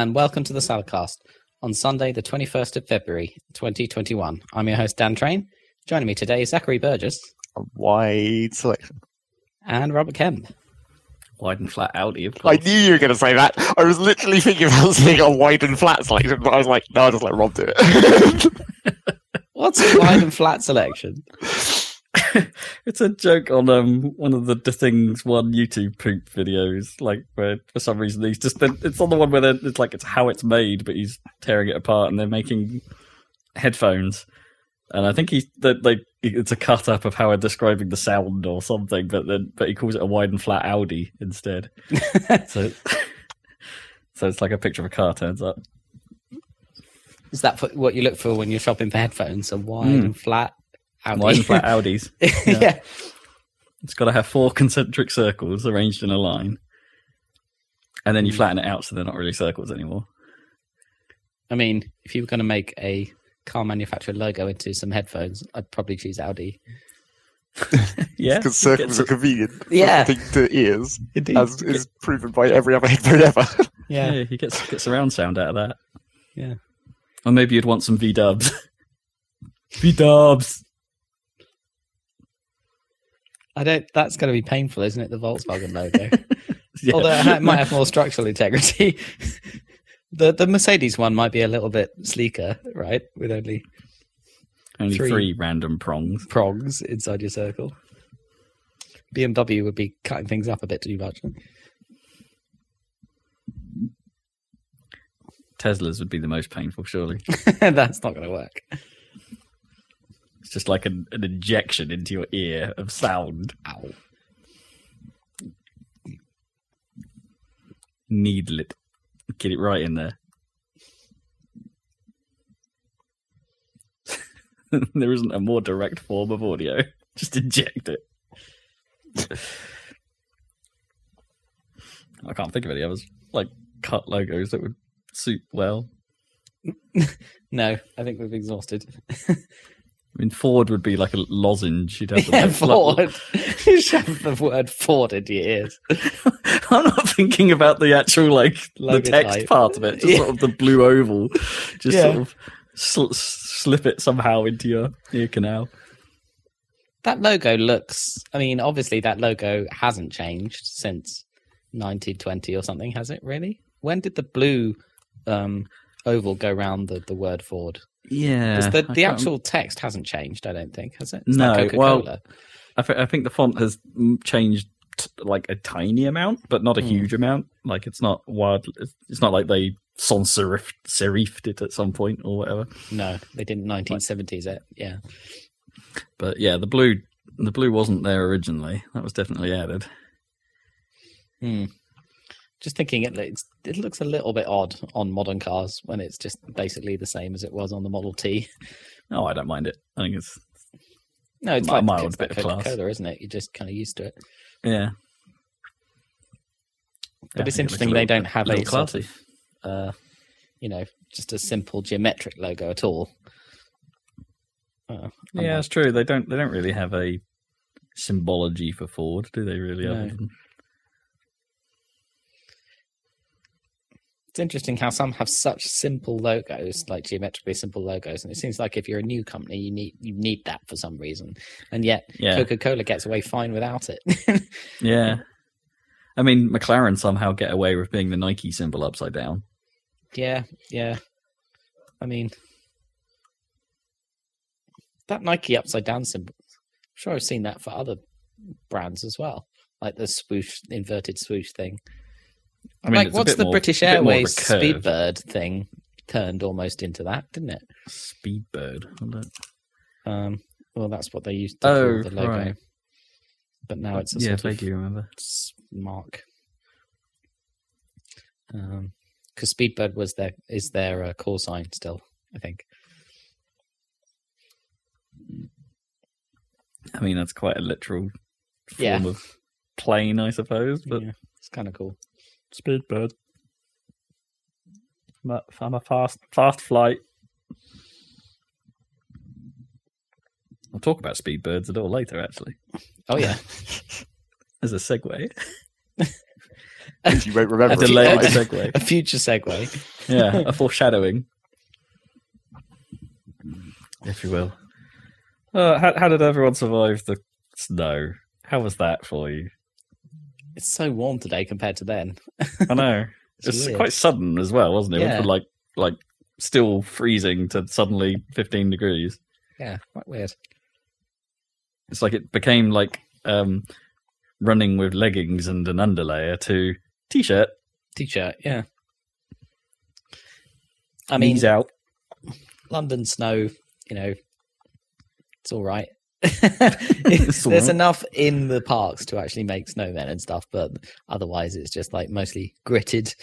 Hello, and welcome to the Salcast on Sunday, the 21st of February, 2021. I'm your host, Dan Train. Joining me today is Zachary Burgess A wide selection. and Robert Kemp. wide and flat Audi, of I knew you were going to say that. I was literally thinking about saying a wide and flat selection, but I was like, no, I'll just let Rob do it. What's a wide and flat selection? it's a joke on um one of the, the things one YouTube poop videos, like where for some reason he's just it's on the one where it's like it's how it's made, but he's tearing it apart and they're making headphones. And I think he that like it's a cut up of how I'm describing the sound or something, but then but he calls it a wide and flat Audi instead. so so it's like a picture of a car turns up. Is that what you look for when you're shopping for headphones? A wide Mm. and flat Audi? Wide and flat Audis. yeah. It's got to have four concentric circles arranged in a line. And then you Mm. flatten it out so they're not really circles anymore. I mean, if you were going to make a car manufacturer logo into some headphones, I'd probably choose Audi. Yeah. Because circles are convenient. for Yeah. thing to ears, Indeed. as is proven by every other headphone ever. yeah. yeah. he gets, gets surround sound out of that. Yeah. Or maybe you'd want some V dubs. V dubs. I don't. That's going to be painful, isn't it? The Volkswagen logo. Yeah. Although it might have more structural integrity. the the Mercedes one might be a little bit sleeker, right? With only Only three. three. random prongs. prongs inside your circle. BMW would be cutting things up a bit too much. Teslas would be the most painful, surely. That's not going to work. It's just like an, an injection into your ear of sound. Ow. Needle it. Get it right in there. there isn't a more direct form of audio. Just inject it. I can't think of any others. Like cut logos that would suit well. No, I think we've exhausted. I mean, Ford would be like a lozenge. You'd have the, Yeah, like, Ford. you shove the word Ford in your ears. I'm not thinking about the actual like the text part of it, just Yeah. sort of the blue oval. Just Yeah. sort of sl- slip it somehow into your ear canal. That logo looks. I mean, obviously, that logo hasn't changed since 1920 or something, has it? Really? When did the blue um, oval go round the, the word Ford? Yeah, the, the actual text hasn't changed, I don't think, has it? It's No, like well. I, thi- I think the font has mm, changed t- like a tiny amount, but not a Hmm. huge amount. Like it's not wild. It's, not like they sans serif serifed it at some point or whatever. no, they didn't 1970s it. Yeah. But yeah, the blue the blue wasn't there originally. That was definitely added. Hmm. Just thinking it looks, it looks a little bit odd on modern cars when it's just basically the same as it was on the Model T. Oh, I don't mind it. I think it's No, it's like mild bit of class. Coca-Cola, isn't it? You're just kind of used to it. yeah. But Yeah, it's I think it interesting they don't have a little sort of, uh, you know, just a simple geometric logo at all. Uh, Yeah, it's true. They don't. They don't really have a symbology for Ford, do they? Really? No. Other than it's interesting how some have such simple logos, like geometrically simple logos, and it seems like if you're a new company, you need you need that for some reason, and yet yeah, Coca-Cola gets away fine without it. yeah. I mean, McLaren somehow get away with being the Nike symbol upside down. yeah, yeah. I mean, that Nike upside down symbol. I'm sure I've seen that for other brands as well, like the swoosh, inverted swoosh thing. I mean, like, what's the more- British a bit more of a Airways. Speedbird thing turned almost into that, didn't it? Speedbird. Um, well, that's what they used to Oh, call the logo. right. But now it's a yeah, sort of vaguely remember. mark. Because Speedbird was their is their uh, call sign still, I think. I mean, that's quite a literal form Yeah. of plane, I suppose. But yeah, it's kind of cool. Speedbird. I'm a, I'm a fast fast flight. I'll talk about speedbirds a little later, actually. Oh yeah, As a segue. Which you won't remember. A delayed segue. a future segue. Yeah, a foreshadowing, if you will. Uh, how, how did everyone survive the snow? How was that for you? It's so warm today compared to then. I know It's quite sudden as well, wasn't it? Yeah. from like like still freezing to suddenly 15 degrees. Yeah, quite weird. It's like it became like um, running with leggings and an underlayer to t-shirt, T-shirt, yeah. I mean, knees out. London snow, you know, it's all right. There's enough in the parks to actually make snowmen and stuff, but otherwise it's just like mostly gritted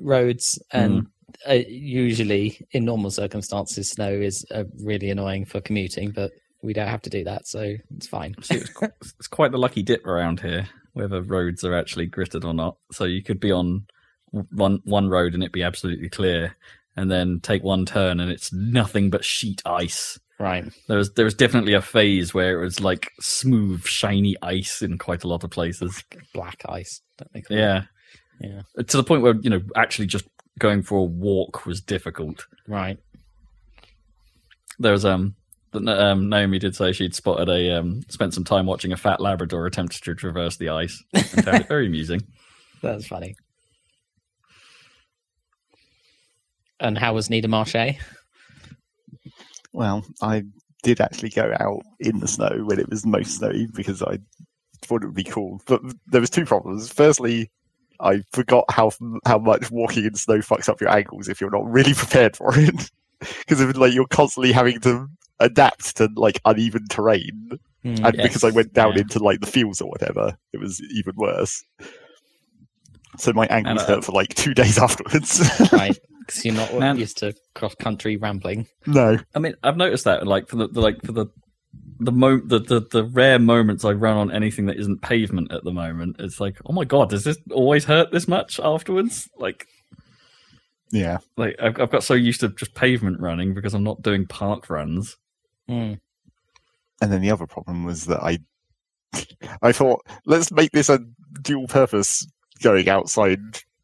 roads. And uh, usually, in normal circumstances, snow is uh, really annoying for commuting, but we don't have to do that, so it's fine. It's, quite, it's quite the lucky dip around here, whether roads are actually gritted or not. So you could be on one one road and it be absolutely clear, and then take one turn and it's nothing but sheet ice. Right. There was there was definitely a phase where it was like smooth, shiny ice in quite a lot of places. Black ice, don't they call it? Yeah, Yeah. To the point where you know actually just going for a walk was difficult. Right. There was um. that, Um, Naomi did say she'd spotted a um, spent some time watching a fat Labrador attempt to traverse the ice and found it very amusing. That's funny. And how was Needham Market? Well, I did actually go out in the snow when it was most snowy because I thought it would be cool. But there was two problems. Firstly, I forgot how how much walking in snow fucks up your ankles if you're not really prepared for it. Because like you're constantly having to adapt to like uneven terrain, Hmm, and because I went down yeah. into like the fields or whatever, it was even worse. So my ankles uh, hurt for like two days afterwards. right. Because you're not Man. used to cross country rambling. no, I mean, I've noticed that like for the, the like for the the mo the, the the rare moments I run on anything that isn't pavement at the moment, it's like, oh my god, does this always hurt this much afterwards? Like, yeah. like I've, I've got so used to just pavement running because I'm not doing park runs. Hmm. And then the other problem was that I, I thought let's make this a dual purpose going outside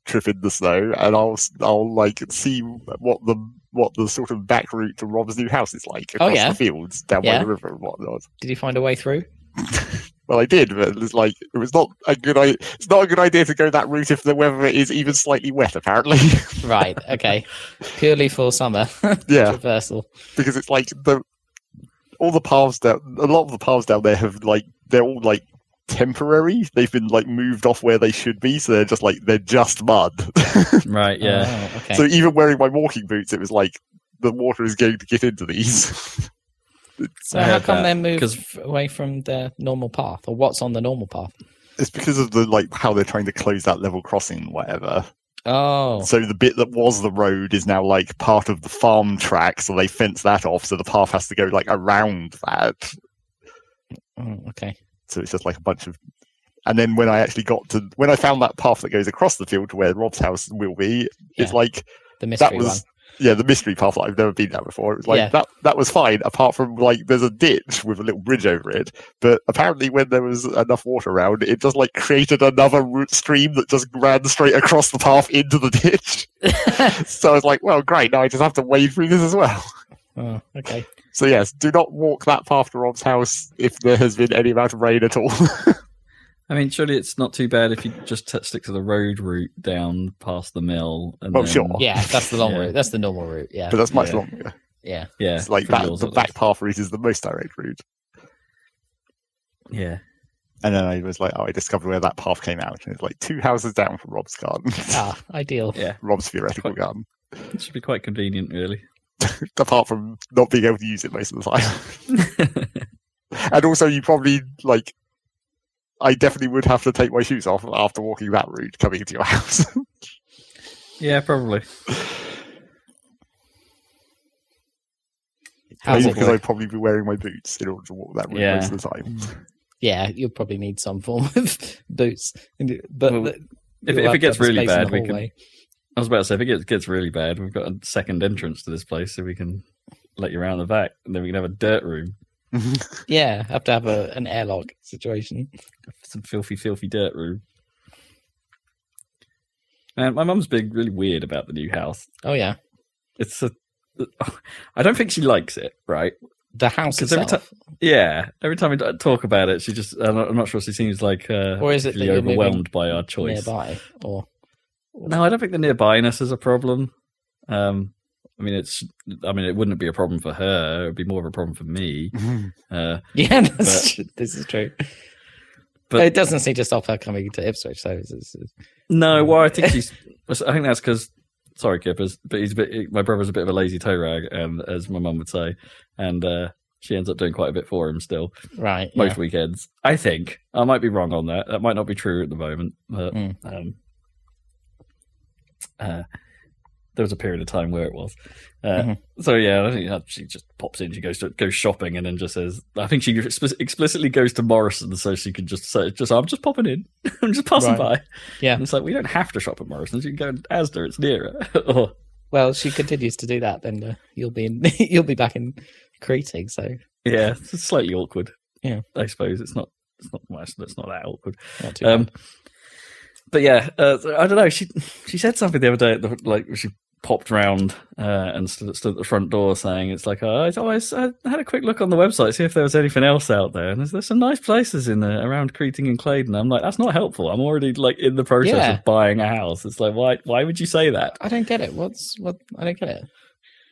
trip in the snow, and I'll I'll like see what the what the sort of back route to Rob's new house is like Oh, across yeah. the fields down Yeah. by the river and whatnot. Did you find a way through? Well, I did, but it was like it was not a good I It's not a good idea to go that route if the weather is even slightly wet. Apparently, Right. Okay. Purely for summer yeah, reversal. because it's like the all the paths down a lot of the paths down there have like they're all like temporary they've been like moved off where they should be so they're just like they're just mud Right? Yeah. Oh, okay. so even wearing my walking boots it was like the water is going to get into these So I how come that, they moved 'cause- f- away from their normal path, or what's on the normal path? it's because of the like how they're trying to close that level crossing whatever Oh, so the bit that was the road is now like part of the farm track so they fence that off so the path has to go like around that oh, okay. So it's just like a bunch of. And then when I actually got to when I found that path that goes across the field to where Rob's house will be, it's like The mystery that was one. yeah the mystery path that I've never been down before. It was like Yeah. that that was fine apart from like there's a ditch with a little bridge over it, but apparently when there was enough water around, it just like created another root stream that just ran straight across the path into the ditch. so I was like, well, great, now I just have to wade through this as well. oh, okay. So yes, do not walk that path to Rob's house if there has been any amount of rain at all. I mean, surely it's not too bad if you just t- stick to the road route down past the mill. And Oh, then, sure. Yeah, that's the long Yeah. route. That's the normal route. Yeah, but that's much Yeah. longer. yeah. Yeah, It's like that, yours the back least. path route is the most direct route. Yeah. And then I was like, oh, I discovered where that path came out. And it's like two houses down from Rob's garden, Ah, ideal. Yeah. Rob's theoretical Quite- garden. It should be quite convenient, really. Apart from not being able to use it most of the time. and also, you probably, like, I definitely would have to take my shoes off after walking that route coming into your house. yeah, probably. How's because? I'd probably be wearing my boots in order to walk that route Yeah. most of the time. Yeah, you'll probably need some form of boots, but Well, the- If, if it gets really bad, we can. I was about to say, if it gets, really bad, we've got a second entrance to this place, so we can let you around the back, and then we can have a dirt room, Yeah, have to have a, an airlock situation. some filthy, filthy dirt room. And my mum's being really weird about the new house. Oh yeah, It's a. I don't think she likes it, right? the house 'Cause every itself, Yeah. Every time we talk about it, she just. I'm not, I'm not sure she seems like. Uh, Or is it you're overwhelmed by our choice? nearby, or No, I don't think the nearbyness is a problem. Um, I mean, it's. I mean, it wouldn't be a problem for her. It would be more of a problem for me. Uh, yeah, that's tr- this is true. But- it doesn't seem to stop her coming to Ipswich. So it's, it's, it's- no, well, I think she's. I think that's because. Sorry, Kippers, but he's a bit. My brother's a bit of a lazy toe rag, and as my mum would say, and uh, she ends up doing quite a bit for him still right. most yeah. weekends. I think I might be wrong on that. That might not be true at the moment, but Mm. um, uh, there was a period of time where it was. Uh, Mhm. So yeah, I think she just pops in. She goes to goes shopping and then just says, "I think she explicitly goes to Morrison so she can just say, just I'm just popping in. I'm just passing Right. by." Yeah. and it's like we don't have to shop at Morrison's. You can go to Asda. It's nearer. or Well, she continues to do that, then uh, you'll be in, you'll be back in Creeting. So yeah, it's slightly awkward. Yeah. I suppose it's not. It's not much. It's not that awkward. not too Um, bad. But yeah, uh, I don't know. She she said something the other day. At the, like she popped round uh, and stood, stood at the front door saying, "It's like oh, I always I had a quick look on the website, see if there was anything else out there, and there's, there's some nice places in the, around Creeting and Claydon." I'm like, that's not helpful. I'm already like in the process Yeah. of buying a house. It's like why why would you say that? I don't get it. What's what? I don't get it.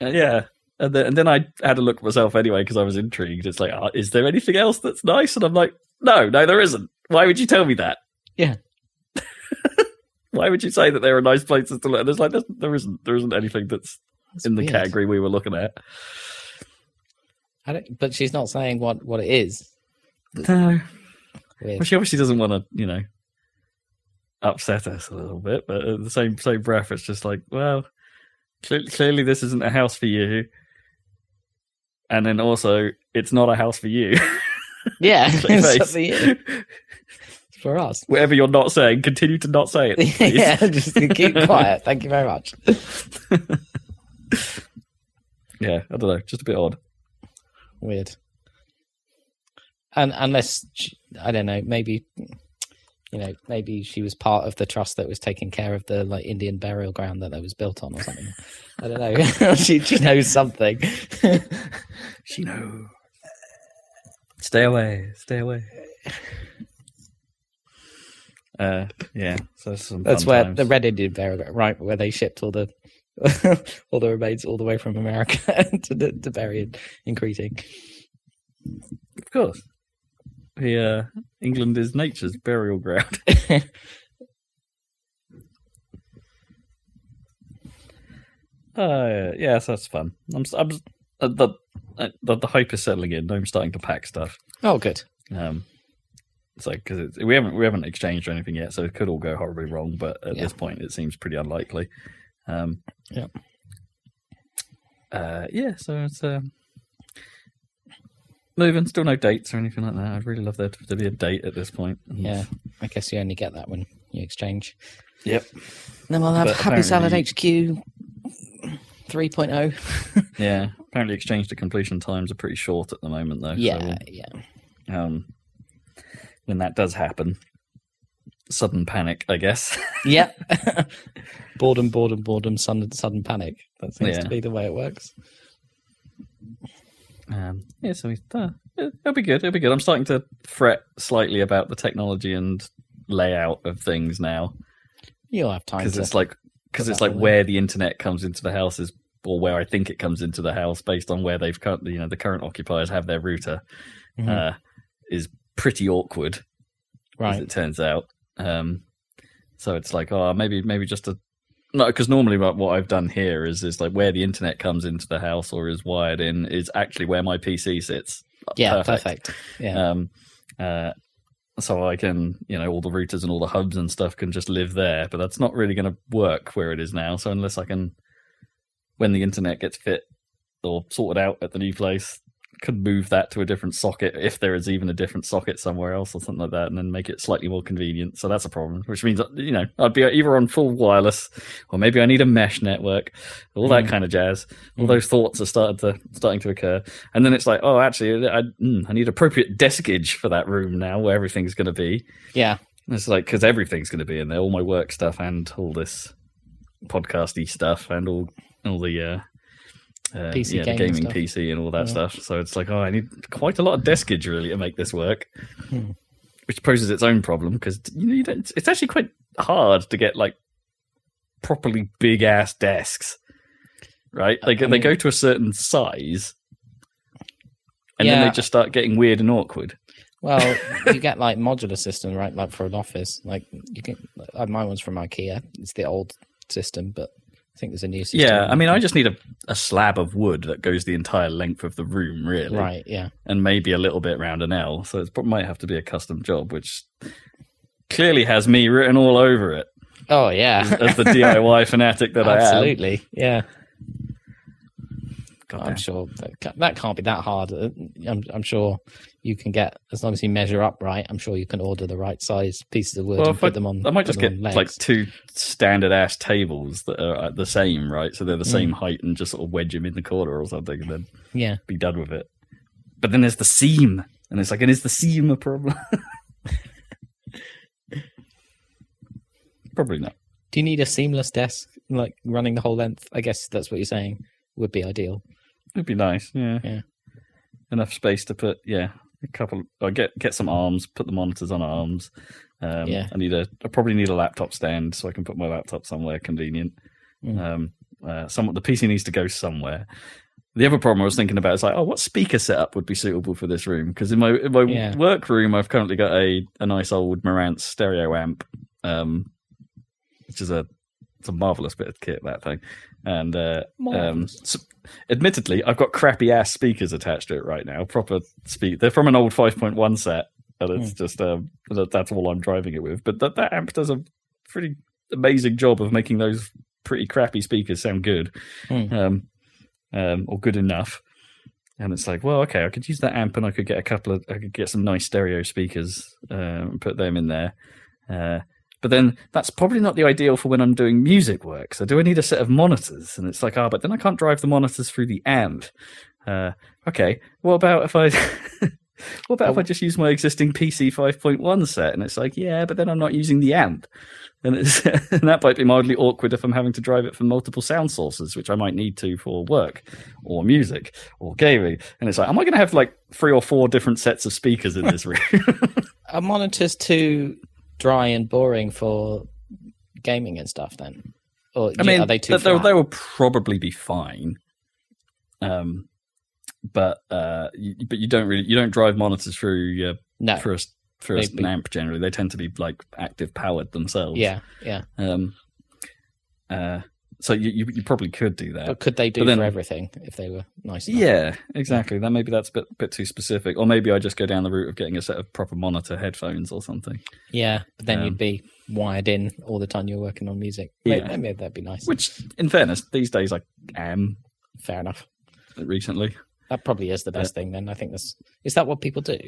Uh, yeah. And then, and then I had a look myself anyway because I was intrigued. It's like, oh, is there anything else that's nice? And I'm like, no, no, there isn't. Why would you tell me that? Yeah. Why would you say that there are nice places to look? And There's like, there's, there isn't, there isn't anything that's That's in the weird. category we were looking at. I don't, but she's not saying what what it is. No. Weird. Well, she obviously doesn't want to, you know, upset us a little bit, but at the same same breath, it's just like, well, cle- clearly this isn't a house for you, and then also it's not a house for you. Yeah, it's up to you. For us. Whatever you're not saying, continue to not say it. yeah, just keep quiet. Thank you very much. yeah, I don't know, just a bit odd. Weird. And unless she, I don't know, maybe you know, maybe she was part of the trust that was taking care of the like Indian burial ground that that was built on or something. I don't know. she she knows something. She knows. Stay away, stay away. Uh, yeah, so that's where times. the Red Indian burial ground, right, where they shipped all the all the remains all the way from America to the, to bury in, in Creeting. of course. The uh, England is nature's burial ground. Uh, yeah, so that's fun. I'm, I'm uh, the, uh, the the hype is settling in. I'm starting to pack stuff. Oh, good. Um, like because we haven't we haven't exchanged or anything yet, so it could all go horribly wrong. But at Yeah. this point, it seems pretty unlikely. Um, Yeah. Uh, yeah. So it's um, moving. Still no dates or anything like that. I'd really love there to, to be a date at this point. Yeah, I guess you only get that when you exchange. Yep. Then we'll have But Happy Salad HQ 3.0. Yeah. Apparently, exchange to completion times are pretty short at the moment, though. so Yeah, we'll- yeah. um, when that does happen, sudden panic, I guess. Yeah. boredom, boredom, boredom, sudden, sudden panic. That seems Yeah. to be the way it works. Um, yeah, so we, uh, it'll be good. It'll be good. I'm starting to fret slightly about the technology and layout of things now You'll have time because it's like because it's like where the internet comes into the house is or where I think it comes into the house based on where they've cut you know the current occupiers have their router Mhm. uh, is pretty awkward as it turns out. Um, so it's like, oh, maybe maybe just a no, because normally what what I've done here is is like where the internet comes into the house or is wired in is actually where my PC sits. Yeah, perfect. Yeah. Um, uh, so I can, you know, all the routers and all the hubs and stuff can just live there, but that's not really going to work where it is now. So unless I can, when the internet gets fit or sorted out at the new place, could move that to a different socket if there is even a different socket somewhere else or something like that, and then make it slightly more convenient. So that's a problem, which means you know I'd be either on full wireless or maybe I need a mesh network, all that Mm. kind of jazz. All Mm. those thoughts are started to starting to occur, and then it's like, oh, actually, I, mm, I need appropriate deskage for that room now, where everything's going to be. yeah. It's like because everything's going to be in there, all my work stuff and all this podcasty stuff and all all the uh, uh, PC yeah, the gaming stuff. PC and all that Yeah. stuff. So it's like, oh, I need quite a lot of deskage really to make this work, Hmm. which poses its own problem because you know you don't, it's actually quite hard to get like properly big ass desks, right? They I they go to a certain size, and then they just start getting weird and awkward. Well, you get like modular system, right? Like for an office, like you can. My one's from IKEA. It's the old system, but I think there's a new system. Yeah, I mean, I just need a, a slab of wood that goes the entire length of the room, really, right. Yeah, and maybe a little bit round an L. So it might have to be a custom job, which clearly has me written all over it Oh yeah, as the DIY fanatic that I am. absolutely. Yeah, God I'm sure that, that can't be that hard. Uh, I'm, I'm sure you can get as long as you measure up right. I'm sure you can order the right size pieces of wood Well, and put I, them on. I might just get like two standard ass tables that are uh, the same, right? So they're the Mm. same height and just sort of wedge them in the corner or something, and then yeah. be done with it. But then there's the seam, and it's like, and is the seam a problem? Probably not. Do you need a seamless desk, like running the whole length? I guess that's what you're saying would be ideal. It'd be nice, yeah. Yeah. Enough space to put, yeah, a couple. I get get some arms, put the monitors on arms. Um, Yeah. I need a. I probably need a laptop stand so I can put my laptop somewhere convenient. Mm. Um, uh, some the PC needs to go somewhere. The other problem I was thinking about is like, oh, what speaker setup would be suitable for this room? Because in my in my Yeah. work room, I've currently got a a nice old Marantz stereo amp, um, which is a it's a marvelous bit of kit that thing, and uh, um, Marvellous. s admittedly, I've got crappy ass speakers attached to it right now. Proper speak. They're from an old 5.1 set, and it's Hmm. just um, that, that's all I'm driving it with. But that that amp does a pretty amazing job of making those pretty crappy speakers sound good, Hmm. um, um, or good enough. And it's like, well, okay, I could use that amp, and I could get a couple of, I could get some nice stereo speakers uh, and put them in there. Uh, but then that's probably not the ideal for when I'm doing music work. So do I need a set of monitors? And it's like, ah, but then I can't drive the monitors through the amp. Uh, okay, what about if I, what about if I just use my existing PC 5.1 set? And it's like, yeah, but then I'm not using the amp. And, it's, and that might be mildly awkward if I'm having to drive it from multiple sound sources, which I might need to for work or music or gaming. And it's like, am I going to have like three or four different sets of speakers in this room? Are monitors too dry and boring for gaming and stuff? Then, or I mean, are they too? they, they, will probably be fine. Um, but uh, you, but you don't really you don't drive monitors through your no. for a s- for a They'd an amp generally. They tend to be like active powered themselves. Yeah, yeah. Um. Uh. So you you, you probably could do that. But could they do then- for everything if they were nice? Enough? Yeah, exactly. Then maybe that's a bit bit too specific, or maybe I just go down the route of getting a set of proper monitor headphones or something. yeah. But then Um, you'd be wired in all the time you're working on music. Yeah. Maybe, maybe that'd be nice. Which, in fairness, these days I am Fair enough. recently. That probably is the best thing. Then I think that's is that what people do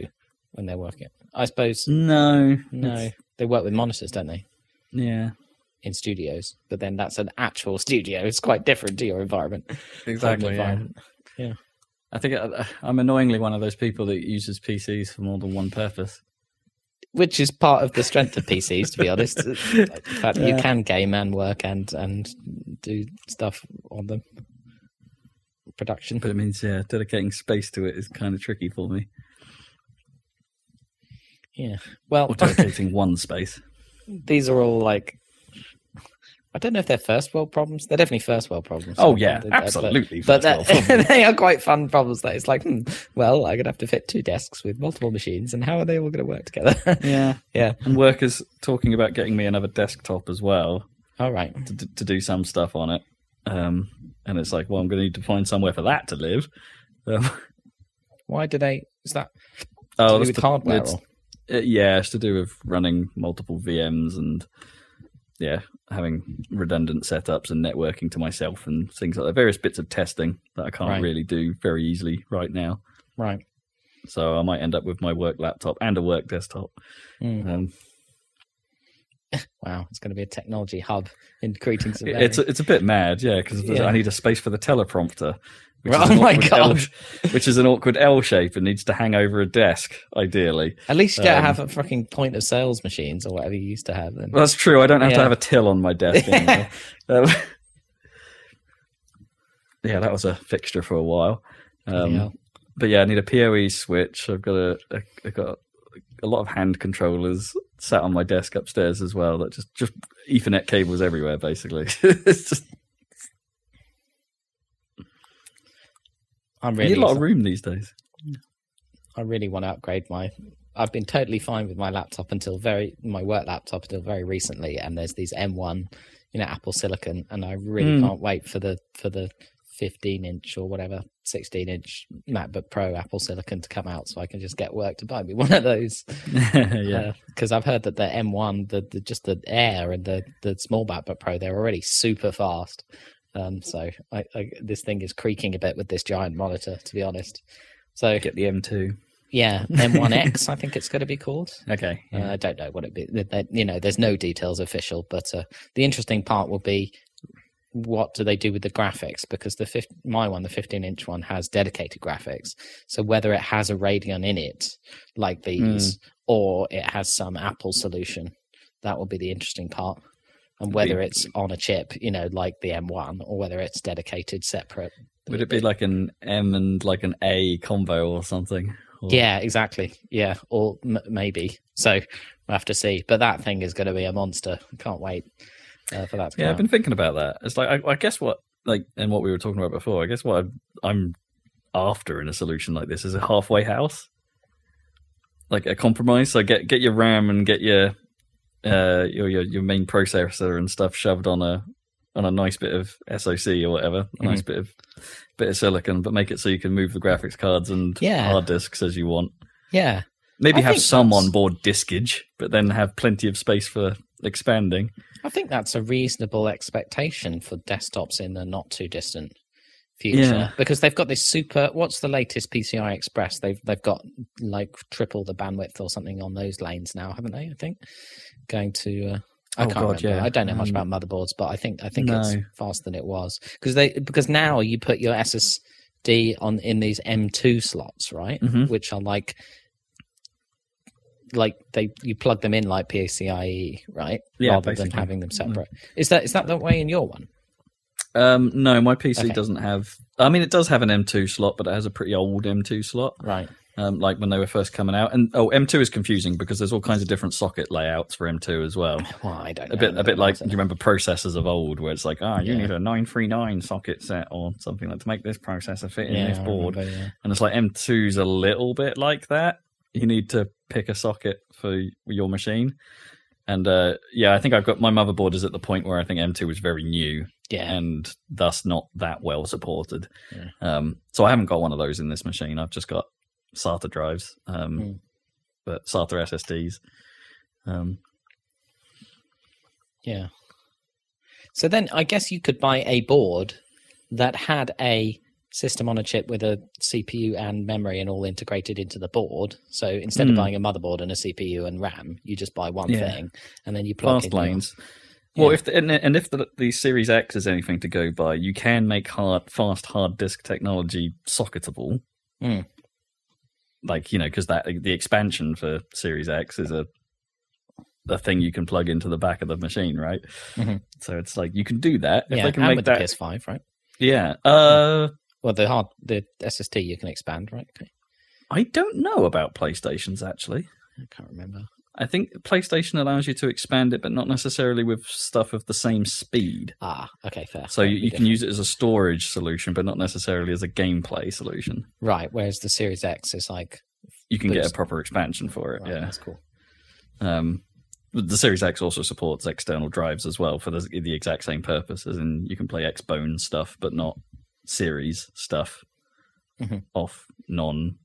when they're working? I suppose No, no. They work with monitors, don't they? Yeah, In studios, but then that's an actual studio. It's quite different to your environment. exactly. Yeah. environment. I think I, I'm annoyingly one of those people that uses PCs for more than one purpose. which is part of the strength of PCs, to be honest. the fact that you can game and work and and do stuff on them. Production, But it means, yeah, dedicating space to it is kind of tricky for me. yeah. Well, Or dedicating one space. these are all like. I don't know if they're first world problems. They're definitely first world problems. Oh, yeah, but- absolutely But, world they are quite fun problems. That it's like, hmm, well, I'm gonna have to fit two desks with multiple machines, and how are they all going to work together? Yeah. yeah. And workers talking about getting me another desktop as well All right. to, to do some stuff on it. Um, and it's like, well, I'm going to need to find somewhere for that to live. Um, Why do they? Is that to oh, do with the- hardware? it's-? Uh, yeah, it's to do with running multiple VMs and yeah, having redundant setups and networking to myself and things like that. Various bits of testing that I can't Right. really do very easily right now. Right. So I might end up with my work laptop and a work desktop. Mm. Um, Wow, it's going to be a technology hub in creating of It's Mary. it's a bit mad, yeah, because Yeah. I need a space for the teleprompter. Which Oh is an my awkward God. L, which is an awkward L shape and needs to hang over a desk, ideally. At least you don't um, have a fucking point of sales machines or whatever you used to have. Then. Well, that's true. I don't have to have a till on my desk anymore. um, yeah, that was a fixture for a while. Um, Yeah. But yeah, I need a PoE switch. I've got a, a I've got a lot of hand controllers sat on my desk upstairs as well. That just just Ethernet cables everywhere, basically. it's just I'm you really, need a lot of room these days. I really want to upgrade my. I've been totally fine with my laptop until very my work laptop until very recently, and there's these M1, you know, Apple Silicon, and I really Mm. can't wait for the for the 15 inch or whatever 16 inch MacBook Pro Apple Silicon to come out, so I can just get work to buy me one of those. yeah. because I've heard that the M1, the, the just the Air and the the small MacBook Pro, they're already super fast. Um, so I, I, this thing is creaking a bit with this giant monitor, to be honest. So Get the M2. yeah, M1X, I think it's going to be called. Okay. Uh, I don't know what it be. You know, there's no details official, but uh, the interesting part will be what do they do with the graphics? Because the my one, the 15 inch one, has dedicated graphics. So whether it has a Radeon in it, like these, or it has some Apple solution, that will be the interesting part. And whether it's on a chip, you know, like the M1, or whether it's dedicated separate. Would it be like an M and like an A combo or something? Or- Yeah, exactly. Yeah, or m- maybe. So we'll have to see. But that thing is going to be a monster. Can't wait uh, for that to come Yeah, I've been thinking about that. It's like I, I guess what like and what we were talking about before. I guess what I'm, I'm after in a solution like this is a halfway house, like a compromise. So get get your RAM and get your uh your your, your main processor and stuff shoved on a on a nice bit of SoC or whatever, a nice bit of bit of silicon, but make it so you can move the graphics cards and Yeah. hard disks as you want. Yeah, Maybe I have some that's- on board diskage, but then have plenty of space for expanding. I think that's a reasonable expectation for desktops in the not too distant future Yeah. because they've got this super. What's the latest PCI Express? They've they've got like triple the bandwidth or something on those lanes now, haven't they? I think going to. Uh, I Oh, can't God, remember. yeah. I don't know much Um, about motherboards, but I think I think it's faster than it was because they because now you put your SSD on in these M2 slots, right? Mhm. Which are like like they you plug them in like PCIe, right? Yeah, Rather than having them separate. Is that is that the way in your one? Um, no, my PC Okay. doesn't have. I mean, it does have an M2 slot, but it has a pretty old M2 slot. Right. Um, like when they were first coming out, and oh, M2 is confusing because there's all kinds of different socket layouts for M2 as well. Well, I don't know. A bit, a bit like do you remember processors of old, where it's like, ah, you Yeah. need a 939 socket set or something like to make this processor fit in Yeah, this board. remember, yeah. And it's like M2's a little bit like that. You need to pick a socket for your machine. And uh, yeah, I think I've got my motherboard is at the point where I think M2 was very new Yeah. and thus not that well supported. Yeah. Um, so I haven't got one of those in this machine. I've just got SATA drives, um, Mm. but SATA SSDs. Um, Yeah. So then I guess you could buy a board that had a system on a chip with a CPU and memory and all integrated into the board. So instead of Hmm. buying a motherboard and a CPU and RAM, you just buy one Yeah. thing and then you plug fast in your- lanes. Well, Yeah. if the, and, and if the, the Series X is anything to go by, you can make hard, fast hard disk technology socketable. Hmm. Like you know, because that the expansion for Series X is a a thing you can plug into the back of the machine, right? Mhm. So it's like you can do that. If yeah, they can and make with that, the PS5, right? yeah. Uh, Well, the hard the SSD you can expand, right? Okay. I don't know about PlayStations actually. I can't remember. I think PlayStation allows you to expand it, but not necessarily with stuff of the same speed. Ah, okay, fair. So you, you can use it as a storage solution, but not necessarily as a gameplay solution. right. Whereas the Series X is like, You can get a proper expansion for it. right, yeah. that's cool. Um, the Series X also supports external drives as well for the, the exact same purpose, as in you can play Xbone stuff, but not Series stuff Mhm. off non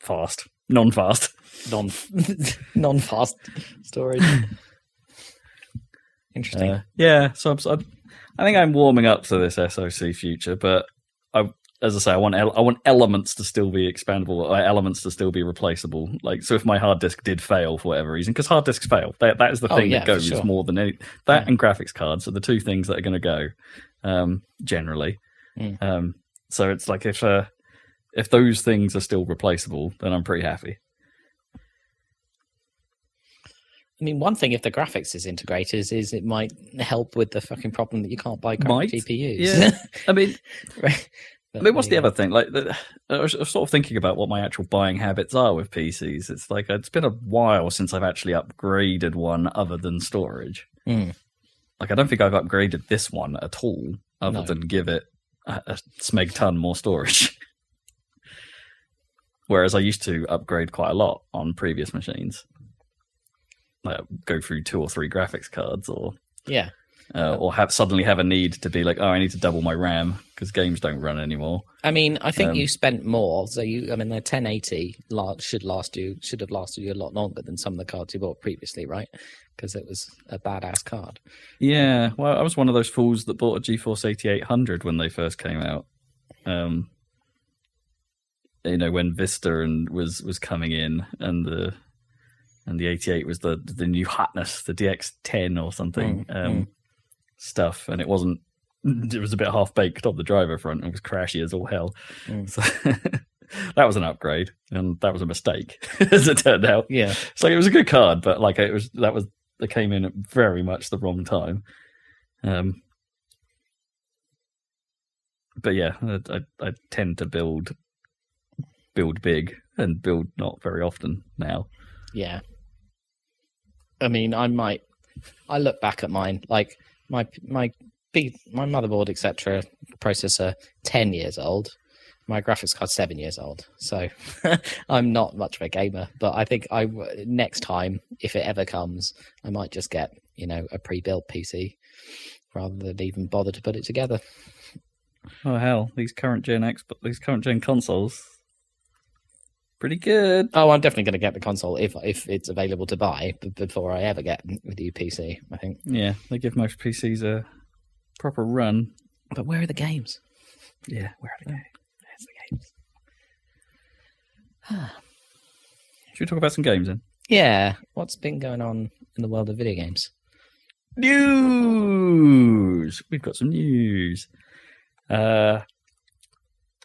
fast, non fast. Non non fast storage. Interesting. Uh, yeah, so I'm, I'm, I think I'm warming up to this SoC future, but I, as I say, I want I want elements to still be expandable, elements to still be replaceable. Like, so if my hard disk did fail for whatever reason, because hard disks fail, that that is the Oh, thing yeah, that goes sure. more than any that Yeah. and graphics cards are the two things that are going to go um, generally. Mm. Um, so it's like if uh, if those things are still replaceable, then I'm pretty happy. I mean, one thing if the graphics is integrated is, is it might help with the fucking problem that you can't buy Might, GPUs. yeah. I mean, Right. I mean, what's the other thing? Like, the, I was I was sort of thinking about what my actual buying habits are with PCs. It's like it's been a while since I've actually upgraded one other than storage. Mm. Like, I don't think I've upgraded this one at all, other No. than give it a, a smeg ton more storage. Whereas I used to upgrade quite a lot on previous machines. Like, go through two or three graphics cards, or. Yeah. uh, or have suddenly have a need to be like, oh, I need to double my RAM because games don't run anymore. I mean, I think Um, you spent more. So you, I mean, the 1080 la- should last you should have lasted you a lot longer than some of the cards you bought previously, right? Because it was a badass card. Yeah, well, I was one of those fools that bought a GeForce 8800 when they first came out. Um, you know, when Vista and was was coming in, and the and the 88 was the the new hotness, the DX10 or something Mm, um, mm. stuff, and it wasn't. It was a bit half baked on the driver front and was crashy as all hell. Mm. So that was an upgrade, and that was a mistake, as it turned out. Yeah. It's like it was a good card, but like it was that was it came in at very much the wrong time. Um, but yeah, I, I, I tend to build build big and build not very often now. Yeah. I mean, I might. I look back at mine, like my my B, my motherboard, etc., processor, ten years old. My graphics card, seven years old. So I'm not much of a gamer, but I think I next time, if it ever comes, I might just get you know a pre-built PC rather than even bother to put it together. Oh hell, these current gen X, but these current gen consoles, pretty good. Oh, I'm definitely going to get the console if if it's available to buy before I ever get with the PC. I think. Yeah, they give most PCs a proper run. But where are the games? Yeah, where are they? Where's the games? Should we talk about some games then? Yeah, what's been going on in the world of video games? News. We've got some news. Uh,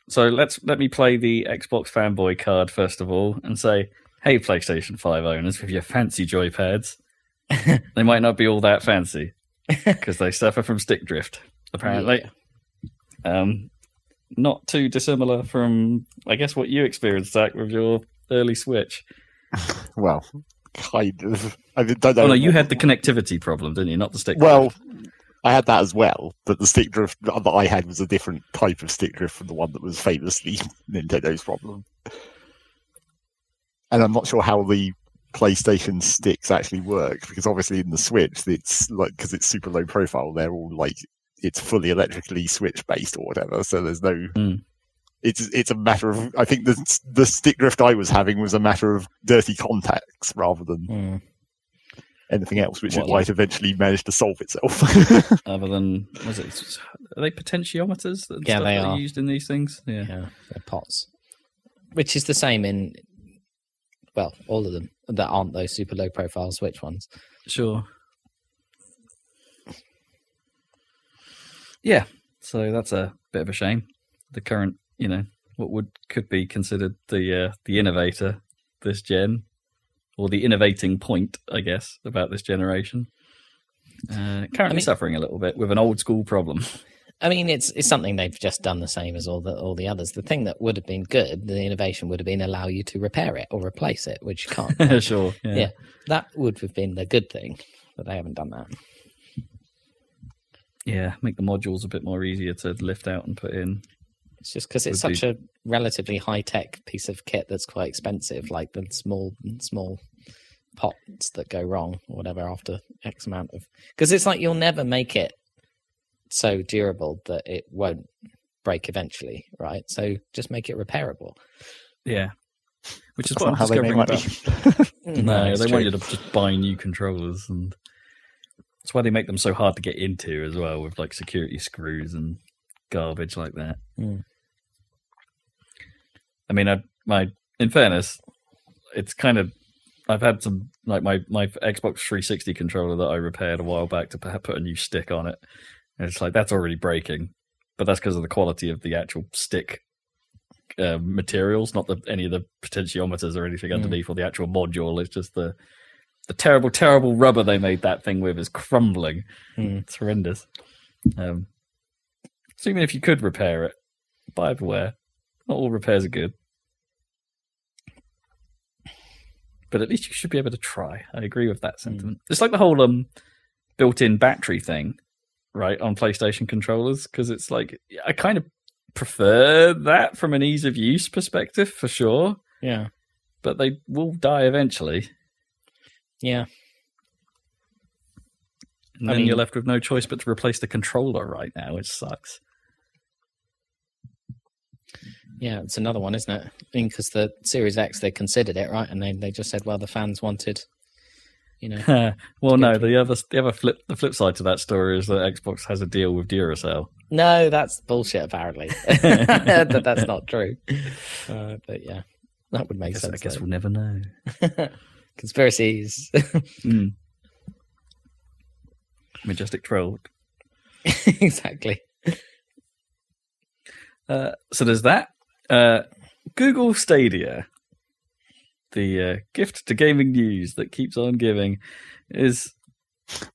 so let's let me play the Xbox fanboy card first of all, and say, "Hey, PlayStation Five owners, with your fancy joypads, they might not be all that fancy because they suffer from stick drift, apparently. Um, not too dissimilar from, I guess, what you experienced, Zac, with your early Switch. Well, kind of. I mean, don't know. Oh no, you had the connectivity problem, didn't you? Not the stick. drift. I had that as well, but the stick drift that I had was a different type of stick drift from the one that was famously Nintendo's problem. And I'm not sure how the PlayStation sticks actually work because obviously in the Switch, it's like because it's super low profile, they're all like it's fully electrically switch based or whatever. So there's no. Hmm. It's it's a matter of I think the the stick drift I was having was a matter of dirty contacts rather than Hmm. Anything else, which What, is why like- it eventually managed to solve itself. other than was it are they potentiometers and Yeah, stuff they that are. used in these things yeah Yeah, they're pots, which is the same in well, all of them that aren't those super low profile Switch ones. sure yeah so that's a bit of a shame the current you know what would could be considered the uh, the innovator this gen or the innovating point i guess about this generation uh, currently I mean- suffering a little bit with an old school problem I mean, it's it's something they've just done the same as all the all the others. The thing that would have been good, the innovation would have been allow you to repair it or replace it, which you can't. sure yeah. Yeah. that would have been the good thing, but they haven't done that. yeah make the modules a bit more easier to lift out and put in It's just because it's such a relatively high tech piece of kit that's quite expensive, like the small small pots that go wrong or whatever after X amount of. Because it's like you'll never make it so durable that it won't break eventually, right? So just make it repairable. Yeah. Which is That's what I'm not how they make discovering money. about. No, they true. want you to just buy new controllers, and that's why they make them so hard to get into as well, with like security screws and garbage like that. Mm. I mean, I, my in fairness, it's kind of I've had some like my my Xbox 360 controller that I repaired a while back to put put a new stick on it. And it's like that's already breaking, but that's because of the quality of the actual stick uh, materials, not the any of the potentiometers or anything Mm. underneath or the actual module. It's just the the terrible, terrible rubber they made that thing with is crumbling. Mm. It's horrendous. Um, so even if you could repair it, buy beware. Not all repairs are good. But at least you should be able to try. I agree with that sentiment. It's like the whole um built-in battery thing, right, on PlayStation controllers, because it's like I kind of prefer that from an ease of use perspective for sure, Yeah. but they will die eventually. Yeah. And I then mean- you're left with no choice but to replace the controller right now, which sucks. Yeah, it's another one, isn't it? I mean, because the Series X, they considered it, right? And they, they just said, well, the fans wanted, you know. well, no, the other the other flip the flip side to that story is that Xbox has a deal with Duracell. no, that's bullshit, apparently. that, that's not true. Uh, but yeah, that would I make guess, sense. I guess though. we'll never know. Conspiracies. Mm. Majestic troll. exactly. Uh, so there's that. Uh, Google Stadia, the uh, gift to gaming news that keeps on giving, is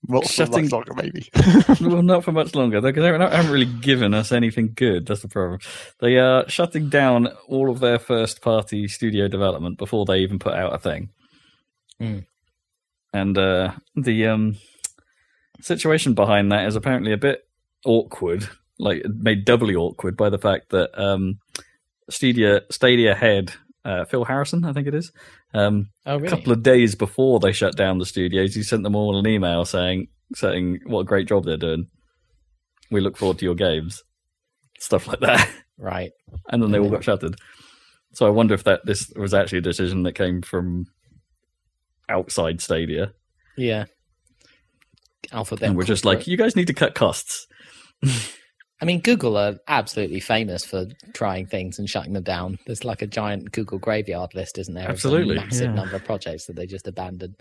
Not for Shutting- much longer, maybe. well, not for much longer. They they haven't really given us anything good. That's the problem. They are shutting down all of their first party studio development before they even put out a thing. Hmm. And uh, the um, situation behind that is apparently a bit awkward, like made doubly awkward by the fact that um, Stadia Stadia head uh, Phil Harrison, I think it is, um, Oh, a couple of days before they shut down the studios, he sent them all an email saying saying what a great job they're doing. We look forward to your games, stuff like that, Right. and then they all got shuttered. So I wonder if that this was actually a decision that came from outside Stadia, Yeah. Alphabet. and we're just like, you guys need to cut costs. I mean, Google are absolutely famous for trying things and shutting them down. There's like a giant Google graveyard list, isn't there? Absolutely, massive yeah. number of projects that they just abandoned.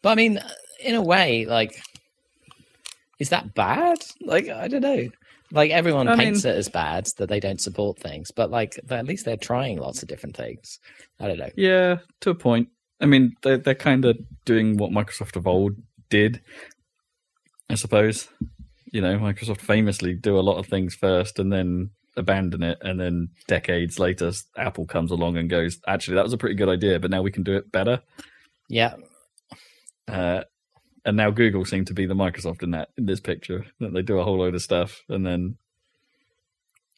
But I mean, in a way, like, is that bad? Like, I don't know. Like everyone I paints mean- it as bad that they don't support things, but like at least they're trying lots of different things. I don't know. Yeah, to a point. I mean, they're they're kind of doing what Microsoft of old did, I suppose. You know, Microsoft famously do a lot of things first and then abandon it, and then decades later, Apple comes along and goes, "Actually, that was a pretty good idea, but now we can do it better." Yeah, Uh, and now Google seem to be the Microsoft in that in this picture that they do a whole load of stuff, and then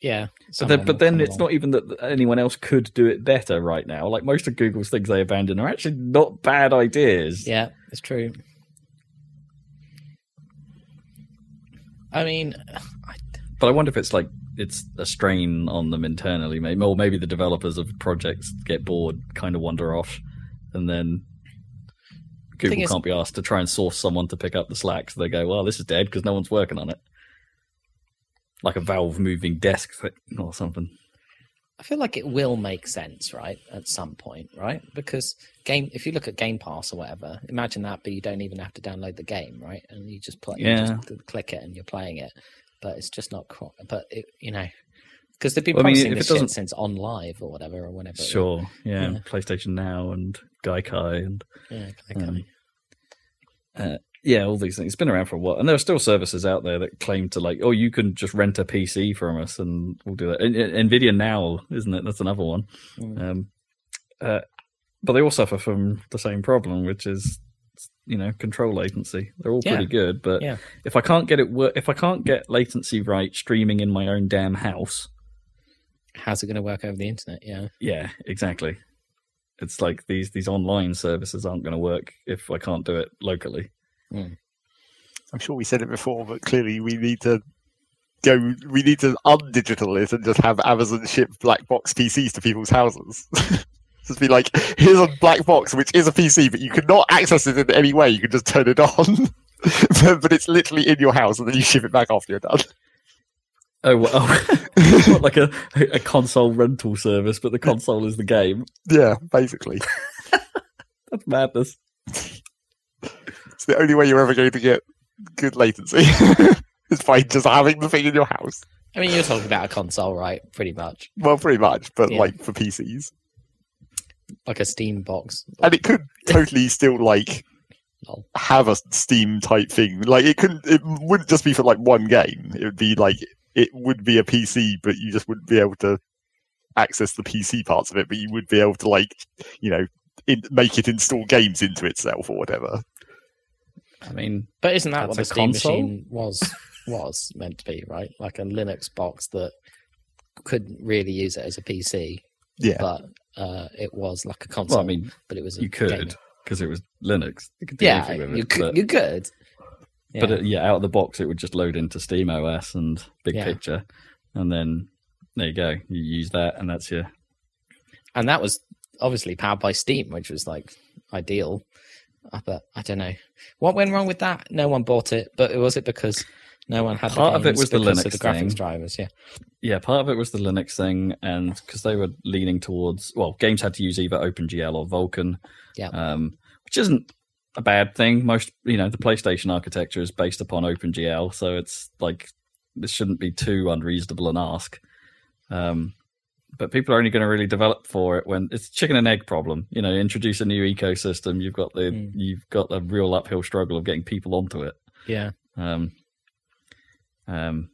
yeah. but then, but then it's along. not even that anyone else could do it better right now. Like most of Google's things they abandon are actually not bad ideas. Yeah, it's true. I mean, I, But I wonder if it's like it's a strain on them internally, maybe, or maybe the developers of projects get bored, kind of wander off, and then Google can't be asked to try and source someone to pick up the slack. So they go, "Well, this is dead because no one's working on it." Like a Valve moving desk thing or something. I feel like it will make sense, right, at some point, right? Because game, if you look at Game Pass or whatever, imagine that, but you don't even have to download the game, right? And you just play, Yeah. you just click it and you're playing it, but it's just not. But it, you know, because they've been Well, I mean, this shit since OnLive or whatever or whenever. Sure, yeah, Yeah. PlayStation Now and Gaikai and Yeah, okay. Um, yeah, all these things. It's been around for a while, and there are still services out there that claim to like, oh, you can just rent a PC from us, and we'll do that. And, and Nvidia Now, isn't it? That's another one. Mm. Um, uh, but they all suffer from the same problem, which is, you know, control latency. They're all pretty good, but Yeah. if I can't get it, wor- if I can't get latency right streaming in my own damn house, How's it going to work over the internet? Yeah. yeah, exactly. It's like these these online services aren't going to work if I can't do it locally. Mm. I'm sure we said it before, but clearly we need to go. We need to undigital it and just have Amazon ship black box PCs to people's houses. just be like, here's a black box which is a PC, but you cannot access it in any way. You can just turn it on, but, but it's literally in your house, and then you ship it back after you're done. Oh, well. Like a, a console rental service, but the console is the game. Yeah, basically. That's madness. It's the only way you're ever going to get good latency is by just having the thing in your house. I mean, you're talking about a console, right? Pretty much Well, pretty much, but Yeah. like for PCs, like a Steam box. and it could totally still like Lol. have a Steam type thing. Like it couldn't. It wouldn't just be for like one game. It would be like it would be a PC, but you just wouldn't be able to access the PC parts of it. But you would be able to like you know in, make it install games into itself or whatever. I mean, But isn't that what the Steam console? machine was was meant to be, right? Like a Linux box that couldn't really use it as a PC, Yeah, but uh, it was like a console. well, I mean, but it was a you could because it was Linux. You could Yeah, you it, could. but- You could. Yeah. But uh, yeah, out of the box, it would just load into Steam OS and Big Yeah. Picture, and then there you go. You use that, and that's your and that was obviously powered by Steam, which was like ideal. But I don't know what went wrong with that. No one bought it, but was it because no one had Part the of it was the Linux of the graphics thing. drivers. Yeah, yeah. Part of it was the Linux thing, and because they were leaning towards well, games had to use either OpenGL or Vulkan, Yeah. um, which isn't a bad thing. Most you know, the PlayStation architecture is based upon OpenGL, so it's like this shouldn't be too unreasonable an ask. Um, but people are only going to really develop for it when it's chicken and egg problem. You know, introduce a new ecosystem, you've got the Mm. you've got a real uphill struggle of getting people onto it. yeah. Um, um,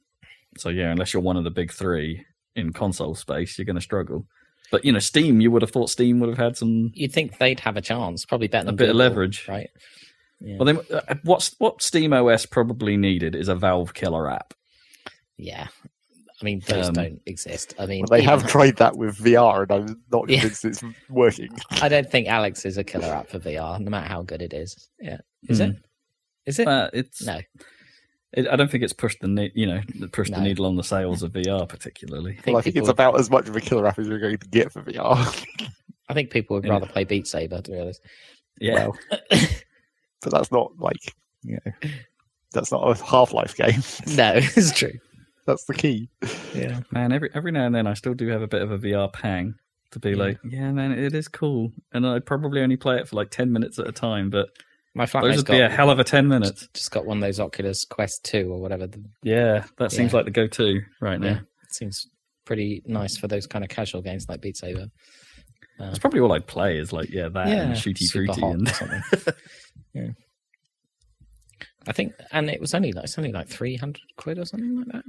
so yeah, unless you're one of the big three in console space, you're going to struggle. But you know, Steam, you would have thought Steam would have had some. You'd think they'd have a chance, probably better than A bit of leverage. right? Yeah. Well, then, uh, what's what Steam OS probably needed is a Valve killer app. yeah. I mean, those Um, don't exist. I mean, well, they even- have tried that with VR, and I'm not Yeah. convinced it's working. I don't think Alyx is a killer app for VR, no matter how good it is. Yeah, is Hmm. it? Is it? Uh, it's. no. It, I don't think it's pushed the ne- you know pushed No. the needle on the sales of VR particularly. Well, I think it's people- about as much of a killer app as you're going to get for VR. I think people would Yeah. rather play Beat Saber, to be honest. Yeah, Well, but that's not like you know, that's not a Half Life game. no, it's true. That's the key. Yeah. man. Every every now and then, I still do have a bit of a VR pang to be Yeah. like, yeah, man, it is cool, and I'd probably only play it for like ten minutes at a time, but My those flatmate's would be a hell of a ten minutes. just got one of those Oculus Quest 2 or whatever. Yeah, that seems Yeah. like the go-to right now. yeah, it seems pretty nice for those kind of casual games like Beat Saber. Uh, That's probably all I'd play is like, yeah, that and shooty super fruity and something. yeah. I think, and it was only like it's only like three hundred quid or something like that.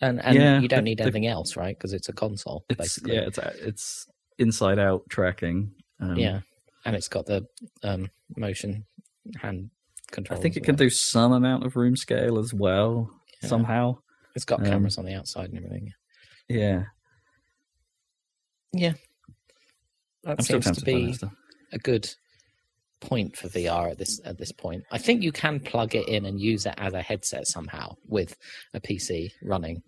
And and Yeah, you don't the- need the- anything else, right? Because it's a console, it's basically. yeah, it's it's inside out tracking. Um, yeah, and it's got the um, motion hand control. I think it can do some amount of room scale as well Yeah. somehow. It's got um, cameras on the outside and everything. Yeah, yeah. That I'm seems to be a good point for VR at this at this point. I think you can plug it in and use it as a headset somehow with a PC running.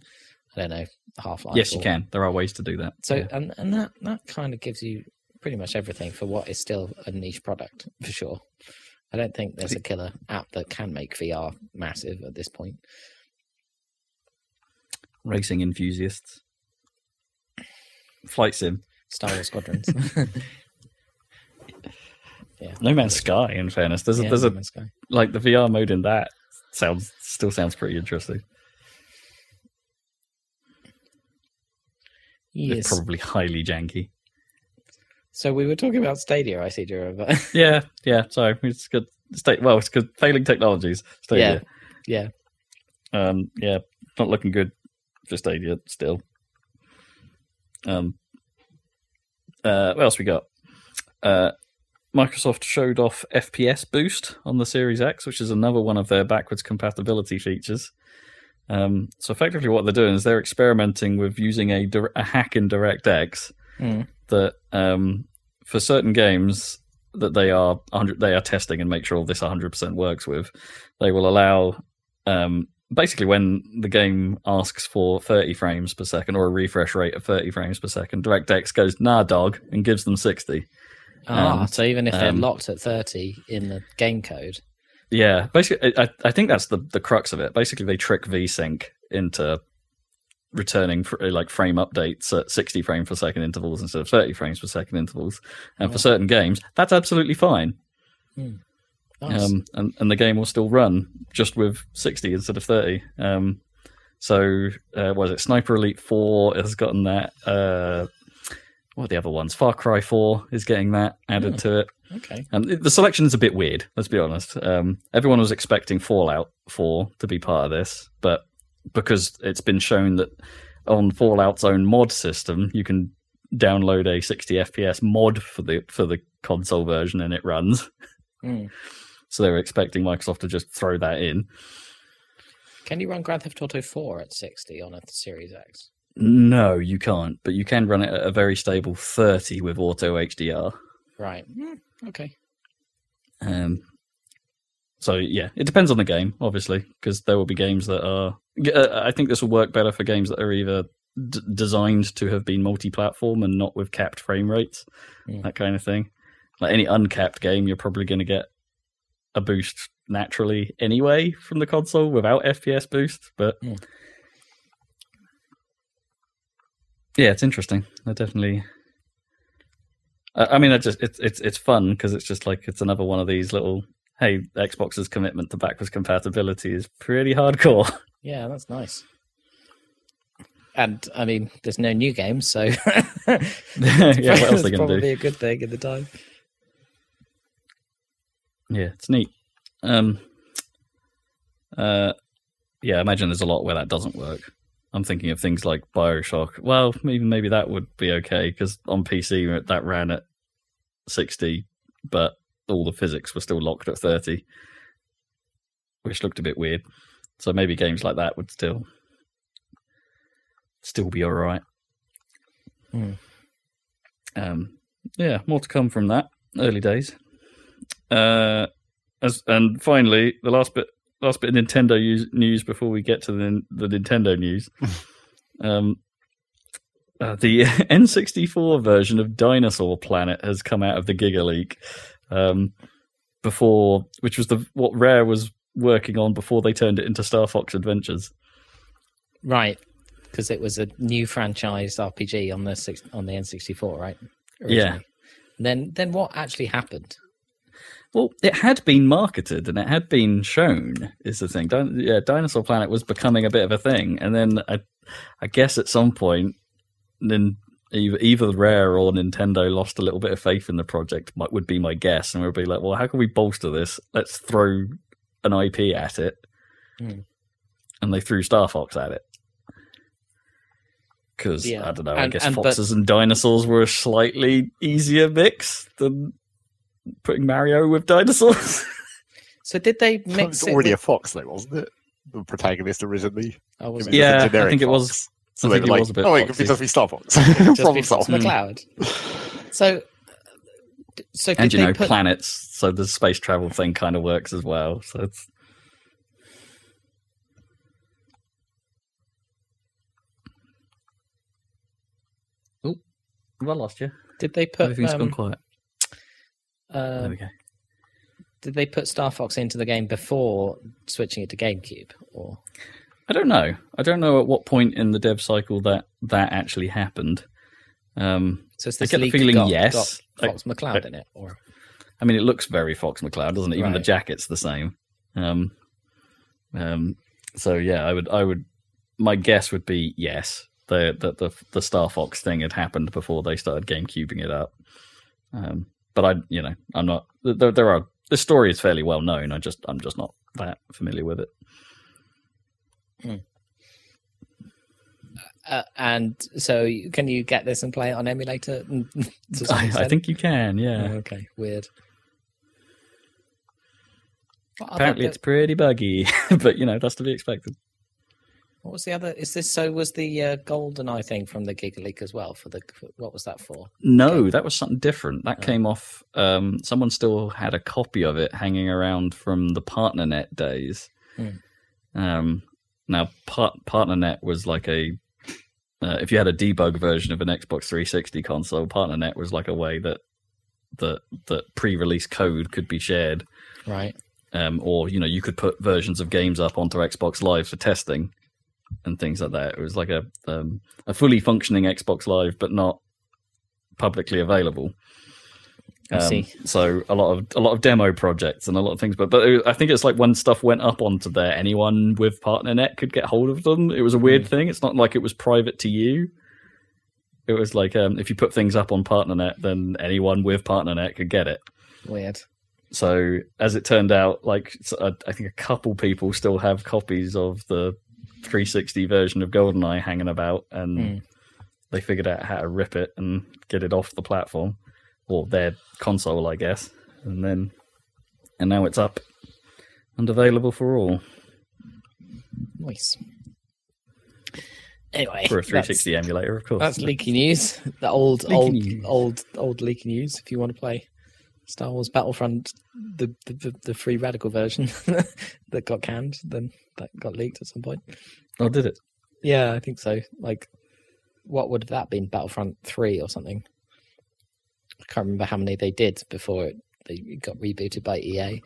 I don't know Half Life. Yes, you can. There are ways to do that. So yeah. and and that that kind of gives you pretty much everything for what is still a niche product for sure. I don't think there's a killer app that can make VR massive at this point. racing enthusiasts, flight sim, Star Wars Squadrons. yeah. No Man's Sky. In fairness, there's a, Yeah, there's No a Man's Sky. like the VR mode in that sounds still sounds pretty interesting. Yes. It's probably highly janky. So we were talking about Stadia, I see, do you? Yeah, yeah. Sorry, it's good. State well, it's good. Failing technologies. Stadia. yeah. Um, yeah, not looking good for Stadia still. Um, uh, what else we got? Uh, Microsoft showed off FPS boost on the Series X, which is another one of their backwards compatibility features. Um, so effectively, what they're doing is they're experimenting with using a, a hack in DirectX Mm. that um, for certain games that they are they are testing and make sure this 100% works with, they will allow um, basically when the game asks for 30 frames per second or a refresh rate of 30 frames per second, DirectX goes nah dog and gives them 60. Ah, And, so even if they're um, locked at 30 in the game code, Yeah, basically, I, I think that's the the crux of it. Basically, they trick VSync into returning fr- like frame updates at 60 frames per second intervals instead of 30 frames per second intervals. And for Oh. certain games, that's absolutely fine. Nice. Um, and, and the game will still run just with 60 instead of 30. Um, so, uh, was it Sniper Elite 4 has gotten that. Uh, what are the other ones? Far Cry 4 is getting that added Hmm. to it. okay. Um, it- the selection is a bit weird, let's be honest. Um, everyone was expecting Fallout 4 to be part of this, but because it's been shown that on Fallout's own mod system, you can download a 60 FPS mod for the for the console version and it runs. Hmm. So they were expecting Microsoft to just throw that in. Can you run Grand Theft Auto 4 at 60 on a Series X? No, you can't, but you can run it at a very stable 30 with auto HDR. Right. Hmm, okay. Um, so yeah, it depends on the game, obviously, because there will be games that are. Uh, I think this will work better for games that are either d- designed to have been multi-platform and not with capped frame rates, Hmm. that kind of thing. Like any uncapped game, you're probably going to get a boost naturally anyway from the console without FPS boost. But Hmm. Yeah, it's interesting. I definitely. I I mean, I just it's it's it's fun because it's just like it's another one of these little. Hey, Xbox's commitment to backwards compatibility is pretty hardcore. Yeah, that's nice. And I mean, there's no new games, so yeah, what else they to probably do? a good thing at the time. Yeah, it's neat. Um, uh, yeah, I imagine there's a lot where that doesn't work. I'm thinking of things like Bioshock. Well, maybe maybe that would be okay because on PC that ran at 60, but all the physics were still locked at 30, which looked a bit weird. So maybe games like that would still still be all right. Hmm. Um, yeah, more to come from that. Early days. Uh, as and finally, the last bit, last bit of Nintendo news before we get to the the Nintendo news. um, uh, the N64 version of Dinosaur Planet has come out of the Giga Leak. Um, before, which was the what Rare was working on before they turned it into Star Fox Adventures. Right, because it was a new franchise RPG on the six, on the N64, right? Yeah. Then then what actually happened? Well, it had been marketed and it had been shown. Is the thing? Din- yeah, Dinosaur Planet was becoming a bit of a thing, and then I, I guess at some point, then either, either Rare or Nintendo lost a little bit of faith in the project. Might would be my guess, and we'd be like, "Well, how can we bolster this? Let's throw an IP at it." Hmm. And they threw Star Fox at it. Because Yeah. I don't know, I guess and- but- foxes and dinosaurs were a slightly easier mix than putting Mario with dinosaurs. So did they It mix was it? already with- a fox, though, wasn't it? The protagonist originally. oh, was It it? Yeah, a I generic think it was- fox. I So they think it like, was a bit oh, it could foxy. be just be Star Fox. Just be Fox. McCloud. So, so and you know, put? planets, so the space travel thing kind of works as well. So it's oh, have I lost you? Did they put? Everything's gone Um, quiet. Uh, there we go. did they put Star Fox into the game before switching it to GameCube? Or I don't know. I don't know at what point in the dev cycle that that actually happened. Um, so it's I this get the feeling got, yes. got Fox McCloud in it, or I mean, it looks very Fox McCloud, doesn't it? Even the jacket's the same. Um, um, so yeah, I would, I would, my guess would be yes. The, the the the Star Fox thing had happened before they started GameCubing it up. Um, but I, you know, I'm not. There, there are the story is fairly well known. I just, I'm just not that familiar with it. uh, and so can you get this and play it on emulator? I, I think you can. Oh, Yeah. okay, weird. Apparently, it's pretty buggy, but you know that's to be expected. What was the other? Is this so? Was the uh, golden eye thing from the Giga Leak as well? For the what was that for? No, that was something different. That Oh. came off. Um, someone still had a copy of it hanging around from the PartnerNet days. Hmm. Um, now, part, PartnerNet was like a. Uh, if you had a debug version of an Xbox 360 console, PartnerNet was like a way that that that pre-release code could be shared, Right. um, or you know you could put versions of games up onto Xbox Live for testing. And things like that. It was like a um, a fully functioning Xbox Live, but not publicly available. I Um, see. So a lot of a lot of demo projects and a lot of things, but but it- I think it's like when stuff went up onto there, anyone with PartnerNet could get hold of them. It was a weird thing. It's not like it was private to you. It was like um, if you put things up on PartnerNet, then anyone with PartnerNet could get it. Weird. So as it turned out, like uh, I think a couple people still have copies of the 360 version of GoldenEye hanging about, and Hmm. they figured out how to rip it and get it off the platform or their console, I guess, and then and now it's up and available for all Nice. Anyway, for a 360 emulator, of course. That's leaky news. The old, Leaky old, news. old, old leaky news. If you want to play Star Wars Battlefront, the the, the, free radical version that got canned, then that got leaked at some point. oh, did it? Yeah, I think so. Like, what would have that been? Battlefront three or something? I can't remember how many they did before it they got rebooted by EA.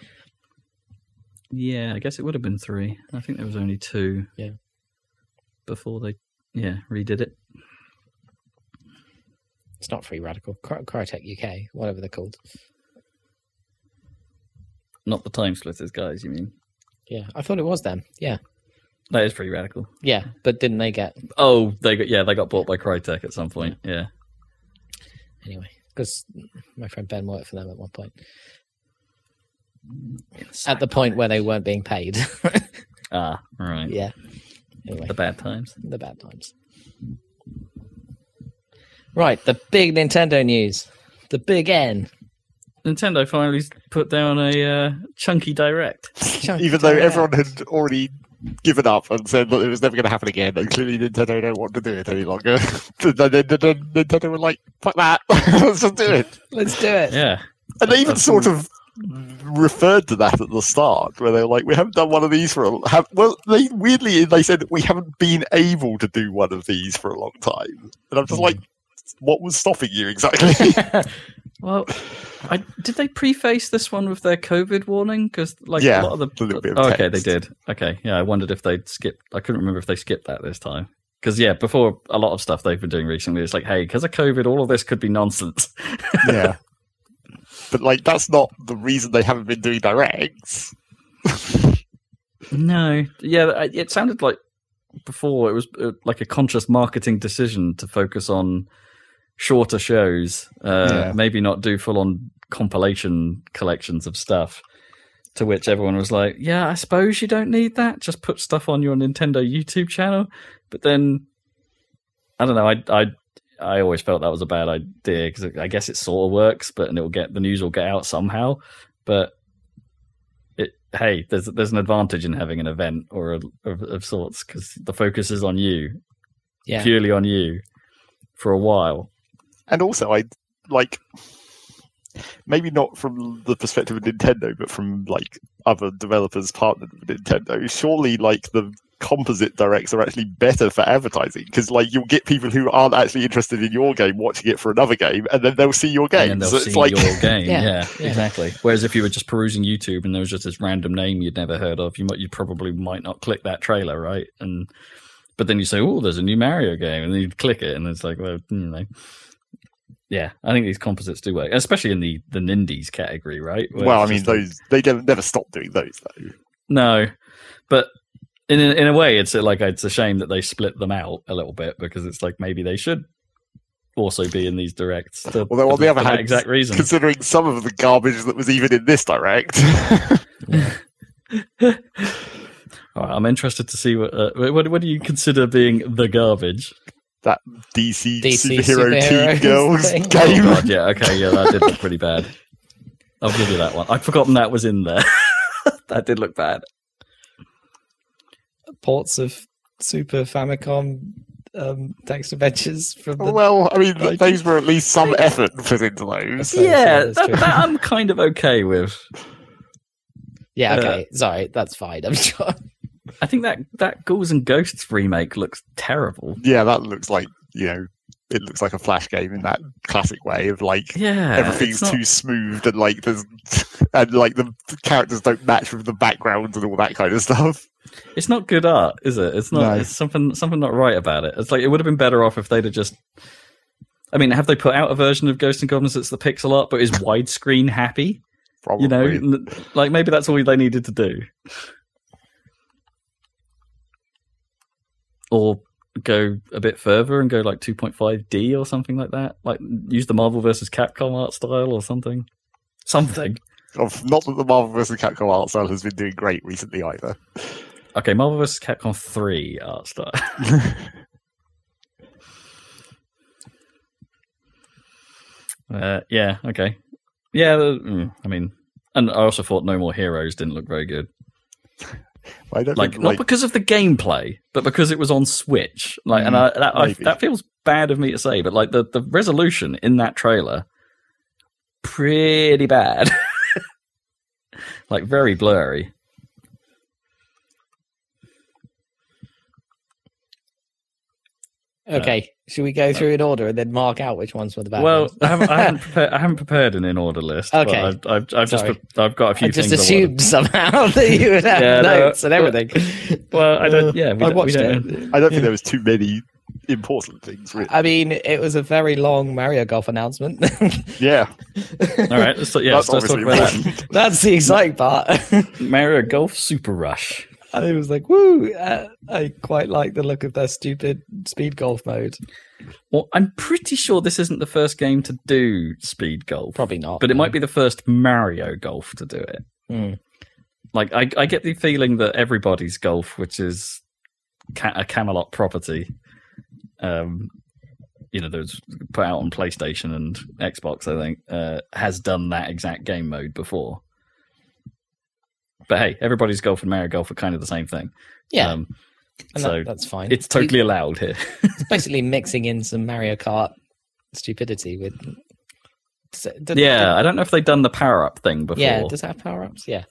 Yeah, I guess it would have been three. I think there was only two. Yeah. Before they, yeah, redid it. It's not free radical. Crytek UK, whatever they're called. Not the time splitters guys, you mean? Yeah, I thought it was them. Yeah, That is pretty radical. yeah, but didn't they get Oh, they got yeah, they got bought by Crytek at some point. Yeah. anyway? Because my friend Ben worked for them at one point. At the point where they weren't being paid. Ah, right. yeah. Anyway, The bad times. the bad times. Right, the big Nintendo news. The big N. Nintendo finally put down a uh, chunky direct. Even though everyone had already given up and said that it was never going to happen again, and clearly Nintendo don't want to do it any longer. Nintendo were like, "Fuck that, let's just do it." Let's do it. Yeah. And they even sort of referred to that at the start, where they were like, "We haven't done one of these for a have, well." They weirdly they said we haven't been able to do one of these for a long time, and I'm just like, "What was stopping you exactly?" Well, I, did they preface this one with their COVID warning? Because like Yeah, a lot of the a bit of oh, okay, they did. Okay, yeah, I wondered if they'd skipped. I couldn't remember if they skipped that this time. Because yeah, before a lot of stuff they've been doing recently, it's like, hey, because of COVID, all of this could be nonsense. yeah, but like that's not the reason they haven't been doing directs. No, yeah, it sounded like before it was uh, like a conscious marketing decision to focus on shorter shows, uh, Yeah. maybe not do full on compilation collections of stuff. To which everyone was like, "Yeah, I suppose you don't need that. Just put stuff on your Nintendo YouTube channel." But then, I don't know. I I I always felt that was a bad idea because I guess it sort of works, but and it will get the news will get out somehow. But it hey, there's there's an advantage in having an event or a, of, of sorts because the focus is on you, Yeah. purely on you, for a while. And also, I like maybe not from the perspective of Nintendo, but from like other developers partnered with Nintendo. Surely, like the composite directs are actually better for advertising because, like, you'll get people who aren't actually interested in your game watching it for another game, and then they'll see your game. and then they'll it's see like, your game. Yeah, yeah, yeah. exactly. Whereas if you were just perusing YouTube and there was just this random name you'd never heard of, you might you probably might not click that trailer, right? And but then you say, "Oh, there's a new Mario game," and then you click it, and it's like, well, you know. Yeah, I think these composites do work, especially in the the Nindies category, right? Where well, I mean, those they never, never stop doing those though. No, but in a, in a way, it's like it's a shame that they split them out a little bit because it's like maybe they should also be in these directs. To, Although on the other hand, exact reason. Considering some of the garbage that was even in this direct. All right, I'm interested to see what, uh, what what do you consider being the garbage? That DC, DC superhero superheroes teen girls thing. Oh game. god, yeah, okay, yeah, that did look pretty bad. I'll give you that one. I'd forgotten that was in there. that did look bad. Ports of Super Famicom um, text adventures from the. Well, I mean, Right. those were at least some effort put into those. So- so yeah, that's that, that I'm kind of okay with. yeah, uh, okay. Sorry, that's fine. I'm sure. I think that that Ghouls and Ghosts remake looks terrible. Yeah, that looks like you know, it looks like a flash game in that classic way of like Yeah, everything's not- too smooth and like there's and like the characters don't match with the backgrounds and all that kind of stuff. It's not good art, is it? It's not. No. It's something something not right about it. It's like it would have been better off if they'd have just. I mean, have they put out a version of Ghosts and Goblins that's the pixel art but is widescreen happy? Probably. You know, like maybe that's all they needed to do, or go a bit further and go like 2.5D or something like that. Like use the Marvel versus Capcom art style or something. Something. Of- not that the Marvel versus Capcom art style has been doing great recently either. Okay, Marvel vs. Capcom 3 art style. Uh, yeah, okay. Yeah, mm, I mean, and I also thought No More Heroes didn't look very good. I don't Like, think, not like because of the gameplay, but because it was on Switch. Like, and I, that, I, that feels bad of me to say, but like the, the resolution in that trailer, pretty bad. like, very blurry. Okay, should we go through in order and then mark out which ones were the bad well, ones? I haven't, I haven't prepared. I haven't prepared an in order list. but Okay. I've, I've, I've just, pre- I've got a few I just things. I wanna- assumed somehow that you would have Yeah, no, notes and everything. Well, I don't. Uh, Yeah, we I don't- we watched don't- it. I don't think there was too many important things. Really. I mean, it was a very long Mario Golf announcement. yeah, All right, let's, yeah, that's let's talk obviously about that. That's the exciting part. Mario Golf Super Rush. I was like, woo! Uh, I quite like the look of their stupid speed golf mode. Well, I'm pretty sure this isn't the first game to do speed golf, Probably not. but it might be the first Mario Golf to do it. Hmm. Like, I, I get the feeling that everybody's golf, which is ca- a Camelot property, um, you know, that was put out on PlayStation and Xbox, I think, uh, has done that exact game mode before. But hey, everybody's golf and Mario Golf are kind of the same thing. Yeah, Um, and so that, that's fine. it's totally allowed here. It's basically mixing in some Mario Kart stupidity with. Does it- does- yeah, I don't know if they've done the power up thing before. Yeah, does it have power ups? Yeah.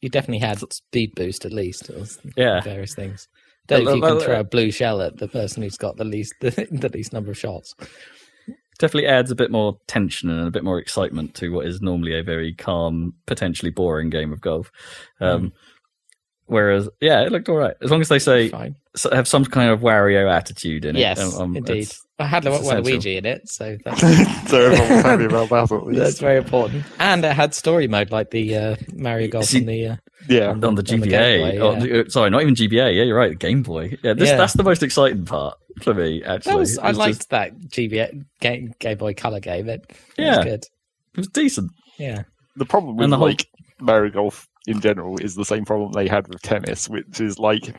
You definitely had speed boost at least, or yeah. various things. Don't know if you can throw a blue shell at the person who's got the least the, the least number of shots. Definitely adds a bit more tension and a bit more excitement to what is normally a very calm, potentially boring game of golf. Um, Whereas, yeah, it looked all right as long as they say Fine. have some kind of Wario attitude in it. Yes, um, um, indeed. I had it's essential. Waluigi in it, so that's, so everyone was happy about that at least. that's very important. And it had story mode like the uh, Mario Golf See- on the. Uh, yeah, on the on the Game GBA. Boy, or the- uh, sorry, not even GBA. Yeah, you're right. Game Boy. Yeah, this, Yeah. that's the most exciting part for me. Actually, that was I liked just- that GBA Game, Game Boy Color game. It, it Yeah. was good. it was decent. Yeah, the problem with And the whole- like Mario Golf in general is the same problem they had with tennis, which is like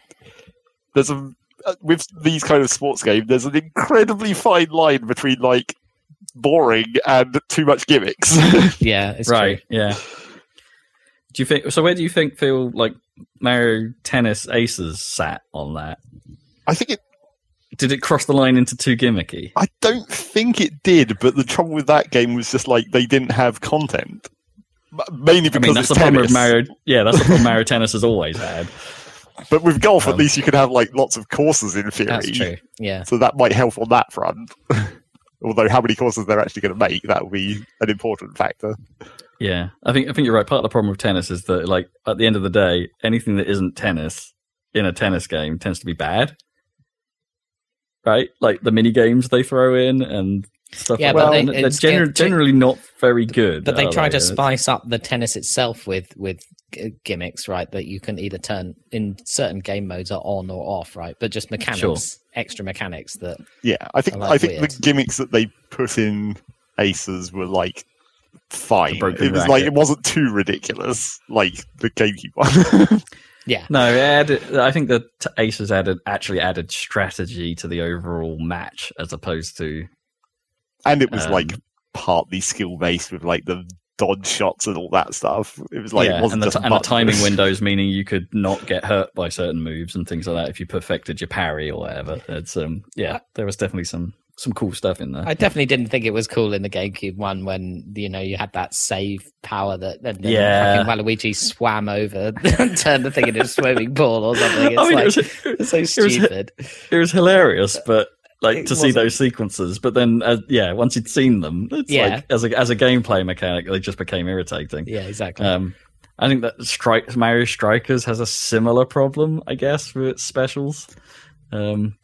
there's a uh, with these kind of sports games, there's an incredibly fine line between like boring and too much gimmicks. yeah, it's right. true. Yeah. Do you think so? Where do you think feel like Mario Tennis Aces sat on that? I think it. Did it cross the line into too gimmicky? I don't think it did, but the trouble with that game was just like they didn't have content. M- Mainly I because mean, that's it's the problem tennis. with Mario. Yeah, that's the problem Mario Tennis has always had. But with golf, Um, at least you could have like lots of courses in theory. That's true. Yeah, So that might help on that front. Although how many courses they're actually going to make, that will be an important factor. Yeah, I think I think you're right. Part of the problem with tennis is that, like, at the end of the day, anything that isn't tennis in a tennis game tends to be bad. Right, like the mini games they throw in and stuff. Yeah, like but that. they- and they're it's- gener- it- generally not very good. but they are try to spice up the tennis itself with with gimmicks, right? That you can either turn in certain game modes are on or off, right? But just mechanics, Sure. extra mechanics that Yeah, I think I I, think weird. the gimmicks that they put in Aces were like fine. It was like it wasn't too ridiculous, like the GameCube one. yeah, No, it added, I think that Aces added actually added strategy to the overall match as opposed to and it was Um, like partly skill based with like the dodge shots and all that stuff. It was like it wasn't and the, just t- and the timing windows, meaning you could not get hurt by certain moves and things like that if you perfected your parry or whatever. It's um, yeah, there was definitely some some cool stuff in there. I definitely didn't think it was cool in the GameCube one when you know you had that save power that and then Yeah. fucking Waluigi swam over and turned the thing into a swimming pool or something. It's I mean, like it was it's so it was- stupid. it was hilarious, but like It to see wasn't- those sequences. But then, uh, yeah, once you'd seen them, it's Yeah. like as a as a gameplay mechanic, they just became irritating. Yeah, exactly. Um, I think that Strike Mario Strikers has a similar problem, I guess, with its specials. Um,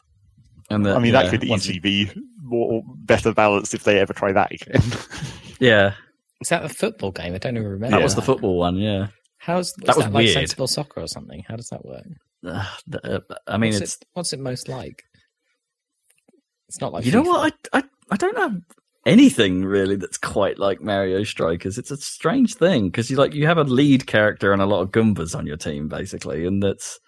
and that, I mean, yeah, that could once easily be more better balanced if they ever try that again. yeah, Is that the football game? I don't even remember. that was the football one. Yeah, How's That was like weird. sensible soccer or something? How does that work? Uh, the- uh, I mean, what's it's it, what's it most like? It's not like you know what I, I I don't have anything really that's quite like Mario Strikers. It's a strange thing because you like you have a lead character and a lot of Goombas on your team basically, and that's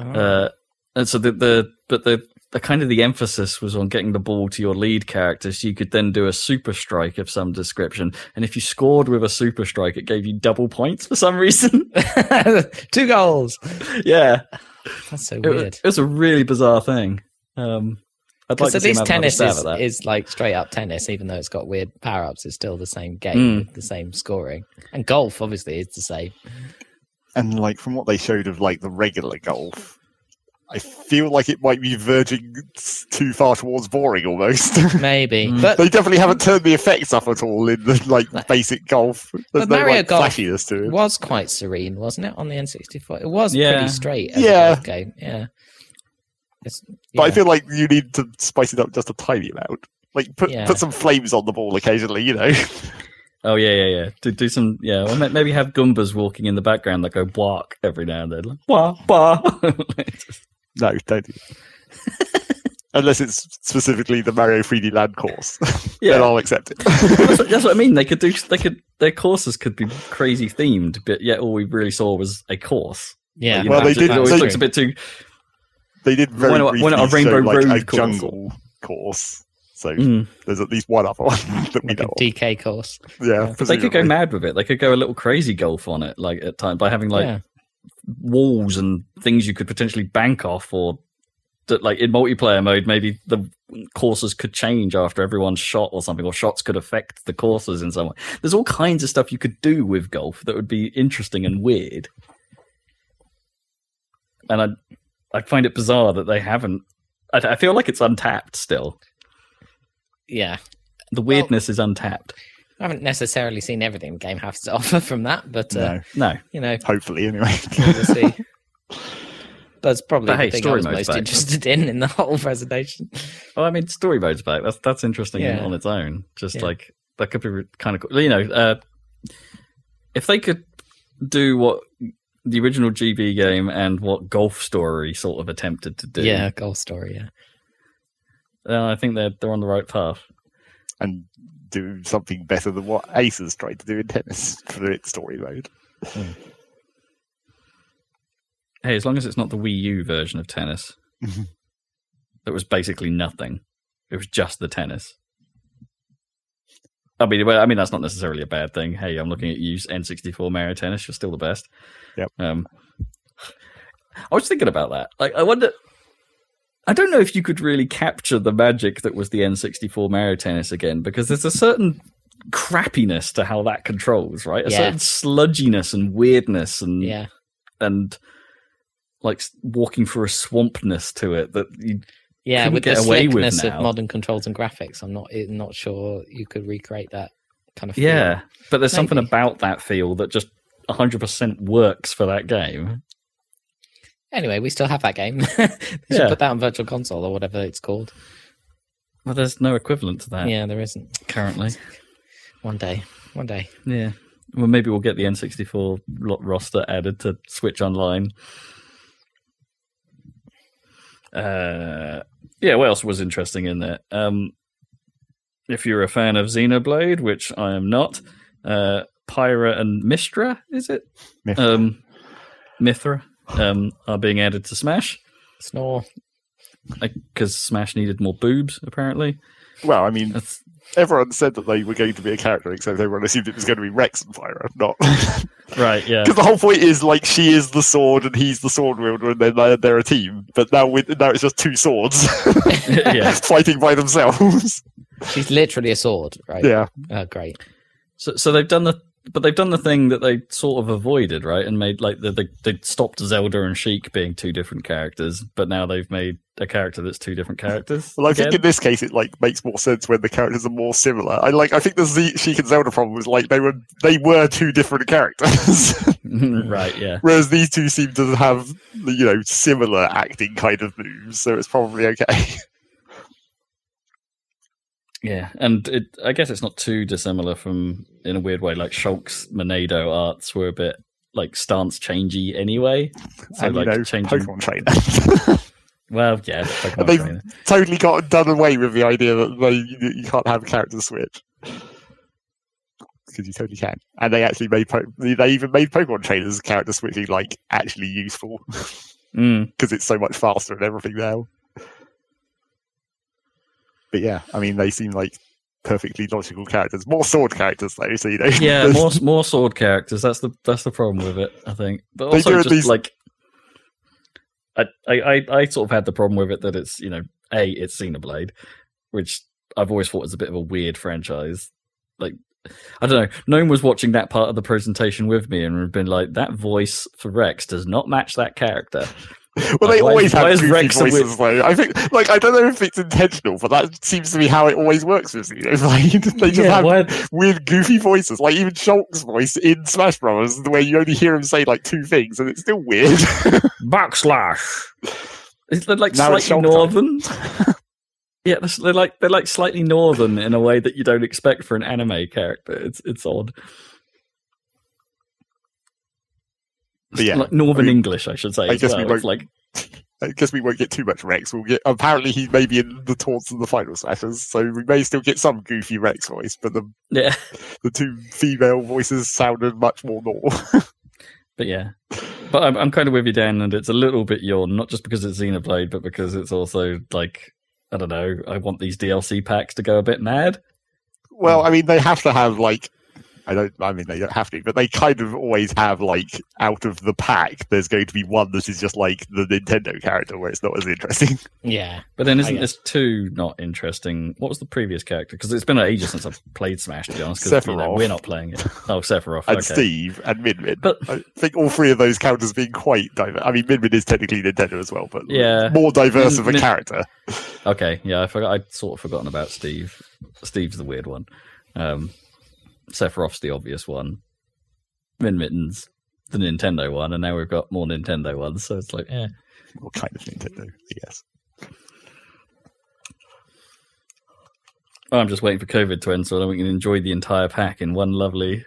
Oh. uh, and so the the but the the kind of the emphasis was on getting the ball to your lead character, so you could then do a super strike of some description, and if you scored with a super strike, it gave you double points for some reason. Two goals. yeah, That's so it, weird. it was a really bizarre thing. Um, I'd like to at see least tennis stab is, that. is like straight up tennis, even though it's got weird power ups. It's still the same game, Mm. with the same scoring. And golf, obviously, is the same. and like from what they showed of like the regular golf, I feel like it might be verging too far towards boring almost. Maybe, Mm. but they definitely haven't turned the effects up at all in the like basic golf. There's But no Mario like Golf flashiness to it it. was quite serene, wasn't it, on the N64? It was Yeah. pretty straight as Yeah. a game. Yeah. It's, But I feel like you need to spice it up just a tiny amount. Like put Yeah. put some flames on the ball occasionally, you know. Oh yeah, yeah, yeah. Do do some yeah. Well, maybe have Goombas walking in the background that go bark every now and then. Like, wah, wah. No, don't do. Unless it's specifically the Mario 3D Land course, then yeah, I'll accept it. that's, what, that's what I mean. They could do. They could. Their courses could be crazy themed, but yet all we really saw was a course. yeah. You Well, know, they it did- always they- looks a bit too. they did very Why not- why not a briefly show, Rainbow like, a Road course? jungle course. So Mm. there's at least one other one that we Like a know. of. DK course. Yeah, But they could go mad with it. They could go a little crazy golf on it, like at times by having like yeah. Walls and things you could potentially bank off or that like in multiplayer mode maybe the courses could change after everyone's shot or something or shots could affect the courses in some way. There's all kinds of stuff you could do with golf that would be interesting and weird. And i i find it bizarre that they haven't i, I feel like it's untapped still. Yeah. the weirdness is untapped I haven't necessarily seen everything the game has to offer from that, but, uh, No, no you know, hopefully anyway. we'll see. That's probably But the hey, thing I story was most back. interested in in the whole presentation. Well, I mean, story mode's back. That's that's interesting Yeah. on its own. Just Yeah. like that could be kind of cool. You know, uh, if they could do what the original GB game and what Golf Story sort of attempted to do, Yeah, golf story. Yeah. then I think they're they're on the right path. and do something better than what Ace has tried to do in tennis for its story mode. Hey, as long as it's not the Wii U version of tennis, that was basically nothing. It was just the tennis. I mean, well, I mean that's not necessarily a bad thing. Hey, I'm looking at you, N64 Mario Tennis. You're still the best. Yep. Um, I was thinking about that. Like, I wonder. I don't know if you could really capture the magic that was the N64 Mario Tennis again, because there's a certain crappiness to how that controls, right? A Yeah. certain sludginess and weirdness and Yeah. and like walking through a swampness to it that you Yeah, with the away with slickness of modern controls and graphics, I'm not eh, not sure you could recreate that kind of feel. yeah but there's something about that feel that just 100% works for that game Anyway, we still have that game. they should Yeah. put that on Virtual Console or whatever it's called. well there's no equivalent to that Yeah, there isn't. currently One day. One day. yeah well maybe we'll get the n64 roster added to switch online uh yeah what else was interesting in there um if you're a fan of xenoblade which i am not uh pyra and mistra is it Mythra. um mythra um are being added to smash Snore. because smash needed more boobs apparently Well, I mean, that's everyone said that they were going to be a character, except everyone assumed it was going to be Rex and Pyra, not right yeah because the whole point is like she is the sword and he's the sword wielder, and then they're, they're a team. But now with now it's just two swords fighting by themselves. She's literally a sword, right? yeah, Oh, great. So, so they've done the but they've done the thing that they sort of avoided, right? And made like the, they they stopped Zelda and Sheik being two different characters, but now they've made a character that's two different characters. Well, I think in this case it like makes more sense when the characters are more similar. I like. I think the Z- Sheik and Zelda problem was like they were they were two different characters, right, yeah. whereas these two seem to have you know similar acting kind of moves, so it's probably okay. Yeah, and it, I guess it's not too dissimilar from, in a weird way, like Shulk's Monado arts were a bit like stance changey anyway. So and like you know, changing. Pokemon trainer. Well, yeah, Pokemon they've- trainer. totally got done away with the idea that they you, you can't have a character switch because you totally can. And they actually made po- they even made Pokemon trainers character switching like actually useful Mm, because it's so much faster and everything now. But yeah, I mean, they seem like perfectly logical characters. More sword characters though, so you know. yeah, more more sword characters. That's the that's the problem with it. I think, but also just least- like I, I I I sort of had the problem with it that it's you know a it's Xenoblade, which I've always thought is a bit of a weird franchise. Like I don't know. No one was watching that part of the presentation with me and had been like, that voice for Rex does not match that character. Well, they Why is- always why have is goofy Rex voices, though. I think, like, I don't know if it's intentional, but that seems to be how it always works with Xenoblade. they just Yeah, have why- weird, goofy voices, like even Shulk's voice in Smash Brothers, where you only hear him say like two things, and it's still weird. backslash. It's they're like Now slightly northern. yeah, they're, they're like they're like slightly northern in a way that you don't expect for an anime character. It's it's odd. But yeah, like Northern I mean, English, I should say. I guess we well. It's won't- like I guess we won't get too much Rex. We'll get apparently he may be in the taunts and the final smashes, so we may still get some goofy Rex voice, but the yeah, the two female voices sounded much more normal. but yeah. But I'm I'm kind of with you, Dan, and it's a little bit yawn, not just because it's Xenoblade, but because it's also like I don't know. I want these DLC packs to go a bit mad. Well, I mean, they have to have like. I don't. I mean, they don't have to, but they kind of always have like out of the pack. There's going to be one that is just like the Nintendo character, where it's not as interesting. Yeah. But then isn't this too not interesting? What was the previous character? Because it's been ages since I've played Smash, to be honest. Because you know, we're not playing it. Oh, Sephiroth. And okay. Steve and Min Min. But I think all three of those characters being quite diverse. I mean, Min Min is technically Nintendo as well, but Yeah. more diverse Min- of a Min- character. okay, yeah, I forgot. I'd sort of forgotten about Steve. Steve's the weird one. Um, Sephiroth's the obvious one. Min Min's the Nintendo one, and now we've got more Nintendo ones. So it's like, eh. Well, kind of Nintendo, guess. I'm just waiting for COVID to end so that we can enjoy the entire pack in one lovely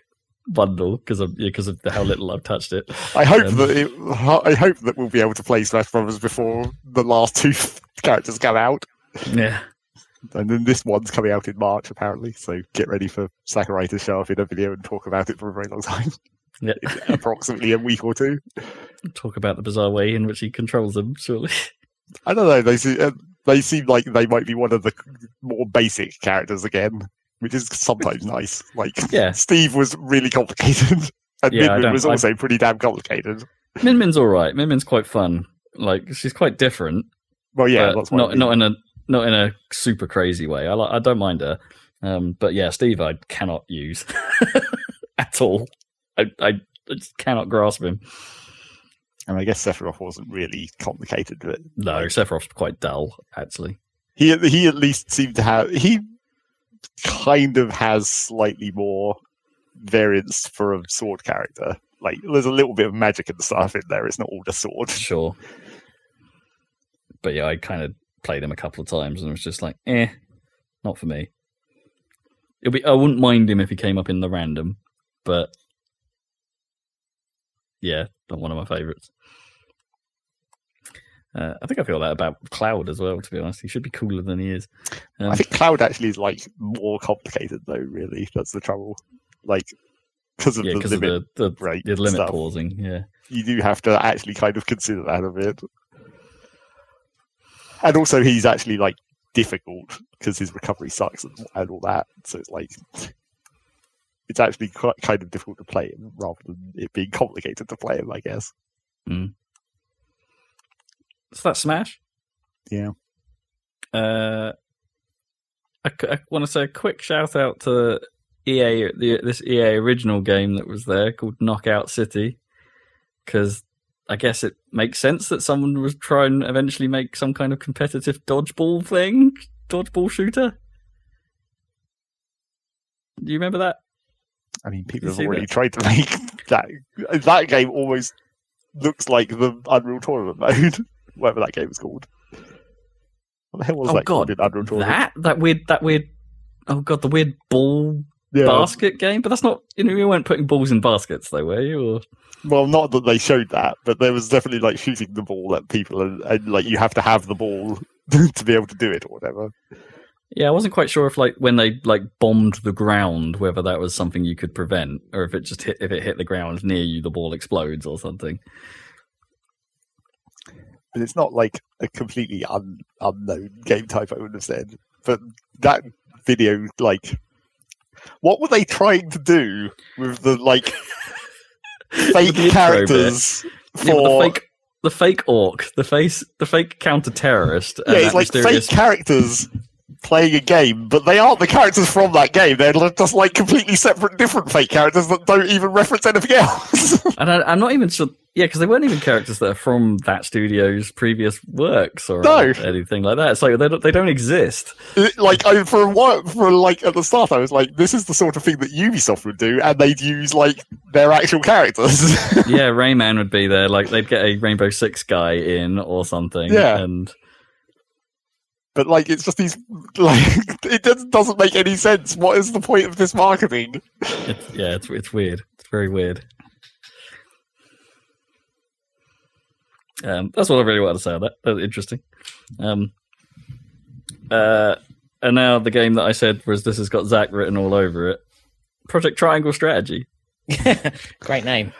bundle because of because of how little I've touched it. I hope Um, that it, I hope that we'll be able to play Smash Brothers before the last two characters come out. Yeah. And then this one's coming out in March, apparently. So get ready for Sakurai to show up in a video and talk about it for a very long time. Yeah. approximately a week or two. Talk about the bizarre way in which he controls them, surely. I don't know. They seem, uh, they seem like they might be one of the more basic characters again, which is sometimes nice. Like Yeah. Steve was really complicated, and Yeah, Min Min was I- also pretty damn complicated. Min Min's all right. Min Min's quite fun. Like she's quite different. Well, yeah, I not mean. not in a not in a super crazy way. I I don't mind her. Um, but yeah, Steve, I cannot use at all. I, I, I just cannot grasp him. And I guess Sephiroth wasn't really complicated, but No, Sephiroth's quite dull, actually. he he at least seemed to have he kind of has slightly more variance for a sword character. Like there's a little bit of magic and stuff in there. It's not all just sword. Sure. But yeah, I kind of played him a couple of times and it was just like, eh, not for me. It'll be I wouldn't mind him if he came up in the random, but yeah, not one of my favourites. Uh, I think I feel that about Cloud as well. To be honest, he should be cooler than he is. Um, I think Cloud actually is like more complicated though. Really, that's the trouble. Like because of yeah, the of limit, the the, the limit pausing. Yeah, you do have to actually kind of consider that a bit. And also, he's actually like difficult because his recovery sucks and, and all that. So it's like it's actually quite kind of difficult to play him rather than it being complicated to play him. I guess. so that Smash. Yeah. Uh, I, want to say a quick shout out to EA the, this EA original game that was there called Knockout City because I guess it makes sense that someone was trying to eventually make some kind of competitive dodgeball thing, dodgeball shooter. Do you remember that? I mean, people have already that? tried to make that. That game almost looks like the Unreal Tournament mode, whatever that game is called. What the hell was Oh, that called God, in Unreal Tournament? That that weird that weird. Oh god, the weird ball yeah. basket game. But that's not. You know, you weren't putting balls in baskets, though, were you? Or... Well, not that they showed that, but there was definitely like shooting the ball at people, and, and like you have to have the ball to be able to do it or whatever. Yeah, I wasn't quite sure if like when they like bombed the ground, whether that was something you could prevent, or if it just hit if it hit the ground near you, the ball explodes or something. But it's not like a completely un- unknown game type. I would have said, but that video, like, what were they trying to do with the like fake the characters for? Yeah, the fake, the fake orc, the face, the fake counter terrorist. yeah, it's like fake characters playing a game, but they aren't the characters from that game. They're just like completely separate, different fake characters that don't even reference anything else. and I, I'm not even sure. Yeah, because they weren't even characters that are from that studio's previous works or No. anything like that. So they don't, they don't exist. Like I, for while, for like at the start, I was like, "This is the sort of thing that Ubisoft would do," and they'd use like their actual characters. yeah, Rayman would be there. Like they'd get a Rainbow Six guy in or something. Yeah. and but like, it's just these like it doesn't make any sense. What is the point of this marketing? it's, yeah, it's it's weird. It's very weird. Um, that's what I really wanted to say on that. That was interesting. Um, uh, and now the game that I said was this has got Zac written all over it. Project Triangle Strategy. Great name.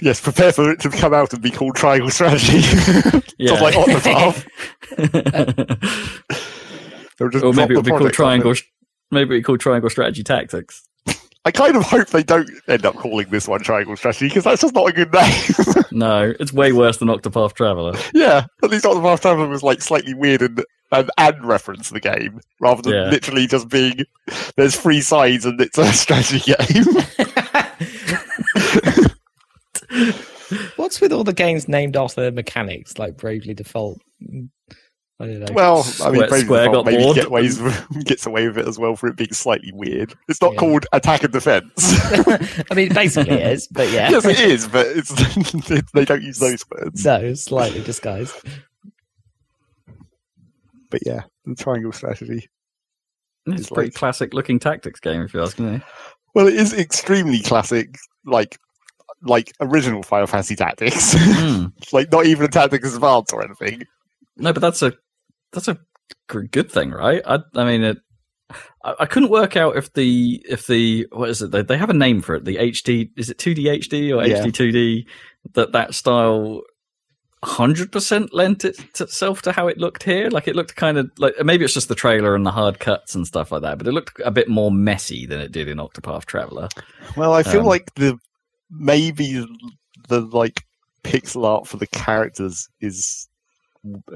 Yes, prepare for it to come out and be called Triangle Strategy. Yeah. Like Octopath. They'll or maybe it would be called Triangle. Maybe it'd be called Triangle Strategy Tactics. I kind of hope they don't end up calling this one Triangle Strategy because that's just not a good name. No, it's way worse than Octopath Traveler. yeah, at least Octopath Traveler was like slightly weird and and, and reference the game rather than Yeah. literally just being there's three sides and it's a strategy game. What's with all the games named after mechanics, like Bravely Default? I know. well, I mean, Bravely Square Default got maybe bored. get ways gets away with it as well for it being slightly weird. It's not Yeah. called attack and defense. I mean, basically it is, but yeah. yes, it is, but it's they don't use those words. No, slightly disguised. But yeah, the triangle strategy. It's It's a pretty like- classic looking tactics game, if you ask me. Well, it is extremely classic, like like original Final Fantasy Tactics. Hmm. like not even a Tactics Advance or anything. No, but that's a that's a good thing, right? I I mean it. I, I couldn't work out if the if the what is it? They, they have a name for it. The HD is it two D HD or. HD two D? That that style hundred percent lent it itself to how it looked here. Like it looked kind of like maybe it's just the trailer and the hard cuts and stuff like that, but it looked a bit more messy than it did in Octopath Traveler. Well, I feel Um, like the maybe the like pixel art for the characters is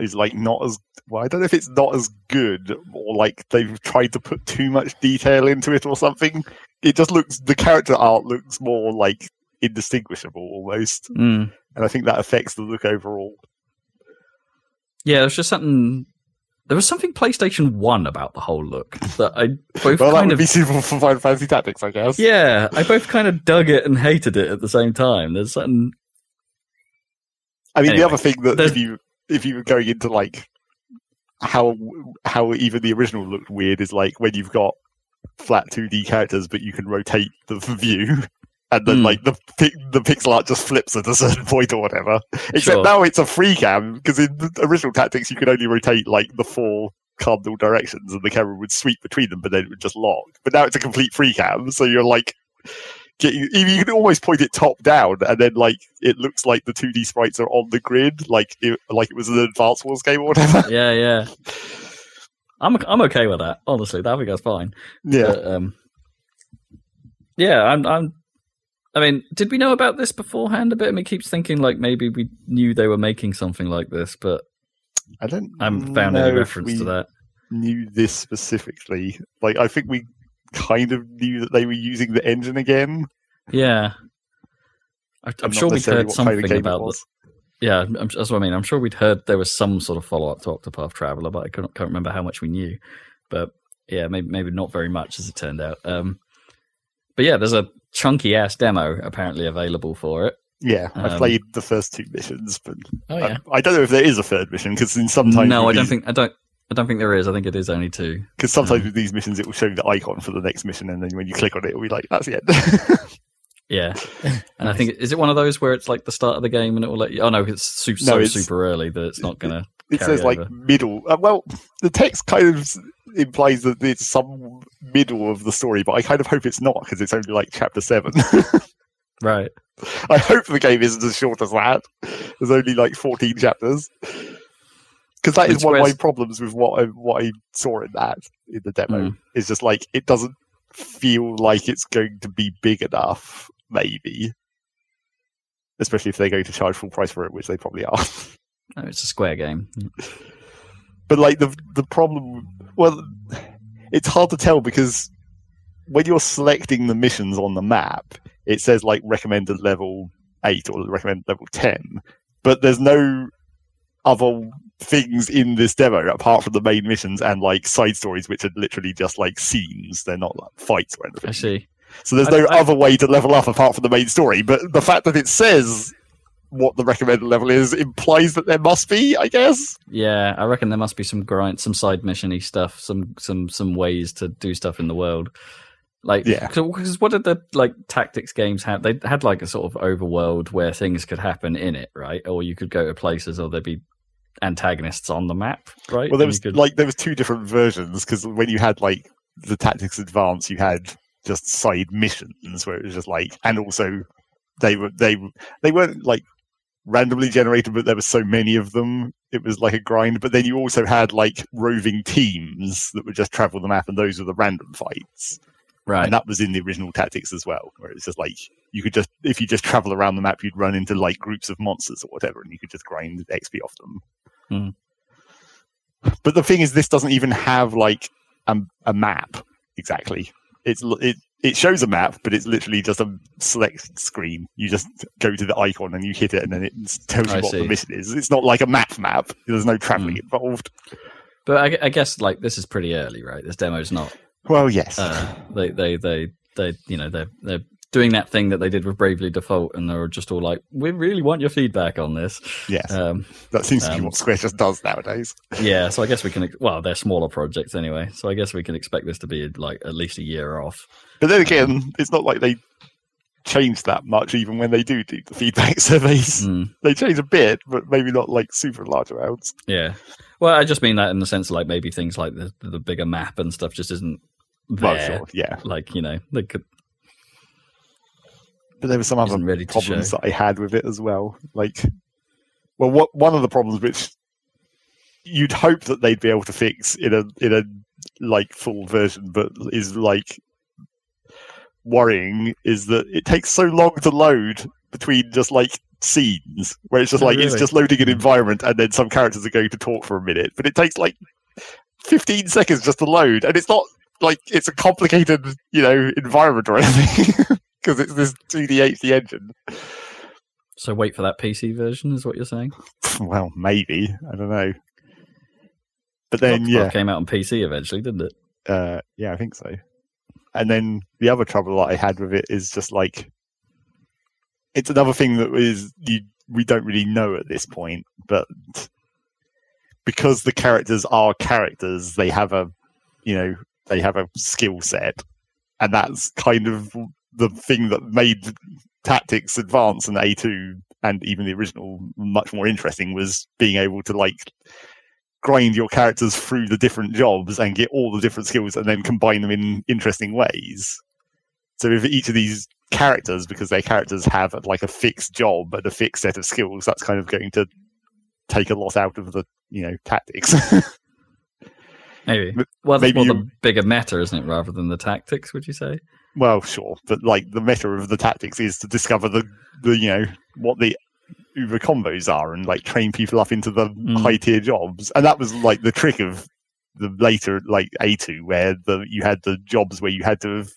is like not as well. I don't know if it's not as good or like they've tried to put too much detail into it or something. It just looks the character art looks more like indistinguishable almost, Mm. and I think that affects the look overall. Yeah, there's just something. There was something PlayStation One about the whole look that I both Well, that kind would of be suitable for Final Fantasy Tactics, I guess. Yeah, I both kind of dug it and hated it at the same time. There's something. I mean, Anyway, the other thing that if you if you were going into like how how even the original looked weird is like when you've got flat two D characters, but you can rotate the view, and then Hmm. like the the pixel art just flips at a certain point or whatever. Except Sure. now it's a free cam because in the original Tactics you could only rotate like the four cardinal directions, and the camera would sweep between them, but then it would just lock. But now it's a complete free cam, so you're like. Getting, you can almost point it top down, and then like it looks like the two D sprites are on the grid, like it, like it was an advanced Wars game or whatever. Yeah, yeah. I'm I'm okay with that. Honestly, I think that's fine. Yeah, But, um, yeah, I'm I'm. I mean, did we know about this beforehand a bit? I mean, it keeps thinking like maybe we knew they were making something like this, but I don't. I haven't found any reference we to that. Knew this specifically. Like I think we kind of knew that they were using the engine again. Yeah. I, I'm sure we'd heard what kind of something about this. Yeah, I'm, that's what I mean. I'm sure we'd heard there was some sort of follow up talk to Octopath Traveler, but I can't, can't remember how much we knew. But yeah, maybe maybe not very much as it turned out. Um, but yeah, there's a chunky ass demo apparently available for it. Yeah, I Um, played the first two missions, but Oh yeah. I, I don't know if there is a third mission because in sometimes no, I don't think I don't I don't think there is. I think it is only two. Because sometimes Um, with these missions, it will show you the icon for the next mission, and then when you click on it, it'll be like, "That's the end." Yeah, and I think is it one of those where it's like the start of the game and it will let you. Oh no, it's super, so it's- super early that it's not gonna. it Carry says like middle. Uh, well, the text kind of implies that it's some middle of the story, but I kind of hope it's not because it's only like chapter seven. Right. I hope the game isn't as short as that. There's only like 14 chapters. Because that is It's one of my problems with what I, what I saw in that in the demo. Mm. Is just like it doesn't feel like it's going to be big enough. Maybe, especially if they're going to charge full price for it, which they probably are. No, it's a square game. but like the the problem, well, it's hard to tell because when you're selecting the missions on the map, it says like recommended level eight or recommended level ten, but there's no other things in this demo apart from the main missions and like side stories, which are literally just like scenes. They're not like fights or anything. I see. So there's I- no I- other way to level up apart from the main story. But the fact that it says what the recommended level is implies that there must be, I guess. Yeah, I reckon there must be some grind, some side missiony stuff, some some some ways to do stuff in the world. Like, Yeah. because what did the like tactics games have? They had like a sort of overworld where things could happen in it, right? Or you could go to places, or there'd be antagonists on the map, right? Well, there And was could, like there was two different versions because when you had like the tactics advance, you had just side missions where it was just like, and also they were they they weren't like randomly generated, but there were so many of them, it was like a grind. But then you also had like roving teams that would just travel the map, and those were the random fights. right. And that was in the original tactics as well, where it's just like you could just if you just travel around the map, you'd run into like groups of monsters or whatever, and you could just grind XP off them. Hmm. But the thing is, this doesn't even have like a, a map exactly. It's it it shows a map, but it's literally just a select screen. You just go to the icon and you hit it, and then it tells you I what see. the mission is. It's not like a map map. There's no traveling Hmm. involved. but I, I guess like this is pretty early, right? This demo's not. Well, yes. Uh, they they they they you know they're they're doing that thing that they did with Bravely Default, and they're just all like, "We really want your feedback on this." yes. Um, that seems to be um, what Square just does nowadays. Yeah, so I guess we can. Well, they're smaller projects anyway, so I guess we can expect this to be like at least a year off. But then again, it's not like they change that much even when they do do the feedback surveys. Mm, They change a bit, but maybe not like super large amounts. yeah. Well, I just mean that in the sense of like maybe things like the the bigger map and stuff just isn't there. Well, sure, yeah. Like you know, they could But there were some other problems that I had with it as well. Like, well, what one of the problems which you'd hope that they'd be able to fix in a in a like full version, but is like worrying is that it takes so long to load between just like scenes where it's just Oh, like it's just loading an environment and then some characters are going to talk for a minute, but it takes like 15 seconds just to load and it's not like it's a complicated you know environment or anything because it's this 2d HD engine. so wait for that PC version, is what you're saying? Well, maybe I don't know. But then, yeah, came out on PC eventually, didn't it? uh, yeah, I think so. And then the other trouble that I had with it is just like it's another thing that is you we don't really know at this point, but because the characters are characters, they have a you know they have a skill set, and that's kind of the thing that made tactics advance and A2 and even the original much more interesting was being able to like grind your characters through the different jobs and get all the different skills and then combine them in interesting ways. So if each of these characters, because their characters have like a fixed job and a fixed set of skills, that's kind of going to take a lot out of the you know tactics. Maybe. Well, that's maybe more you- the bigger meta, isn't it, rather than the tactics? Would you say? Well, sure, but like the meta of the tactics is to discover the the you know what the Uber combos are and like train people up into the Mm. high tier jobs, and that was like the trick of the later like A2 where the you had the jobs where you had to have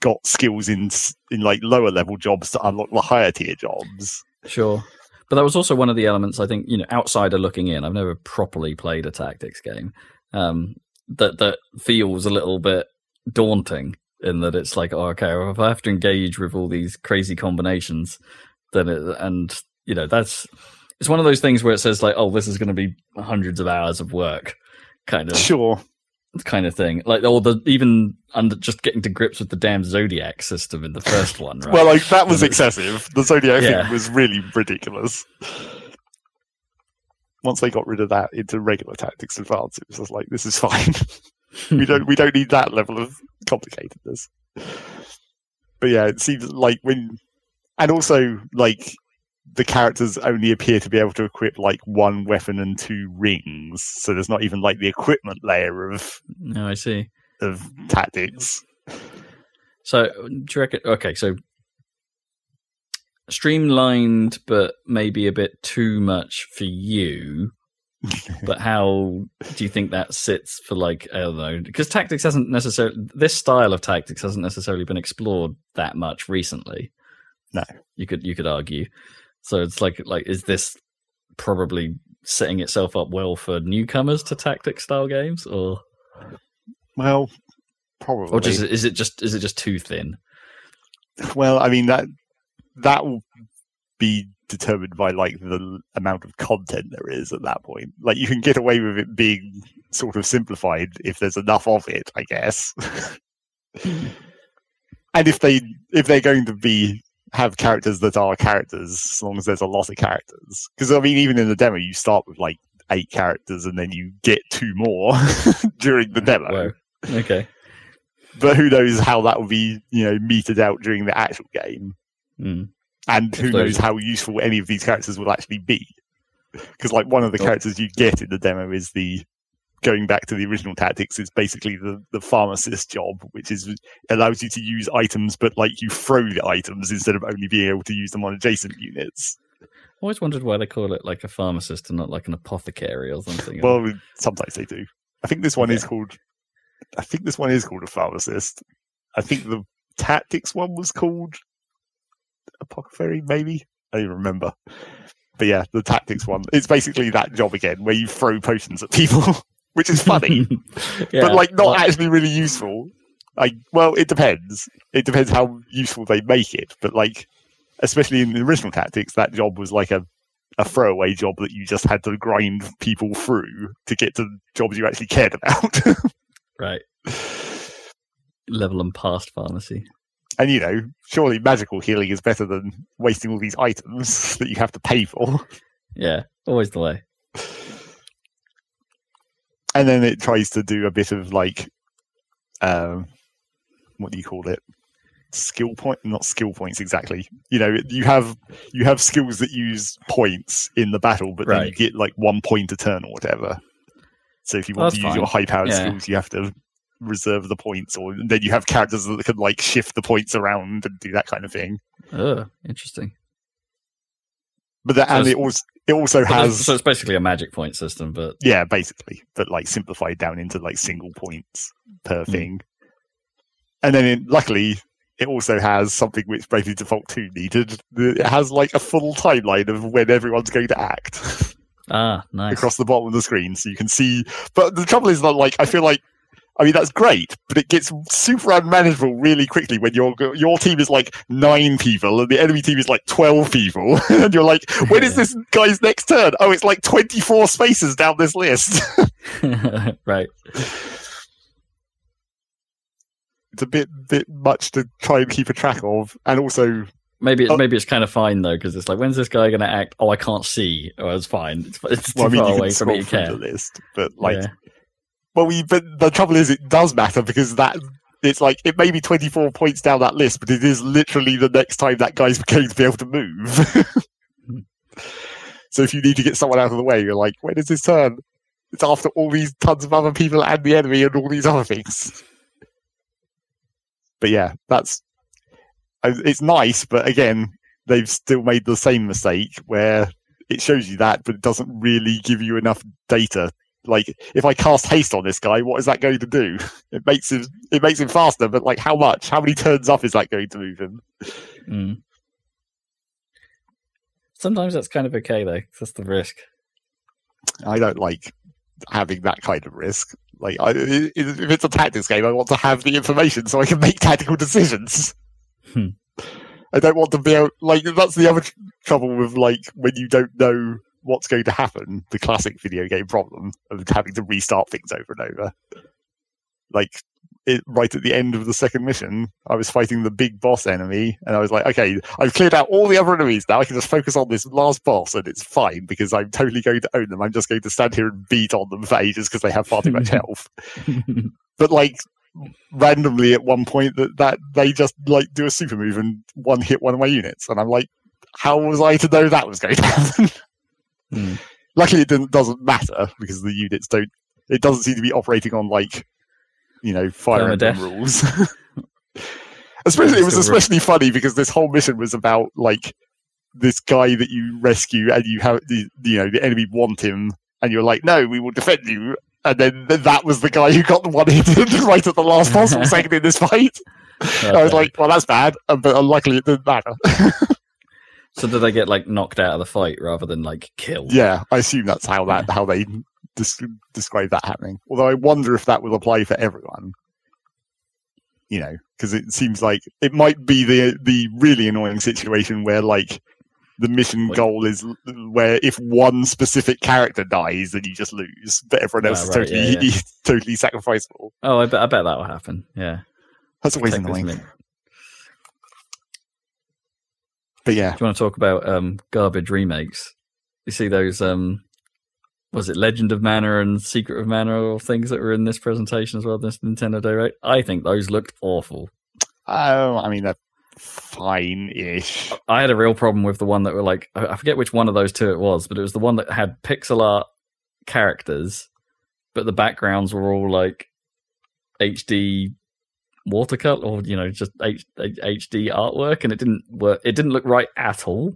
got skills in in like lower level jobs to unlock the higher tier jobs. Sure. But that was also one of the elements, I think, you know, outsider looking in. I've never properly played a tactics game. Um, that that feels a little bit daunting in that it's like, oh, okay, well, if I have to engage with all these crazy combinations, then it, and you know, that's it's one of those things where it says like, oh, this is going to be hundreds of hours of work, kind of Sure. kind of thing. Like, or the even under just getting to grips with the damn zodiac system in the first one, right? Well, like that was And excessive. The Zodiac Yeah. thing was really ridiculous. Once they got rid of that into regular tactics advance, it was just like this is fine. we don't we don't need that level of complicatedness. But yeah, it seems like when and also like the characters only appear to be able to equip like one weapon and two rings, so there's not even like the equipment layer of no, I see. of tactics. So, do you reckon? Okay, so streamlined, but maybe a bit too much for you. but how do you think that sits for like I don't know? Because tactics hasn't necessarily this style of tactics hasn't necessarily been explored that much recently. No. you could you could argue. So it's like like is this probably setting itself up well for newcomers to tactic style games, or Well, probably. or just is it just is it just too thin? Well, I mean that that will be determined by like the amount of content there is at that point. Like you can get away with it being sort of simplified if there's enough of it, I guess. and if they if they're going to be have characters that are characters, as long as there's a lot of characters. Because I mean, even in the demo, you start with like eight characters, and then you get two more during the demo. Whoa. Okay. But who knows how that will be, you know, metered out during the actual game. Mm. And who knows how useful any of these characters will actually be. Because like one of the characters you get in the demo is the going back to the original tactics is basically the the pharmacist job which is allows you to use items but like you throw the items instead of only being able to use them on adjacent units. I always wondered why they call it like a pharmacist and not like an apothecary or something. well sometimes they do. I think this one is called i think this one is called a pharmacist. I think the tactics one was called apothecary maybe? I don't even remember. But yeah the tactics one it's basically that job again where you throw potions at people which is funny. Yeah, but like not well, actually really useful. Like well it depends. It depends how useful they make it. But like especially in the original tactics that job was like a a throwaway job that you just had to grind people through to get to jobs you actually cared about. Right. Level and past pharmacy. And you know surely magical healing is better than wasting all these items that you have to pay for. Yeah, always the way. and then it tries to do a bit of like um what do you call it? Skill point? Not skill points exactly. You know you have you have skills that use points in the battle but then you get like one point a turn or whatever. So if you want to use your high powered Yeah. skills you have to reserve the points or then you have characters that can like shift the points around and do that kind of thing Oh, interesting. but that, So and it also it also has so it's basically a magic point system, but Yeah, basically, but like simplified down into like single points per Hmm. thing. And then, it, luckily, it also has something which Bravely Default 2 needed. It has like a full timeline of when everyone's going to act ah, nice. across the bottom of the screen, so you can see. But the trouble is that, like, I feel like. I mean that's great, but it gets super unmanageable really quickly when your your team is like nine people and the enemy team is like twelve people, and you're like, when is this guy's next turn? Oh, it's like twenty four spaces down this list. right. it's a bit bit much to try and keep a track of, and also Maybe it's, Oh. maybe it's kind of fine though because it's like when's this guy going to act? Oh, I can't see. Oh, it's fine. It's, it's too well, I mean, far away from me scroll to care. the list, but like, Yeah. Well, we but the trouble is, it does matter because that it's like it may be twenty four points down that list, but it is literally the next time that guy's going to be able to move. so if you need to get someone out of the way, you're like, when is his turn? It's after all these tons of other people and the enemy and all these other things. But yeah, that's it's nice, but again, they've still made the same mistake where it shows you that, but it doesn't really give you enough data Like, if I cast haste on this guy, what is that going to do? It makes him it makes him faster, but like, how much? How many turns up is that going to move him? Mm. Sometimes that's kind of okay though. That's the risk. I don't like having that kind of risk. Like, I, if it's a tactics game, I want to have the information so I can make tactical decisions. Hmm. I don't want to be able, like that's the other tr- trouble with like when you don't know what's going to happen. The classic video game problem of having to restart things over and over. Like it, right at the end of the second mission, I was fighting the big boss enemy, and I was like, okay, I've cleared out all the other enemies now. I can just focus on this last boss, and it's fine because I'm totally going to own them. I'm just going to stand here and beat on them for ages because they have far too much health. But like randomly at one point that, that they just like do a super move and one hit one of my units and i'm like how was i to know that was going to happen Hmm. luckily it didn't, doesn't matter because the units don't it doesn't seem to be operating on like you know fire emblem Permadeath. rules especially it was especially funny because this whole mission was about like this guy that you rescue and you have the you know the enemy want him and you're like no we will defend you and then th- that was the guy who got the one hit right at the last possible second in this fight I was like, well, that's bad, uh, but luckily it didn't matter. So did they get like knocked out of the fight rather than like killed? yeah, I assume that's how that how they des- describe that happening. Although I wonder if that will apply for everyone. You know, because it seems like it might be the the really annoying situation where like the mission Wait. goal is where if one specific character dies, then you just lose, but everyone else Ah, is right, totally yeah, totally sacrificable. Oh, I bet. I bet that will happen. Yeah. That's always annoying. minute. But yeah, Do you want to talk about um, garbage remakes? You see those, um, was it Legend of Mana and Secret of Mana or things that were in this presentation as well, this Nintendo Direct? I think those looked awful. oh, I mean they're fine-ish. I had a real problem with the one that were like, I forget which one of those two it was, but it was the one that had pixel art characters, but the backgrounds were all like HD watercolor or you know just H- H- HD artwork, and it didn't work. It didn't look right at all.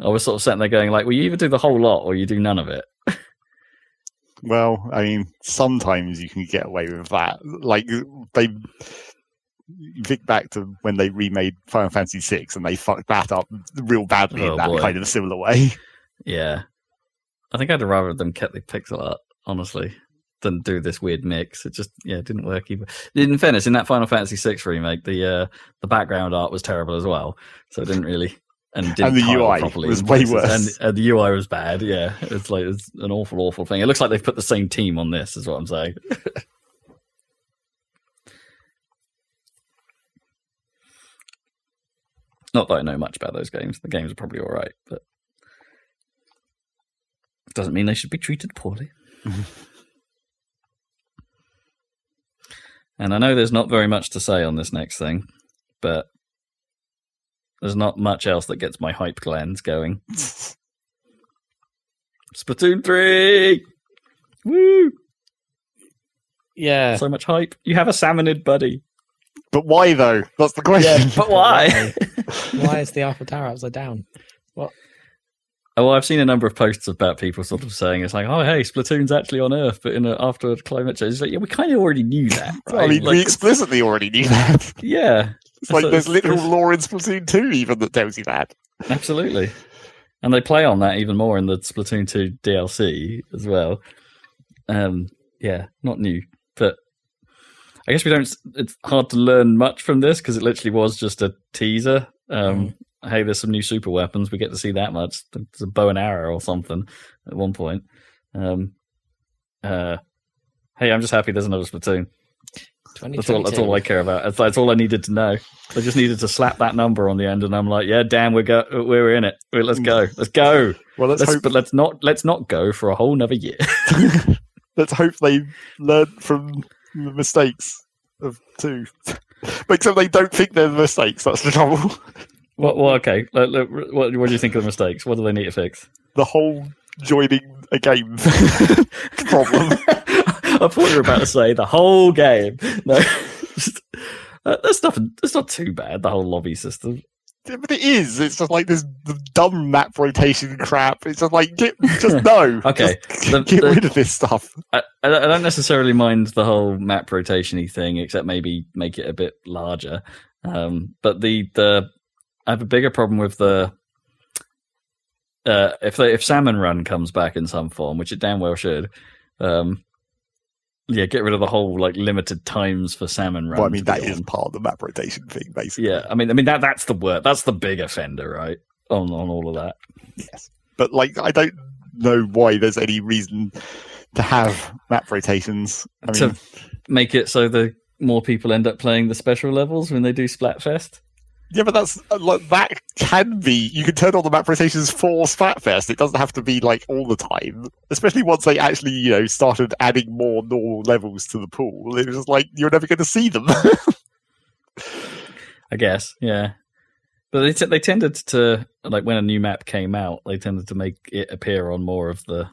I was sort of sitting there going like, well, you either do the whole lot or you do none of it. Well, I mean, sometimes you can get away with that. Like they think back to when they remade Final Fantasy VI and they fucked that up real badly Oh, in that boy. kind of similar way. Yeah, I think I'd rather them kept the pixel art honestly than do this weird mix. It just yeah, it didn't work either. In fairness, in that Final Fantasy VI remake, the uh, the background art was terrible as well, so it didn't really. And, didn't And the UI properly was way worse. And, and the UI was bad. Yeah, it's like it's an awful, awful thing. It looks like they've put the same team on this. Is what I'm saying. Not that I know much about those games. The games are probably all right, but doesn't mean they should be treated poorly. and I know there's not very much to say on this next thing, but there's not much else that gets my hype glands going. Splatoon 3! Woo! Yeah. So much hype. You have a salmonid buddy. But why though? That's the question. Yeah, but why? Why is the Eiffel Tower upside down? Oh, well, I've seen a number of posts about people sort of saying it's like, oh, hey, Splatoon's actually on Earth, but in a, after a climate change. It's like, yeah, we kind of already knew that, right? I mean, Like, we explicitly already knew that. yeah, It's like So there's literal lore in Splatoon 2 even that tells you that. absolutely. And they play on that even more in the Splatoon 2 DLC as well. Um, yeah, not new, but I guess we don't. It's hard to learn much from this because it literally was just a teaser. Um, Hey, there's some new super weapons. We get to see that much. There's a bow and arrow or something at one point. Um, uh, hey, I'm just happy there's another Splatoon. That's all. That's all I care about. That's, that's all I needed to know. I just needed to slap that number on the end, and I'm like, yeah, damn, we're go, we're in it. Let's go, let's go. Well, let's, Let's, hope but let's not let's not go for a whole nother year. let's hope they learn from the mistakes of 2. but except they don't think they're the mistakes. That's the trouble. What? Well, okay. Let- let- what, what do you think of the mistakes? What do they need to fix? the whole joining a game problem. I thought you were about to say the whole game. No, Just- uh, that's not that's not too bad. The whole lobby system. But it is. It's just like this dumb map rotation crap. It's just like get, just no. Okay, Just the- get the- rid of this stuff. I, I don't necessarily mind the whole map rotationy thing, except maybe make it a bit larger. Um, but the the I have a bigger problem with the uh, if they, if Salmon Run comes back in some form, which it damn well should. Um, yeah, get rid of the whole like limited times for Salmon Run. Well, I mean that is part of the map rotation thing, basically. Yeah, I mean, I mean that that's the word. That's the big offender, right? On on all of that. Yes. But like, I don't know why there's any reason to have map rotations. I mean, to make it so the more people end up playing the special levels when they do Splatfest. Yeah, but that's uh, like, that can be. You can turn on the map rotations for Splatfest. It doesn't have to be like all the time. Especially once they actually, you know, started adding more normal levels to the pool. It was like you're never going to see them. I guess, yeah. But they t- they tended to like when a new map came out, they tended to make it appear on more of the,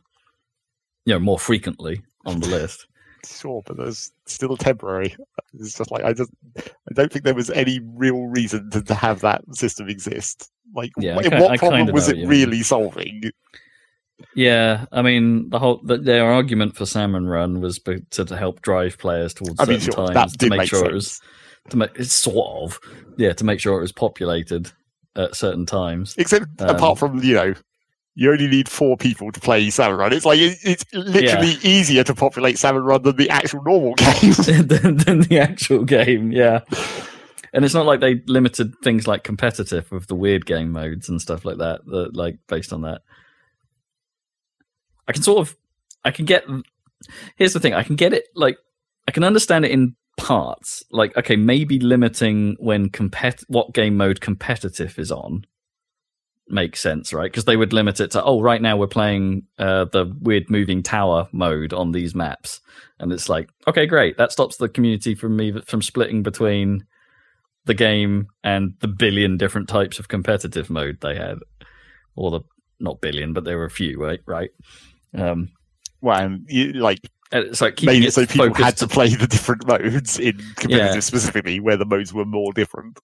you know, more frequently on the list. Sure, but there's still temporary. It's just like I just I don't think there was any real reason to, to have that system exist. Like, Yeah, what, ki- I what problem was know it you really solving? Yeah, I mean the whole the, their argument for Salmon Run was to, to help drive players towards I mean, certain sure, times that to make, make sure sense. it was to make it's sort of yeah to make sure it was populated at certain times. Except Um, apart from you know, you only need four people to play Salmon Run. It's like it, it's literally easier to populate Salmon Run than the actual normal game. than, than the actual game. Yeah, and it's not like they limited things like competitive with the weird game modes and stuff like that. That like based on that, I can sort of, I can get. Here's the thing: I can get it. Like, I can understand it in parts. Like, okay, maybe limiting when compet what game mode competitive is on makes sense, right? Because they would limit it to, oh, right now we're playing uh, the weird moving tower mode on these maps, and it's like, okay, great, that stops the community from me from splitting between the game and the billion different types of competitive mode they had, or the not billion, but there were a few, right? Right. Um, well, and you, like and it's like made it so people had to play the different modes in competitive Yeah. specifically, where the modes were more different.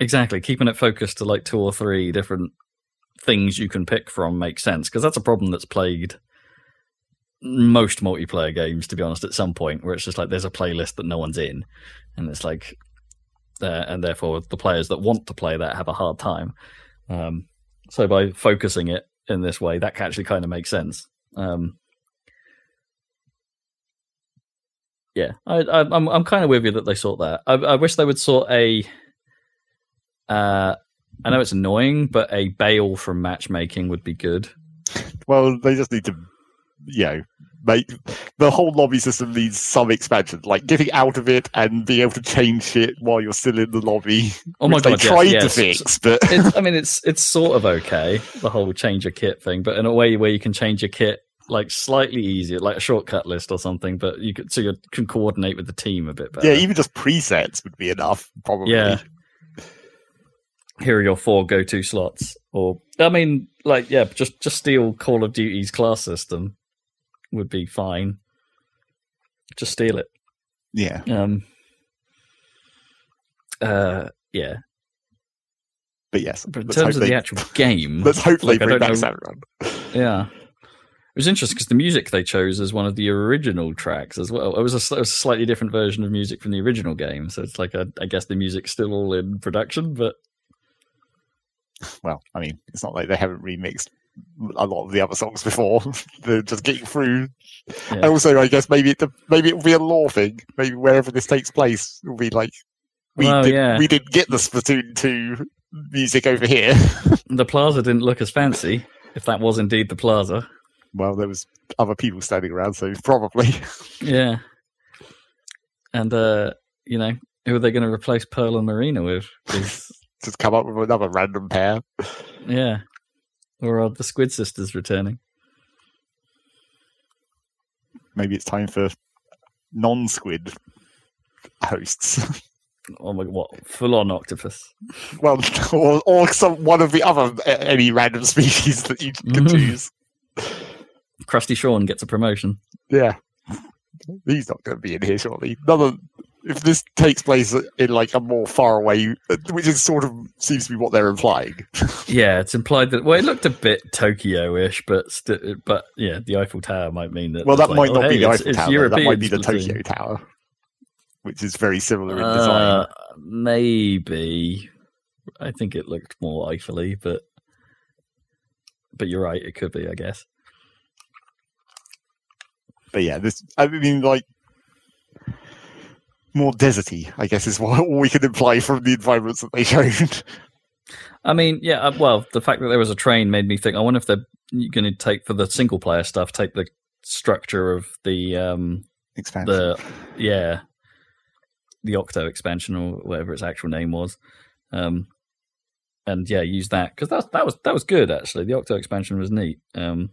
Exactly, keeping it focused to like two or three different things you can pick from make sense because that's a problem that's plagued most multiplayer games, to be honest. At some point, where it's just like there's a playlist that no one's in, and it's like, uh, and therefore the players that want to play that have a hard time. Um, so by focusing it in this way, that actually kind of makes sense. Um, yeah, I, I, I'm I'm kind of with you that they sort that. I, I wish they would sort a. Uh, I know it's annoying, but a bail from matchmaking would be good. Well, they just need to, you know, make the whole lobby system needs some expansion, like getting out of it and being able to change shit while you're still in the lobby. Oh my god, they tried yes, to fix, but it's, I mean, it's it's sort of okay the whole change your kit thing, but in a way where you can change your kit like slightly easier, like a shortcut list or something. But you could so you can coordinate with the team a bit better. yeah, even just presets would be enough, probably. Yeah. Here are your four go-to slots. Or I mean, like yeah, just just steal Call of Duty's class system would be fine. Just steal it. yeah. Um. Uh. Yeah. But yes, But in terms of the actual game, let's hope like, bring back Run. Yeah. It was interesting because the music they chose as one of the original tracks as well. It was, a, it was a slightly different version of music from the original game. So it's like, a, I guess the music's still all in production, but Well, I mean, it's not like they haven't remixed a lot of the other songs before. They're just getting through. Yeah. Also, I guess maybe it, maybe it will be a lore thing. Maybe wherever this takes place will be like we Well, did, yeah. we didn't get the Splatoon two music over here. the plaza didn't look as fancy, if that was indeed the plaza. well, there was other people standing around, so probably. Yeah. And, uh, you know, who are they going to replace Pearl and Marina with? 'Cause, just come up with another random pair. yeah. Or are the Squid Sisters returning? Maybe it's time for non-squid hosts. Oh my god, what? Full on octopus. well, or, or some one of the other any random species that you can Mhm. choose. Crusty Sean gets a promotion. Yeah, he's not going to be in here shortly. None of if this takes place in like a more far away, which is sort of seems to be what they're implying. Yeah, it's implied that. Well, it looked a bit Tokyo-ish, but st- but yeah, the Eiffel Tower might mean that. well, it's that like, might oh, not be hey, the Eiffel it's Tower. though. That might be the Tokyo. Tower, which is very similar in design. Uh, maybe. I think it looked more Eiffel-y, but but you're right. It could be, I guess. But yeah, this I mean like more deserty, I guess is what we can imply from the environments that they showed. I mean, yeah. uh, Well, the fact that there was a train made me think. I wonder if they're going to take for the single player stuff, take the structure of the um Expansion. the yeah the Octo expansion or whatever its actual name was, um, and yeah, use that because that that was that was good actually. The Octo expansion was neat. Um,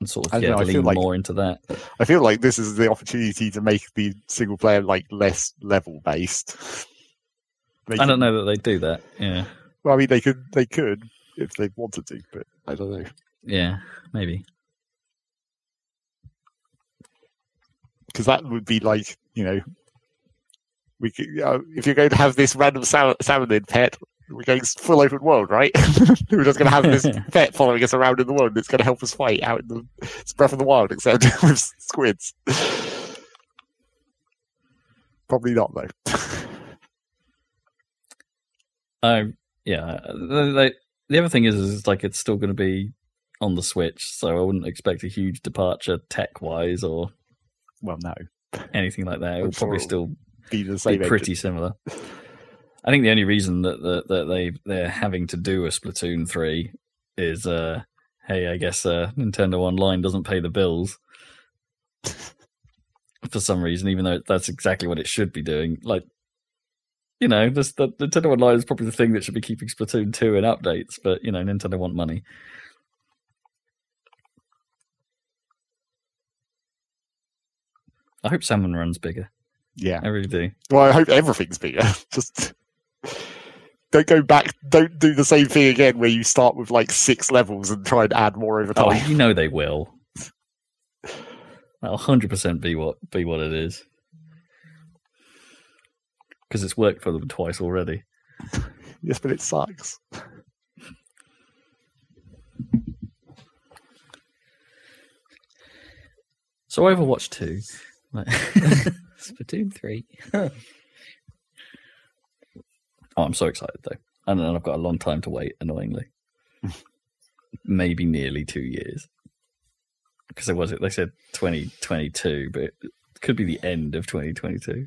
and sort I of yeah, know, lean like- more into that. I feel like this is the opportunity to make the single player like less level based. I don't know that they do that. Yeah, Well, I mean, they could, they could if they wanted to, but I don't know yeah, maybe. because that would be like you know, we could, uh, if you're going to have this random sal- salmon pet, we're going full open world, right? we're just going to have this pet following us around in the world. It's going to help us fight out in the it's Breath of the Wild, except with squids. Probably not though. Um, yeah. The, the, the other thing is, is like it's still going to be on the Switch, so I wouldn't expect a huge departure tech wise or well, no, anything like that. It will probably still be the be pretty similar. I think the only reason that that, that they they're having to do a Splatoon three is, uh, hey, I guess uh, Nintendo Online doesn't pay the bills for some reason, even though that's exactly what it should be doing. Like, you know, this the Nintendo Online is probably the thing that should be keeping Splatoon two in updates, but you know, Nintendo want money. I hope Salmon runs bigger. Yeah. I really do. Well, I hope everything's bigger. Just don't go back. Don't do the same thing again, where you start with like six levels and try and add more over Oh, time. you know they will. That'll hundred percent be what be what it is. Because it's worked for them twice already. Yes, but it sucks. So Overwatch two. Like- Splatoon 3. Oh, I'm so excited though, and then I've got a long time to wait. Annoyingly, maybe nearly two years. Because it was it. They said 2022, but it could be the end of 2022.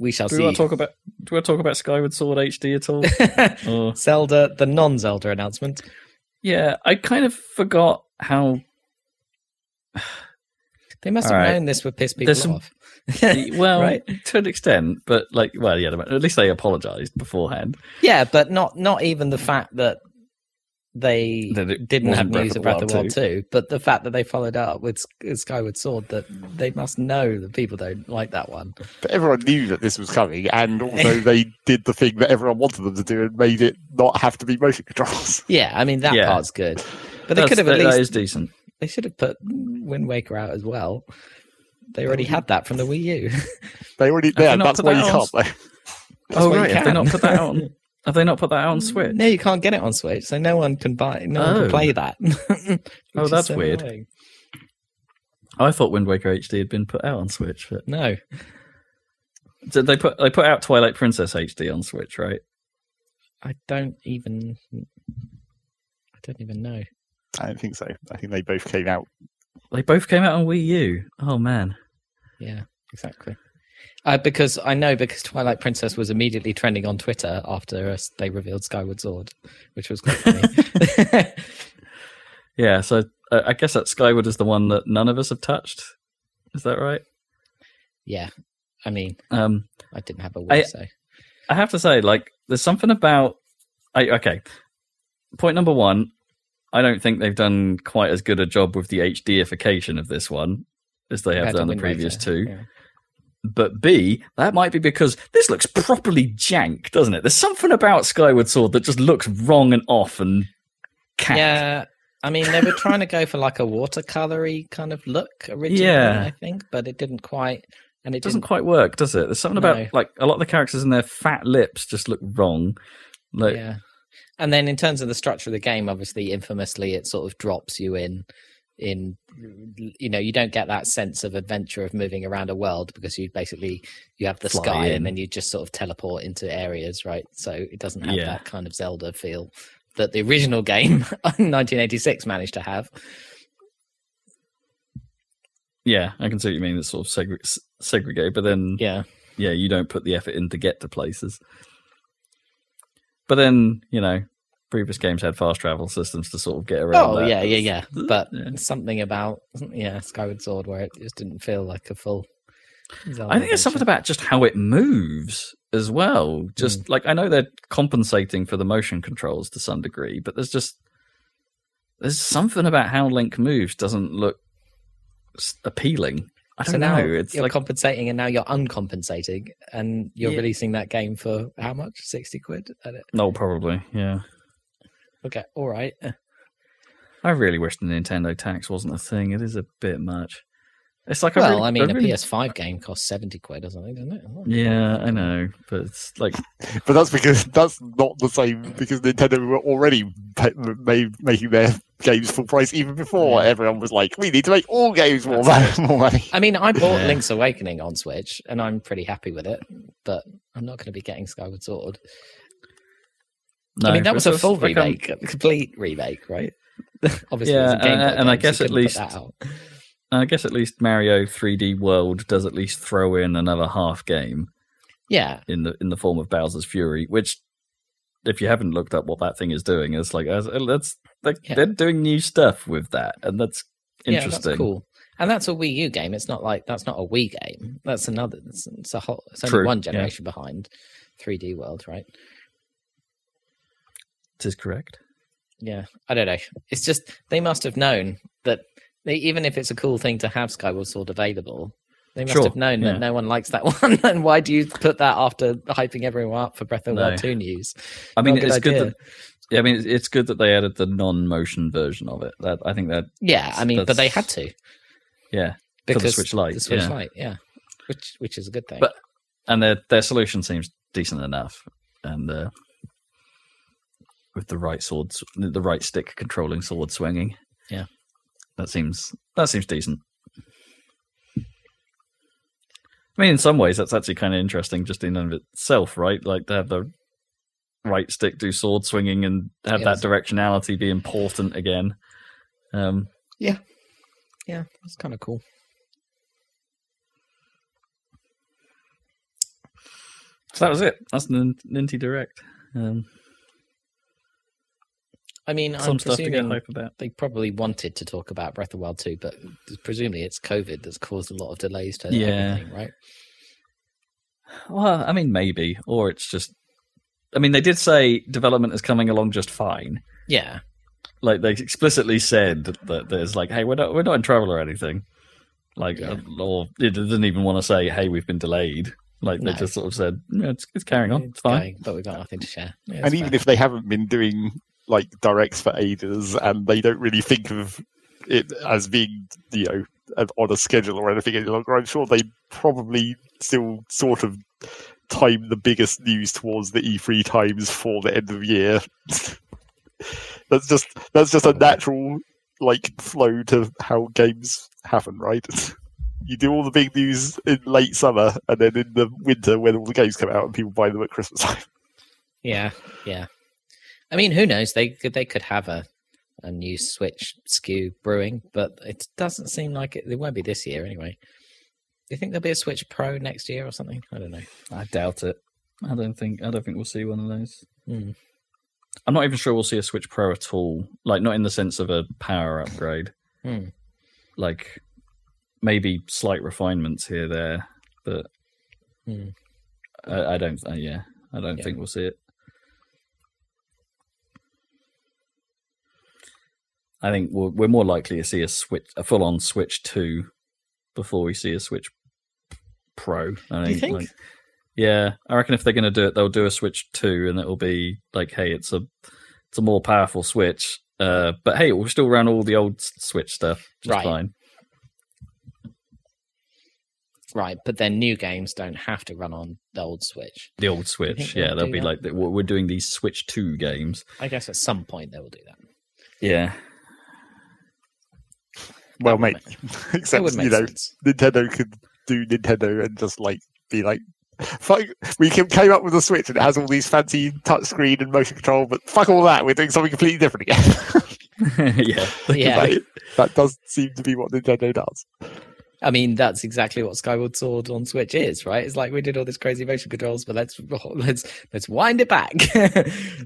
We shall Do we see. want to talk about? Do we want to talk about Skyward Sword HD at all? Or- Zelda, the non Zelda announcement. Yeah, I kind of forgot how. They must have All right. known this would piss people There's some- off. well, Right. to an extent, but like, well, yeah, at least they apologized beforehand. Yeah, but not not even the fact that they That it didn't have news of of the Breath of the Wild Wild 2, but the fact that they followed up with Skyward Sword, that they must know that people don't like that one. But everyone knew that this was coming, and also they did the thing that everyone wanted them to do and made it not have to be motion controls. Yeah, I mean that Yeah. part's good, but they could have at that- least that is decent. they should have put Wind Waker out as well. They already had that from the Wii U. They already they there. not That's why that you on can't. Though. Oh why you right, have they not put that out on? Have they not put that out on Switch? no, you can't get it on Switch, so no one can buy. No one Oh. can play that. Oh, that's so weird. annoying. I thought Wind Waker HD had been put out on Switch, but No, did they put they put out Twilight Princess HD on Switch, right? I don't even. I don't even know. I don't think so. I think they both came out. They both came out on Wii U. Oh man, Yeah, exactly. Uh, because I know because Twilight Princess was immediately trending on Twitter after us, they revealed Skyward Sword, which was quite funny. yeah. So uh, I guess that Skyward is the one that none of us have touched. Is that right? yeah, I mean, Um, I didn't have a I- Wii, so I have to say, like, there's something about. I okay. Point number one, I don't think they've done quite as good a job with the HDification of this one as they have done the previous Waker, two. yeah. But B, that might be because this looks properly jank, doesn't it? There's something about Skyward Sword that just looks wrong and off and cack. Yeah, I mean, they were trying to go for like a watercolory kind of look originally, Yeah. I think, but it didn't quite. And it It doesn't didn't quite work, does it? There's something No. about like a lot of the characters and their fat lips just look wrong. Like, yeah. And then in terms of the structure of the game, obviously, infamously, it sort of drops you in, in, you know, you don't get that sense of adventure of moving around a world because you basically you have the Fly sky in. and then you just sort of teleport into areas, right? So it doesn't have Yeah. that kind of Zelda feel that the original game, 1986, managed to have. yeah, I can see what you mean. It's sort of segregate, but then Yeah. yeah, you don't put the effort in to get to places. But then, you know, previous games had fast travel systems to sort of get around. Oh that. yeah, yeah, yeah. But Yeah. something about yeah Skyward Sword where it just didn't feel like a full. Zelda I think there's something about just how it moves as well. Just Mm. like I know they're compensating for the motion controls to some degree, but there's just there's something about how Link moves doesn't look appealing. I don't so now know. It's you're like compensating, and now you're uncompensating, and you're Yeah. releasing that game for how much? Sixty quid. I don't- no, probably yeah. Okay, all right. I really wish the Nintendo tax wasn't a thing. It is a bit much. It's like I Well, really- I mean, really- a PS5 game costs seventy quid or something, doesn't it? Oh, yeah, I know, but it's like But that's because that's not the same because Nintendo were already pa- made, making their games full price even before Yeah. everyone was like, we need to make all games more, money, more money. I mean, I bought Yeah. Link's Awakening on Switch, and I'm pretty happy with it. But I'm not going to be getting Skyward Sword. no, I mean, that was a it's full like, um, remake, a complete remake, right? Obviously, Yeah, a Game and- and I game, so guess you at least- I guess at least Mario 3D World does at least throw in another half game yeah, in the in the form of Bowser's Fury, which if you haven't looked up what that thing is doing, it's like that's like Yeah. they're doing new stuff with that, and that's interesting. yeah, that's cool. And that's a Wii U game. It's not like that's not a Wii game. That's another. It's, it's a whole. It's only True, one yeah. generation behind 3D World, right? It is correct. Yeah, I don't know. It's just they must have known that they, even if it's a cool thing to have Skyward Sword available, they must Sure, have known yeah. that no one likes that one. and why do you put that after hyping everyone up for Breath of the No. Wild 2 news? I mean, Not it's good idea. that. Yeah, I mean, it's- it's good that they added the non-motion version of it. That I think that Yeah, I mean, but they had to yeah, for because the Switch Lite. the Switch yeah. Lite, yeah, which which is a good thing. But- and their their solution seems decent enough, and uh, with the right swords, the right stick controlling sword swinging, Yeah. that seems that seems decent. I mean, in some ways, that's actually kind of interesting, just in and of itself, right? Like to have the right stick do sword swinging and have Yeah, that directionality be important again. Um, yeah, yeah, that's kind of cool. so that was it. That's Ninty Direct. Um, I mean, some I'm stuff to get hype about. they probably wanted to talk about Breath of Wild 2, but presumably it's COVID that's caused a lot of delays to Yeah. everything, right? Well, I mean, maybe, or it's just. I mean, they did say development is coming along just fine. Yeah, Like they explicitly said that there's like, hey, we're not we're not in trouble or anything. Like, Yeah. uh, or it didn't even want to say, hey, we've been delayed. Like they just sort of said, yeah, it's, it's carrying on, it's it's fine. going, but we've got nothing to share. Yeah, and even fair. if they haven't been doing like directs for ages and they don't really think of it as being, you know, on a schedule or anything any longer, I'm sure they probably still sort of time the biggest news towards the E3 times for the end of the year. that's just that's just a natural like flow to how games happen, right? You do all the big news in late summer, and then in the winter, when all the games come out and people buy them at Christmas time. Yeah, yeah. I mean, who knows? They could they could have a a new Switch SKU brewing, but it doesn't seem like it. It won't be this year anyway. Do you think there'll be a Switch Pro next year or something? I don't know. I doubt it. I don't think I don't think we'll see one of those. Hmm. I'm not even sure we'll see a Switch Pro at all. Like, not in the sense of a power upgrade. Hmm. Like, maybe slight refinements here there, but Hmm. I, I don't. Uh, yeah, I don't Yeah. think we'll see it. I think we're, we're more likely to see a switch, a full-on Switch Two, before we see a Switch Pro. I you think? Like, yeah, I reckon if they're going to do it, they'll do a Switch Two, and it'll be like, hey, it's a it's a more powerful Switch, Uh, but hey, we'll still run all the old Switch stuff just Right. fine. Right, but then new games don't have to run on the old Switch. The old Switch, yeah, they'll be that? like we're doing these Switch Two games. I guess at some point they will do that. Yeah, Well, mate, except you know, sense. Nintendo could do Nintendo and just like be like, fuck, we came came up with a Switch and it has all these fancy touchscreen and motion control, but fuck all that, we're doing something completely different again. yeah. Yeah. that, that does seem to be what Nintendo does. I mean, that's exactly what Skyward Sword on Switch is, right? It's like we did all this crazy motion controls, but let's let's let's wind it back.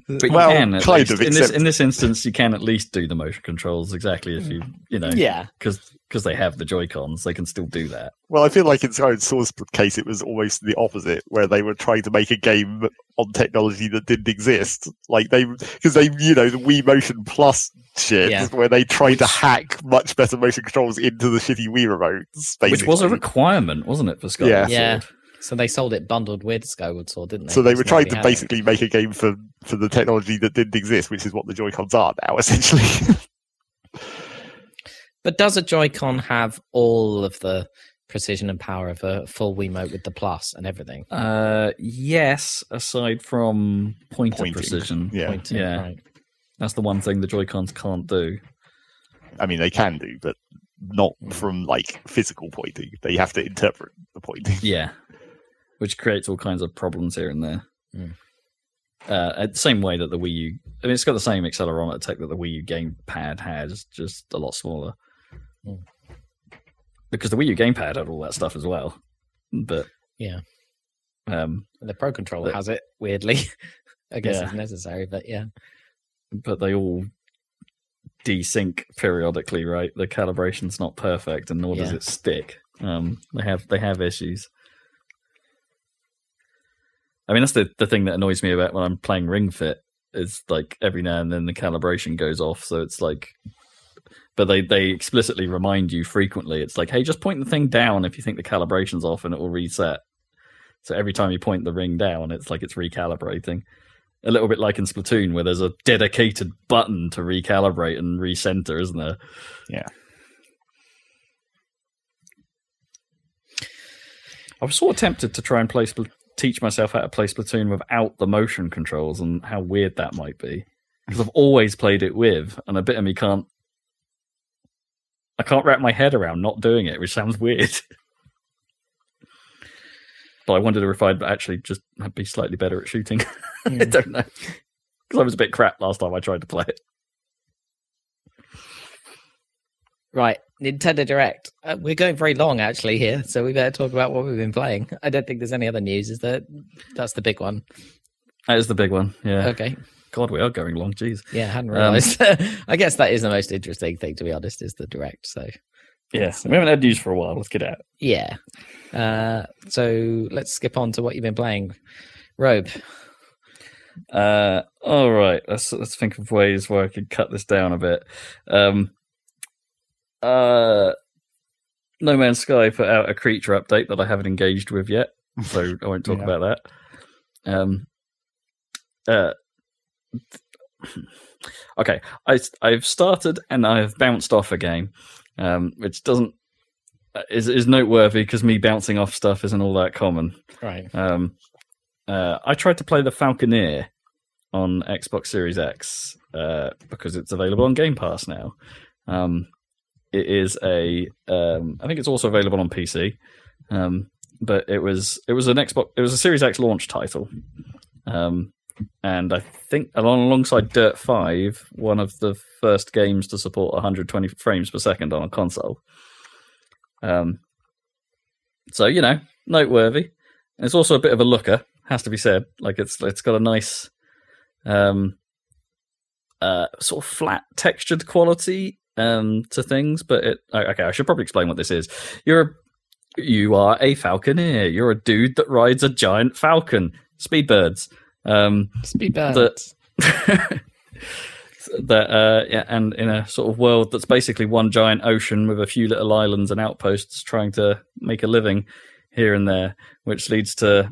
But you Well, can kind least. of, in this in this instance, you can at least do the motion controls exactly if you you know yeah, because because they have the Joy Cons, they can still do that. Well, I feel like in Skyward Sword's case, it was almost the opposite, where they were trying to make a game on technology that didn't exist. Like they, because they, you know, the Wii Motion Plus shit, Yeah. where they tried to hack much better motion controls into the shitty Wii remotes. Basically. Which was a requirement, wasn't it, for Skyward Yeah. Yeah. So they sold it bundled with Skyward Sword, didn't they? so they were trying to had it. basically make a game for for the technology that didn't exist, which is what the Joy Cons are now, essentially. But does a Joy-Con have all of the precision and power of a full Wiimote with the plus and everything? Uh, yes, aside from pointer Pointing. precision. yeah, Pointing, Yeah. right. That's the one thing the Joy Cons can't do. I mean they can do, but not from like physical pointing. They have to interpret the pointing. Yeah, which creates all kinds of problems here and there. Mm. Uh, at the same way that the Wii U, I mean, it's got the same accelerometer tech that the Wii U gamepad has, just a lot smaller. Mm. Because the Wii U gamepad had all that stuff as well, but Yeah. um, The Pro Controller But- has it weirdly. I guess Yeah. it's necessary, but yeah. but they all desync periodically, right? The calibration's not perfect, and nor does it stick. Um, they have they have issues. I mean, that's the the thing that annoys me about when I'm playing Ring Fit is like every now and then the calibration goes off, so it's like. But they, they explicitly remind you frequently. It's like, hey, just point the thing down if you think the calibration's off, and it will reset. So every time you point the ring down, it's like it's recalibrating a little bit like in Splatoon, where there's a dedicated button to recalibrate and recenter, isn't there? Yeah. I was sort of tempted to try and play Spl- teach myself how to play Splatoon without the motion controls and how weird that might be. Because I've always played it with, and a bit of me can't. I can't wrap my head around not doing it, which sounds weird. but I wondered if I'd actually just be slightly better at shooting. I Mm. don't know. Because I was a bit crap last time I tried to play it. Right, Nintendo Direct. Uh, we're going very long actually here, so we better talk about what we've been playing. I don't think there's any other news. Is that That's the big one. That is the big one. Yeah. Okay. God, we are going long. Jeez. Yeah, I hadn't Um, realized. I guess that is the most interesting thing, to be honest, is the Direct. So Yeah. We haven't had news for a while. Let's get out. yeah. Uh, so let's skip on to what you've been playing. Robe. Uh, all right. Let's let's think of ways where I could cut this down a bit. Um, uh, No Man's Sky put out a creature update that I haven't engaged with yet, so I won't talk Yeah. about that. Um, uh, okay. I I've started and I have bounced off a game, um, which doesn't is is noteworthy because me bouncing off stuff isn't all that common. Right. Um, uh, I tried to play the Falconeer on Xbox Series X uh, because it's available on Game Pass now. Um, it is a, um, I think it's also available on PC, um, but it was it was an Xbox, it was a Series X launch title, um, and I think along alongside Dirt Five, one of the first games to support 120 frames per second on a console. Um, so you know, noteworthy. And it's also a bit of a looker, has to be said. Like it's it's got a nice, um, uh, sort of flat textured quality um to things. But it okay, I should probably explain what this is. You're a, you are a falconeer. You're a dude that rides a giant falcon. Speedbirds. Um, Speed bad. The- that uh yeah and in a sort of world that's basically one giant ocean with a few little islands and outposts trying to make a living here and there which leads to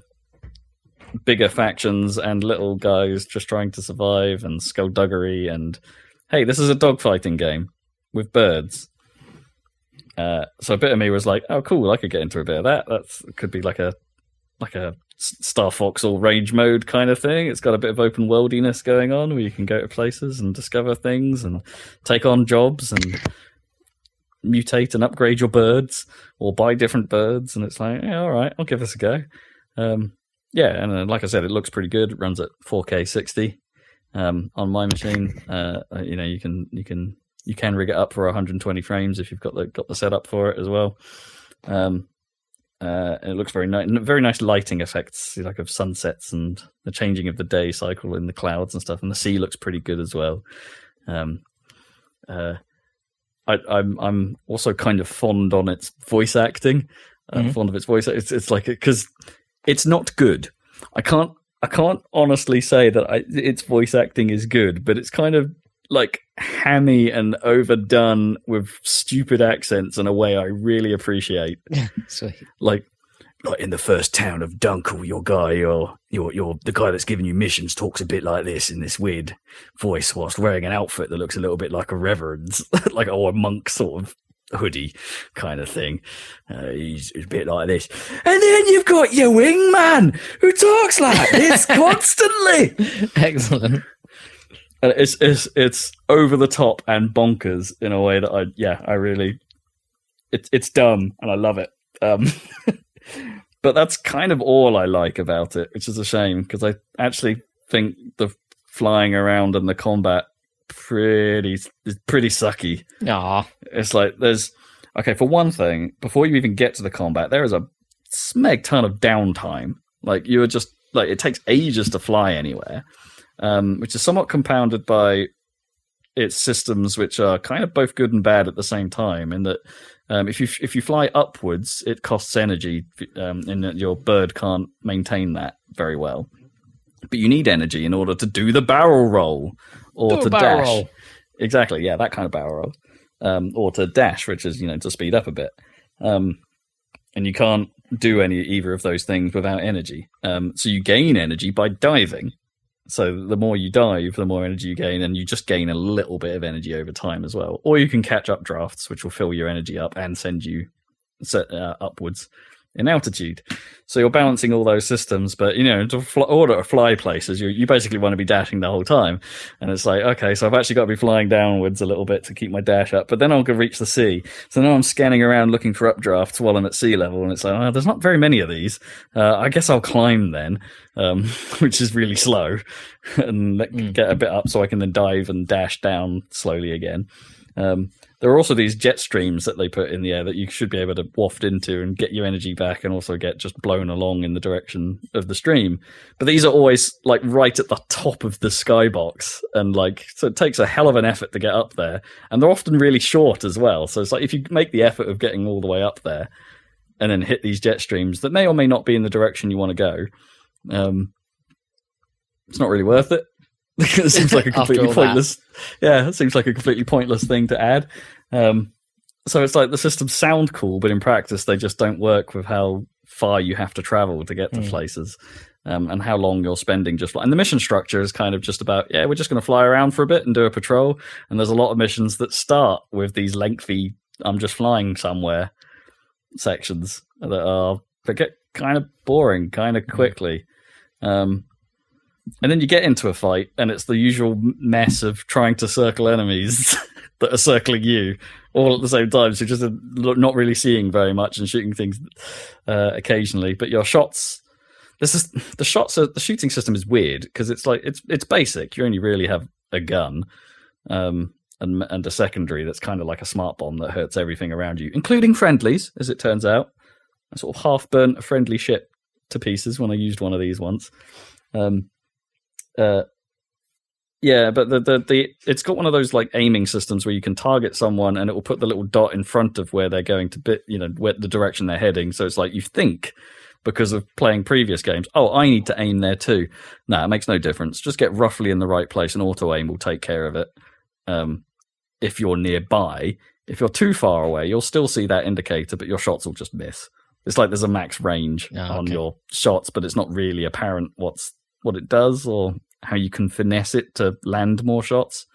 bigger factions and little guys just trying to survive and skullduggery and hey, this is a dogfighting game with birds. Uh, so a bit of me was like, oh, cool, I could get into a bit of that. That could be like a like a Star Fox or Rage mode kind of thing. It's got a bit of open worldiness going on where you can go to places and discover things and take on jobs and mutate and upgrade your birds or buy different birds. And it's like, yeah, all right, I'll give this a go. Um, yeah, and uh, like I said, it looks pretty good. It runs at 4K 60 um, on my machine. Uh, uh, you know, you can you can you can rig it up for 120 frames if you've got the got the setup for it as well. Um, uh, it looks very nice, very nice lighting effects, like of sunsets and the changing of the day cycle in the clouds and stuff. And the sea looks pretty good as well. Um, uh, I, I'm I'm also kind of fond on its voice acting. Uh, Mhm. Fond of its voice. It's it's like because it's not good. I can't I can't honestly say that I, its voice acting is good, but it's kind of like hammy and overdone with stupid accents in a way I really appreciate. Sweet. Like like in the first town of Dunkel, your guy, your your your the guy that's giving you missions talks a bit like this in this weird voice whilst wearing an outfit that looks a little bit like a reverend's, like or a monk sort of hoodie kind of thing. Uh, he's, he's a bit like this. And then you've got your wingman who talks like this constantly. Excellent. And it's it's it's over the top and bonkers in a way that I yeah I really it's it's dumb and I love it. Um, but that's kind of all I like about it, which is a shame because I actually think the flying around and the combat pretty is pretty sucky. Aw. It's like there's okay for one thing before you even get to the combat there is a smeg ton of downtime. Like you are just like it takes ages to fly anywhere, um, which is somewhat compounded by its systems, which are kind of both good and bad at the same time. In that um, if you if you fly upwards, it costs energy, um, in that your bird can't maintain that very well. But you need energy in order to do the barrel roll or Do to dash. roll. Exactly, yeah, that kind of barrel roll, um, or to dash, which is you know to speed up a bit. Um, and you can't do any either of those things without energy. Um, so you gain energy by diving. So the more you dive, the more energy you gain, and you just gain a little bit of energy over time as well. Or you can catch up drafts, which will fill your energy up and send you uh, upwards in altitude. So you're balancing all those systems, but you know, to fl- order to fly places, you you basically want to be dashing the whole time. And it's like, okay, so I've actually got to be flying downwards a little bit to keep my dash up, but then I'll go reach the sea. So now I'm scanning around looking for updrafts while I'm at sea level, and it's like, oh, there's not very many of these. Uh, I guess I'll climb then, um, which is really slow, and Mm. get a bit up so I can then dive and dash down slowly again. Um, there are also these jet streams that they put in the air that you should be able to waft into and get your energy back and also get just blown along in the direction of the stream. But these are always like right at the top of the skybox and like so it takes a hell of an effort to get up there. And they're often really short as well. So it's like if you make the effort of getting all the way up there and then hit these jet streams that may or may not be in the direction you want to go, um, it's not really worth it. it seems like a completely all that. pointless. Yeah, it seems like a completely pointless thing to add. Um, so it's like the systems sound cool, but in practice they just don't work with how far you have to travel to get to Hmm. places. Um, and how long you're spending just fly- and the mission structure is kind of just about yeah we're just going to fly around for a bit and do a patrol and there's a lot of missions that start with these lengthy i'm just flying somewhere sections that are that get kind of boring kind of quickly um, and then you get into a fight and it's the usual mess of trying to circle enemies that are circling you all at the same time. So you're just uh, not really seeing very much and shooting things uh, occasionally. But your shots this is the shots are, the shooting system is weird because it's like it's it's basic. You only really have a gun um and and a secondary that's kind of like a smart bomb that hurts everything around you including friendlies as it turns out. I sort of half burnt a friendly ship to pieces when i used one of these once. Um uh yeah, but the, the the it's got one of those like aiming systems where you can target someone and it will put the little dot in front of where they're going to bit, you know, where the direction they're heading. So it's like you think because of playing previous games, oh, I need to aim there too. No, it makes no difference. Just get roughly in the right place and auto aim will take care of it. Um, if you're nearby, if you're too far away, you'll still see that indicator, but your shots will just miss. It's like there's a max range Ah, on okay. your shots, but it's not really apparent what's what it does or how you can finesse it to land more shots.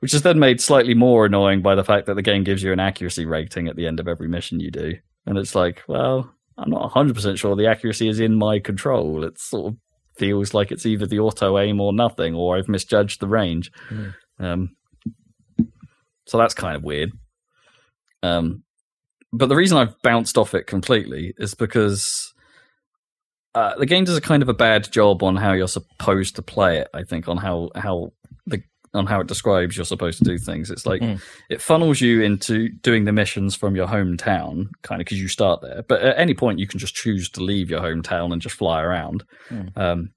which is then made slightly more annoying by the fact that the game gives you an accuracy rating at the end of every mission you do. And it's like, well, I'm not 100% sure the accuracy is in my control. It sort of feels like it's either the auto aim or nothing, or I've misjudged the range. Mm. Um, so that's kind of weird. Um, but the reason I've bounced off it completely is because uh, the game does a kind of a bad job on how you're supposed to play it. I think on how how the on how it describes you're supposed to do things. It's like Mm. it funnels you into doing the missions from your hometown, kind of because you start there. But at any point, you can just choose to leave your hometown and just fly around. Mm. Um,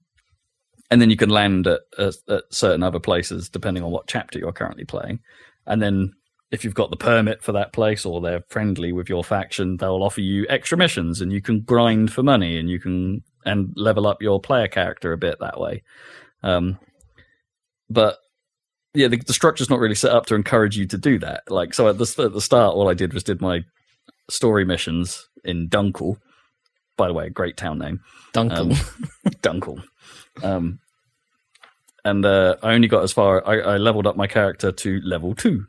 and then you can land at, at, at certain other places depending on what chapter you're currently playing. And then if you've got the permit for that place or they're friendly with your faction, they'll offer you extra missions and you can grind for money and you can and level up your player character a bit that way. Um, but yeah, the, the structure's not really set up to encourage you to do that. Like, so at the at the start, all I did was did my story missions in Dunkel. By the way, a great town name. Duncan. Um, Dunkel. Um, and uh, I only got as far. I, I leveled up my character to level two,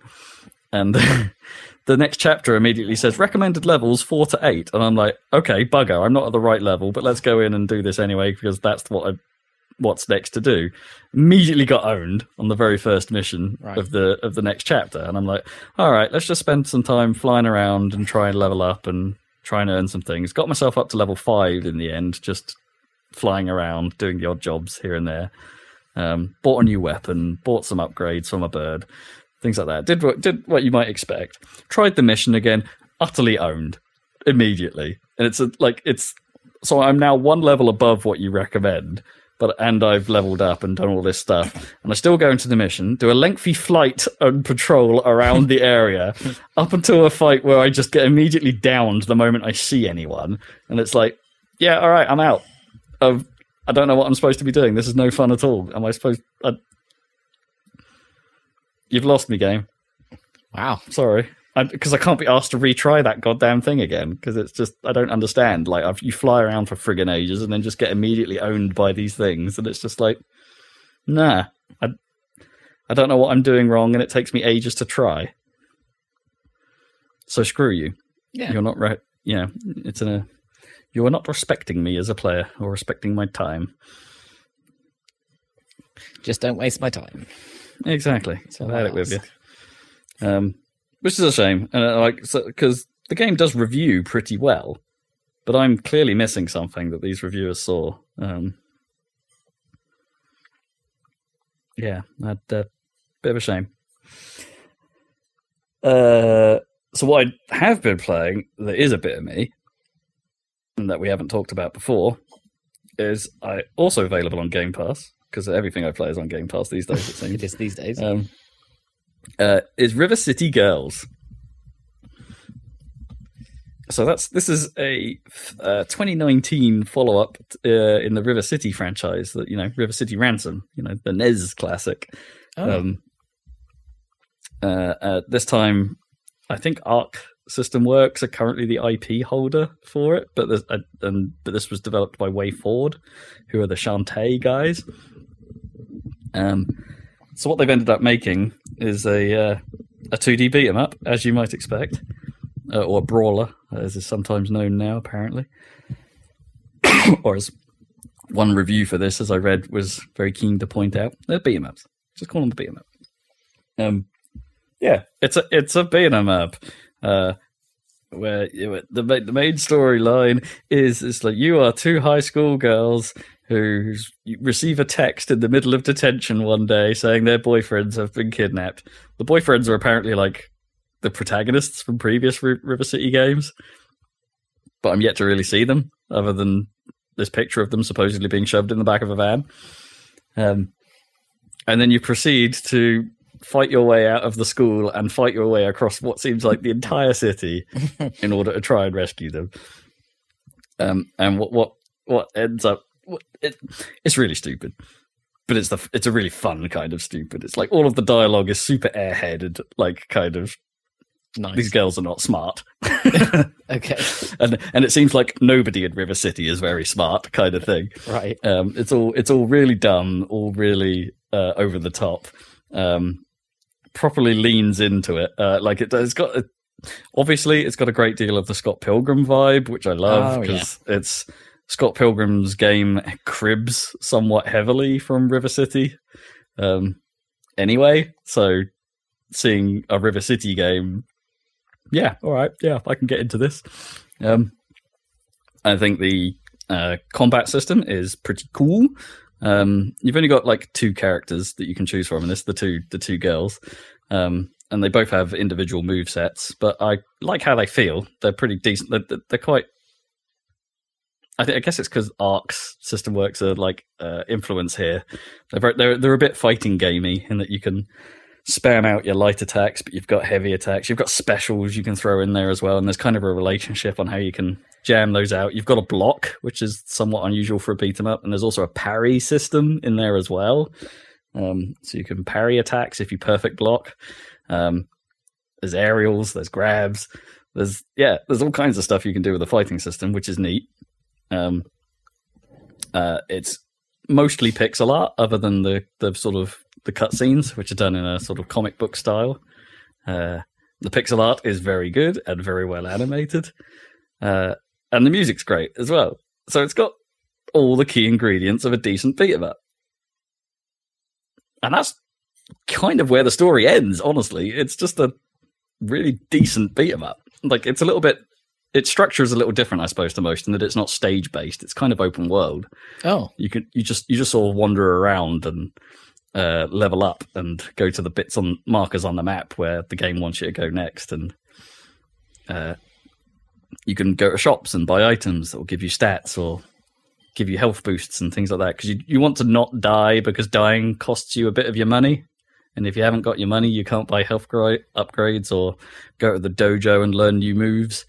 and the next chapter immediately says recommended levels four to eight, and I'm like, okay, bugger, I'm not at the right level, but let's go in and do this anyway because that's what I, what's next to do. Immediately got owned on the very first mission Right. of the of the next chapter, and I'm like, all right, let's just spend some time flying around and try and level up and try and earn some things. Got myself up to level five in the end, just flying around doing the odd jobs here and there. Um, bought a new weapon, bought some upgrades from a bird, things like that. Did what did what you might expect. Tried the mission again, utterly owned immediately, and it's a, like it's so I'm now one level above what you recommend. But and I've leveled up and done all this stuff, and I still go into the mission, do a lengthy flight and patrol around the area, up until a fight where I just get immediately downed the moment I see anyone, and it's like, yeah, all right, I'm out. Of I don't know what I'm supposed to be doing. This is no fun at all. Am I supposed? I... You've lost me, game. wow. Sorry, because I, can't be asked to retry that goddamn thing again. Because it's just I don't understand. Like I've, you fly around for friggin' ages and then just get immediately owned by these things, and it's just like, nah. I I don't know what I'm doing wrong, and it takes me ages to try. So screw you. Yeah. You're not right. Yeah, it's in a. You are not respecting me as a player or respecting my time. Just don't waste my time. Exactly. So had it with you. Um, which is a shame, and uh, like because the game does review pretty well, but I'm clearly missing something that these reviewers saw. Um, yeah, that uh, bit of a shame. Uh, so what I have been playing that is a bit of me, and that we haven't talked about before, is I also available on Game Pass because everything I play is on Game Pass these days. It seems It is these days. um, uh, is River City Girls. So that's this is a uh, 2019 follow up uh, in the River City franchise. That you know, River City Ransom, you know, the NES classic. Oh. Um, uh, uh, this time, I think Arc System Works are currently the IP holder for it, but this, uh, and but this was developed by WayForward, who are the Shantae guys. Um, so what they've ended up making is a uh, a 2D beat 'em up, as you might expect, uh, or a brawler, as is sometimes known now, apparently, or as one review for this, as I read, was very keen to point out, they're beat 'em ups. Just call them a beat 'em up. Um, yeah, it's a it's a beat 'em up. Uh, where the the main storyline is it's like you are two high school girls who receive a text in the middle of detention one day saying their boyfriends have been kidnapped. The boyfriends are apparently like the protagonists from previous Ri- River City games, but I'm yet to really see them other than this picture of them supposedly being shoved in the back of a van. Um, and then you proceed to fight your way out of the school and fight your way across what seems like the entire city in order to try and rescue them. Um, and what what what ends up it, it's really stupid, but it's the it's a really fun kind of stupid. It's like all of the dialogue is super airheaded, like kind of nice. these girls are not smart, Okay. and and it seems like nobody in River City is very smart, kind of thing. Right. Um, it's all it's all really dumb, all really uh, over the top. Um, properly leans into it. Uh, like it, it's got a, obviously it's got a great deal of the Scott Pilgrim vibe, which I love Oh, because it's Scott Pilgrim's game cribs somewhat heavily from River City. Um, anyway, so seeing a River City game, yeah, all right, yeah, I can get into this. Um, I think the uh, combat system is pretty cool. Um, you've only got like two characters that you can choose from, and it's the two the two girls, um, and they both have individual move sets. But I like how they feel. They're pretty decent. They're- they're quite. I, think, I guess it's because Arc System Works are like uh, influence here. They're, they're they're a bit fighting gamey in that you can spam out your light attacks, but you've got heavy attacks. You've got specials you can throw in there as well, and there's kind of a relationship on how you can jam those out. You've got a block, which is somewhat unusual for a beat 'em up, and there's also a parry system in there as well. Um, so you can parry attacks if you perfect block. Um, there's aerials, there's grabs, there's yeah, there's all kinds of stuff you can do with the fighting system, which is neat. Um, uh, it's mostly pixel art, other than the the sort of the cutscenes, which are done in a sort of comic book style. Uh, the pixel art is very good and very well animated, uh, and the music's great as well. So it's got all the key ingredients of a decent beat 'em up, and that's kind of where the story ends. Honestly, it's just a really decent beat 'em up. Like it's a little bit. Its structure is a little different, I suppose, to most, in that it's not stage based. It's kind of open world. Oh, you could you just you just sort of wander around and uh, level up and go to the bits on markers on the map where the game wants you to go next and uh, you can go to shops and buy items that will give you stats or give you health boosts and things like that because you, you want to not die because dying costs you a bit of your money. And if you haven't got your money you can't buy health gra- upgrades or go to the dojo and learn new moves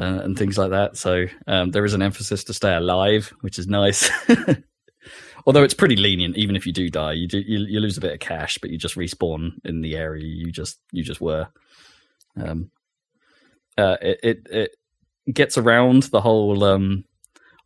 uh, and things like that. So um, there is an emphasis to stay alive, which is nice. Although it's pretty lenient, even if you do die, you do you, you lose a bit of cash, but you just respawn in the area you just you just were. Um, uh, it, it it gets around the whole. Um,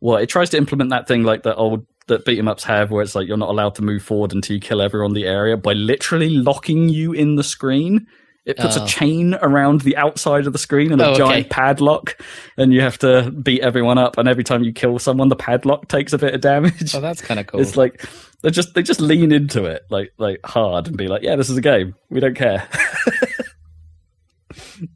well, it tries to implement that thing like the old that beat 'em ups have, where it's like you're not allowed to move forward until you kill everyone in the area by literally locking you in the screen. It puts Oh. a chain around the outside of the screen and a Oh, okay. giant padlock, and you have to beat everyone up. And every time you kill someone, the padlock takes a bit of damage. oh, that's kind of cool. It's like they just they just lean into it like like hard and be like, yeah, this is a game. We don't care.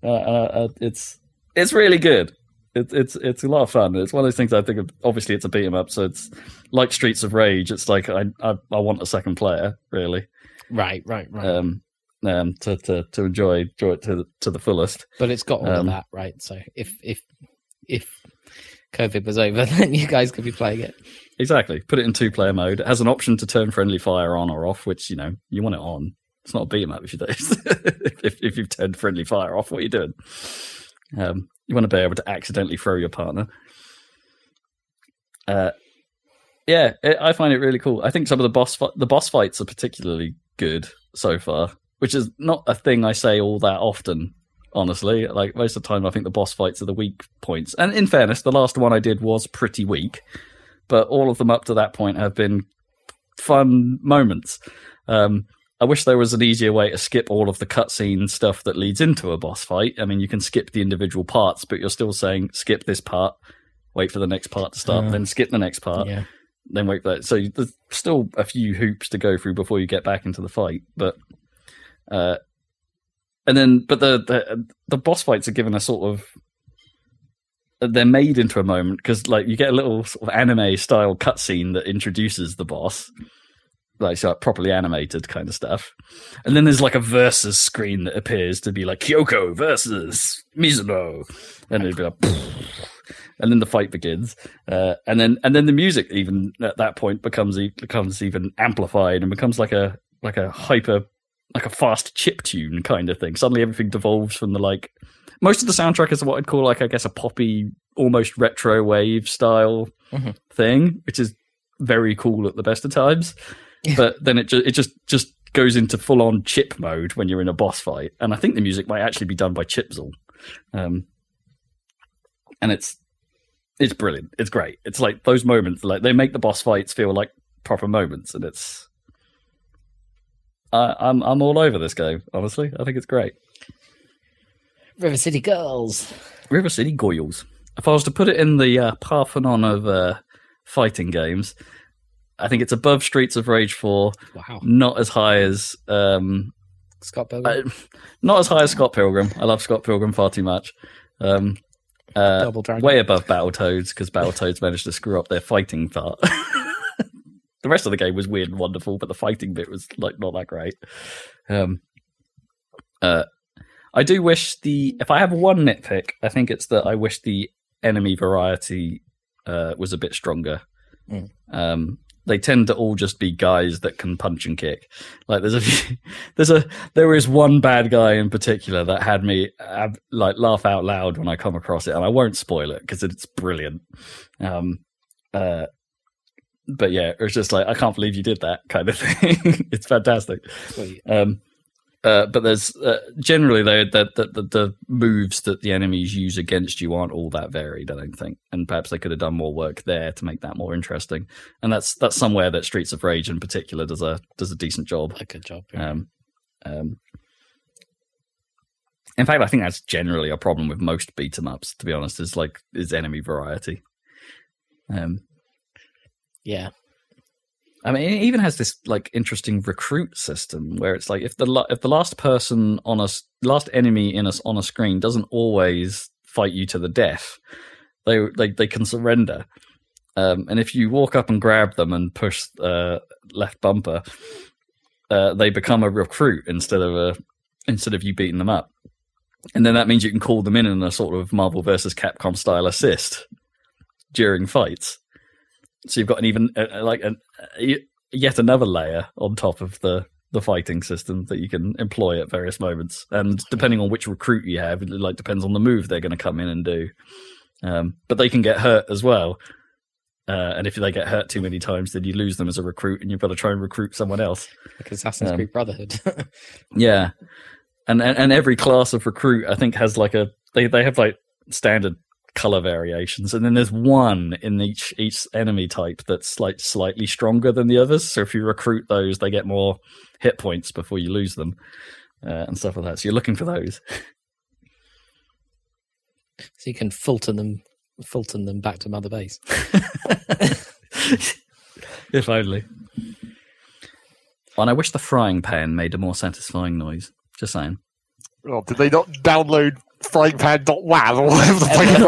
uh, uh, uh, it's it's really good. It's it's it's a lot of fun. It's one of those things I think of. Obviously, it's a beat 'em up, so it's like Streets of Rage. It's like I I, I want a second player, really, right, right, right. um, um, to to to enjoy enjoy it to the, to the fullest. but it's got all um, of that, right? So if if if COVID was over, then you guys could be playing it. Exactly. Put it in two player mode. It has an option to turn friendly fire on or off, which you know you want it on. It's not a beat 'em up if you do. if if you've turned friendly fire off, what are you doing? Um, you want to be able to accidentally throw your partner. Uh, yeah, it, I find it really cool. I think some of the boss the boss fights are particularly good so far, which is not a thing I say all that often. Honestly, like most of the time, I think the boss fights are the weak points. And in fairness, the last one I did was pretty weak but all of them up to that point have been fun moments. Um, I wish there was an easier way to skip all of the cutscene stuff that leads into a boss fight. I mean, you can skip the individual parts, but you're still saying skip this part, wait for the next part to start, Uh, then skip the next part, yeah. then wait for that. So there's still a few hoops to go through before you get back into the fight. But uh, and then, but the the the boss fights are given a sort of they're made into a moment because like you get a little sort of anime style cutscene that introduces the boss. Like so properly animated kind of stuff. And then there's like a versus screen that appears to be like kyoko versus Misuzu. And it'd be like and then the fight begins. Uh, and then and then the music even at that point becomes becomes even amplified and becomes like a like a hyper like a fast chip tune kind of thing suddenly everything devolves from the like most of the soundtrack is what I'd call like I guess a poppy, almost retro wave style Mhm. thing, which is very cool at the best of times. but then it just it just just goes into full on chip mode when you're in a boss fight, and I think the music might actually be done by Chipzel, um, and it's it's brilliant. It's great. It's like those moments, like they make the boss fights feel like proper moments, and it's I, I'm I'm all over this game. Honestly, I think it's great. River City Girls. River City Goyles. If I was to put it in the uh, Parthenon of uh, fighting games, I think it's above Streets of Rage 4, Wow. not as high as um, Scott Pilgrim. uh, not as high as Scott Pilgrim. I love Scott Pilgrim far too much. Um, uh, Double Dragon. way above Battletoads because Battletoads managed to screw up their fighting part. the rest of the game was weird and wonderful, but the fighting bit was like not that great. Um, uh, I do wish the if I have one nitpick, I think it's that I wish the enemy variety uh, was a bit stronger. Mm. Um, they tend to all just be guys that can punch and kick. Like there's a few, there's a there is one bad guy in particular that had me uh, like laugh out loud when I come across it, and I won't spoil it because it's brilliant. Um, uh, but yeah, it was just like I can't believe you did that kind of thing. it's fantastic. Um, uh, but there's uh, generally the, the, the the moves that the enemies use against you aren't all that varied. I don't think, and perhaps they could have done more work there to make that more interesting. And that's that's somewhere that Streets of Rage in particular does a does a decent job. A good job. yeah. Um, um, in fact, I think that's generally a problem with most beat 'em ups. To be honest, is like is enemy variety. Um, yeah. I mean, it even has this like interesting recruit system where it's like if the if the last person on us, last enemy in us on a screen doesn't always fight you to the death, they they they can surrender. Um, and if you walk up and grab them and push uh, left bumper, uh, they become a recruit instead of a instead of you beating them up. And then that means you can call them in in a sort of Marvel versus Capcom style assist during fights. So you've got an even uh, like an, uh, yet another layer on top of the the fighting system that you can employ at various moments, and depending on which recruit you have, it like depends on the move they're going to come in and do. Um, but they can get hurt as well, uh, and if they get hurt too many times, then you lose them as a recruit, and you've got to try and recruit someone else. Like Assassin's Um, Creed Brotherhood. Yeah, and, and and every class of recruit, I think, has like a they they have like standard color variations, and then there's one in each each enemy type that's like slightly stronger than the others. So if you recruit those, they get more hit points before you lose them, uh, and stuff like that. So you're looking for those. so you can filter them filter them back to Mother Base. if only. And I wish the frying pan made a more satisfying noise. Just saying. well did they not download fryingpan.waz or whatever the fuck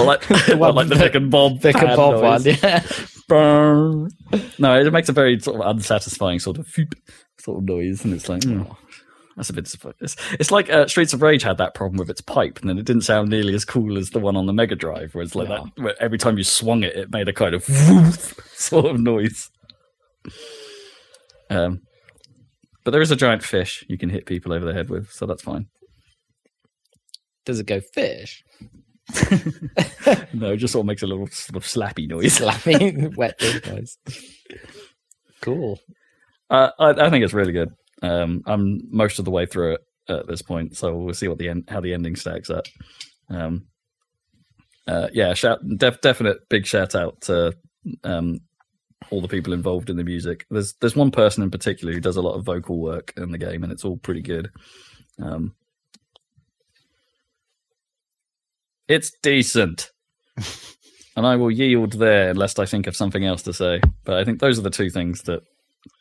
or like, or like the Vic and Bob. Vic and pan Bob noise. one, yeah. No, it makes a very sort of unsatisfying sort of phoop sort of noise, and it's like, oh, that's a bit disappointing. It's, it's like uh, Streets of Rage had that problem with its pipe, and then it didn't sound nearly as cool as the one on the Mega Drive, where it's like No. that. Where every time you swung it, it made a kind of woof sort of noise. Um, but there is a giant fish you can hit people over the head with, so that's fine. Does it go fish? No, it just sort of makes a little sort of slappy noise. Slapping wet noise. Cool. Uh, I, I think it's really good. Um, I'm most of the way through it at this point, so we'll see what the end, how the ending stacks up. Um, uh, yeah, shout, def, definite big shout out to um, all the people involved in the music. There's there's one person in particular who does a lot of vocal work in the game, and it's all pretty good. Um, it's decent. and I will yield there unless I think of something else to say. But I think those are the two things that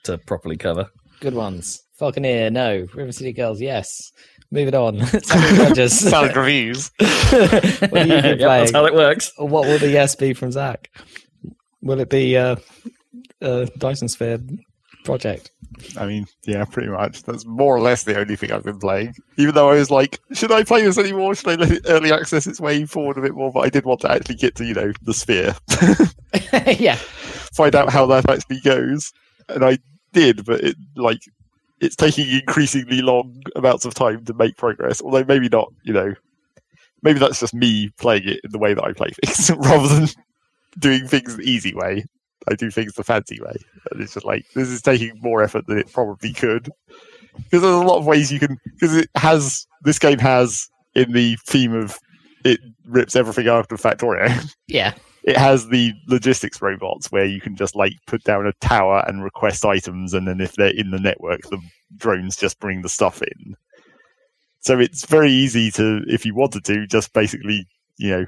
to properly cover. Good ones. Falconeer, no. River City Girls, yes. Moving on. Sammy Rogers. Solid reviews. what have you Yep, that's how it works. What will the yes be from Zac? Will it be uh, uh, Dyson Sphere project? I mean, yeah, pretty much. That's more or less the only thing I've been playing. Even though I was like, should I play this anymore? Should I let it early access its way forward a bit more? But I did want to actually get to, you know, the sphere, yeah. find out how that actually goes. And I did, but it like it's taking increasingly long amounts of time to make progress. Although maybe not, you know, maybe that's just me playing it in the way that I play things rather than doing things the easy way. I do things the fancy way. And it's just like this is taking more effort than it probably could. Because there's a lot of ways you can because it has this game has in the theme of it rips everything out of Factorio. Yeah. it has the logistics robots where you can just like put down a tower and request items, and then if they're in the network, the drones just bring the stuff in. So it's very easy to, if you wanted to, just basically, you know,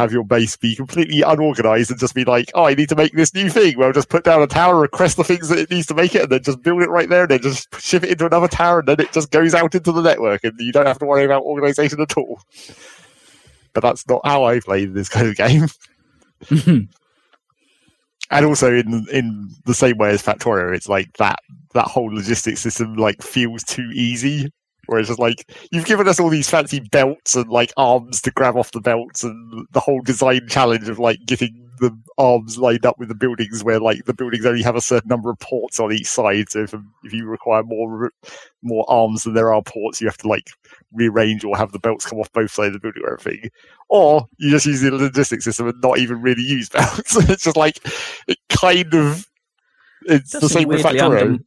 have your base be completely unorganized and just be like, oh, I need to make this new thing. Well, just put down a tower, request the things that it needs to make it, and then just build it right there, and then just ship it into another tower, and then it just goes out into the network, and you don't have to worry about organization at all. But that's not how I play this kind of game. and also in in the same way as Factorio, it's like that that whole logistics system like feels too easy where it's just like you've given us all these fancy belts and like arms to grab off the belts and the whole design challenge of like getting the arms lined up with the buildings where like the buildings only have a certain number of ports on each side so if, if you require more more arms than there are ports you have to like rearrange or have the belts come off both sides of the building or everything or you just use the logistics system and not even really use belts it's just like it kind of it's the same with Factorio. Under-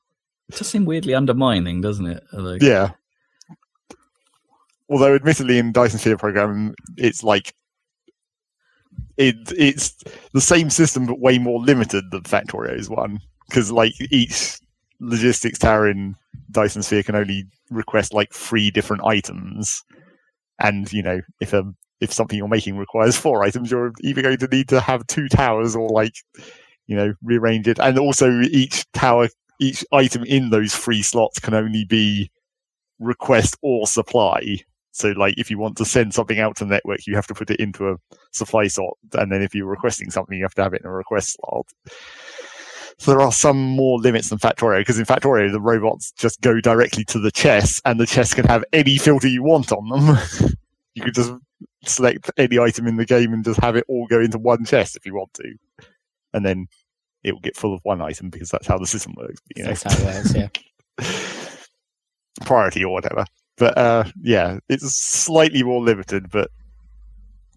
it does seem weirdly undermining, doesn't it? Like... Yeah, although admittedly in Dyson Sphere program, it's like it it's the same system but way more limited than Factorio's one. Because like each logistics tower in Dyson Sphere can only request like three different items, and you know if a if something you're making requires four items, you're either going to need to have two towers or like you know rearrange it, and also each tower each item in those three slots can only be request or supply so, like, if you want to send something out to the network, you have to put it into a supply slot, and then if you're requesting something, you have to have it in a request slot. So there are some more limits than Factorio, because in Factorio, the robots just go directly to the chest, and the chest can have any filter you want on them. you can just select any item in the game and just have it all go into one chest if you want to. And then it will get full of one item because that's how the system works. You know? That's how it works, yeah. Priority or whatever. But uh, yeah, it's slightly more limited. But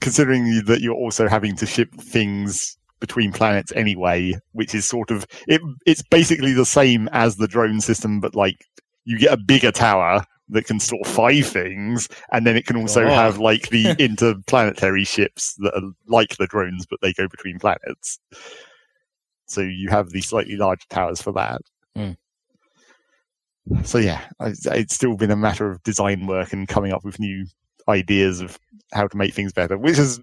considering that you're also having to ship things between planets anyway, which is sort of it, it's basically the same as the drone system, but like you get a bigger tower that can store five things, and then it can also oh. have like the interplanetary ships that are like the drones, but they go between planets. So you have these slightly larger towers for that. Mm so yeah, it's still been a matter of design work and coming up with new ideas of how to make things better, which has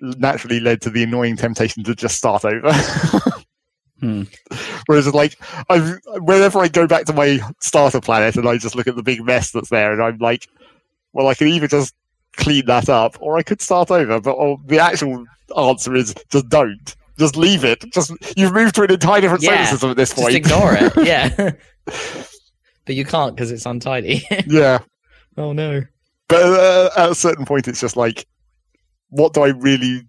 naturally led to the annoying temptation to just start over. hmm. Whereas, like, I've, whenever I go back to my starter planet and I just look at the big mess that's there, and I'm like, well, I can either just clean that up or I could start over. But oh, the actual answer is just don't. Just leave it. Just you've moved to an entirely different yeah, solar system at this point. Just ignore it. Yeah but you can't because it's untidy. yeah. Oh no. But uh, at a certain point, it's just like, what do I really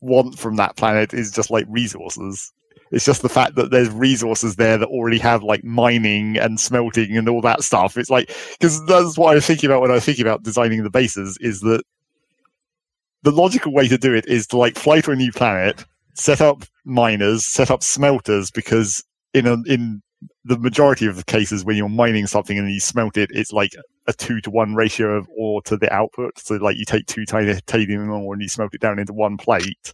want from that planet? Is just like resources. It's just the fact that there's resources there that already have like mining and smelting and all that stuff. It's like because that's what I was thinking about when I was thinking about designing the bases. Is that the logical way to do it is to like fly to a new planet, set up miners, set up smelters because in a in the majority of the cases when you're mining something and you smelt it, it's like a two to one ratio of ore to the output. So like you take two titanium ore and you smelt it down into one plate,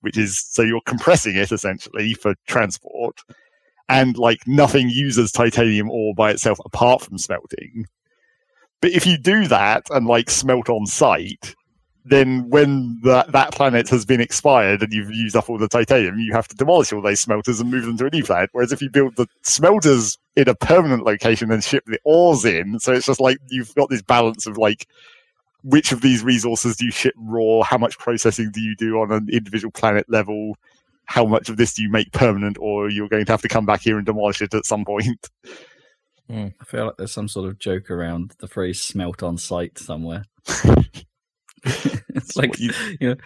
which is so you're compressing it essentially for transport. And like nothing uses titanium ore by itself apart from smelting. But if you do that and like smelt on site, then when that, that planet has been expired and you've used up all the titanium, you have to demolish all those smelters and move them to a new planet. Whereas if you build the smelters in a permanent location and ship the ores in, so it's just like you've got this balance of like which of these resources do you ship raw, how much processing do you do on an individual planet level, how much of this do you make permanent, or you're going to have to come back here and demolish it at some point. Mm. I feel like there's some sort of joke around the phrase smelt on site somewhere. it's like you, you know,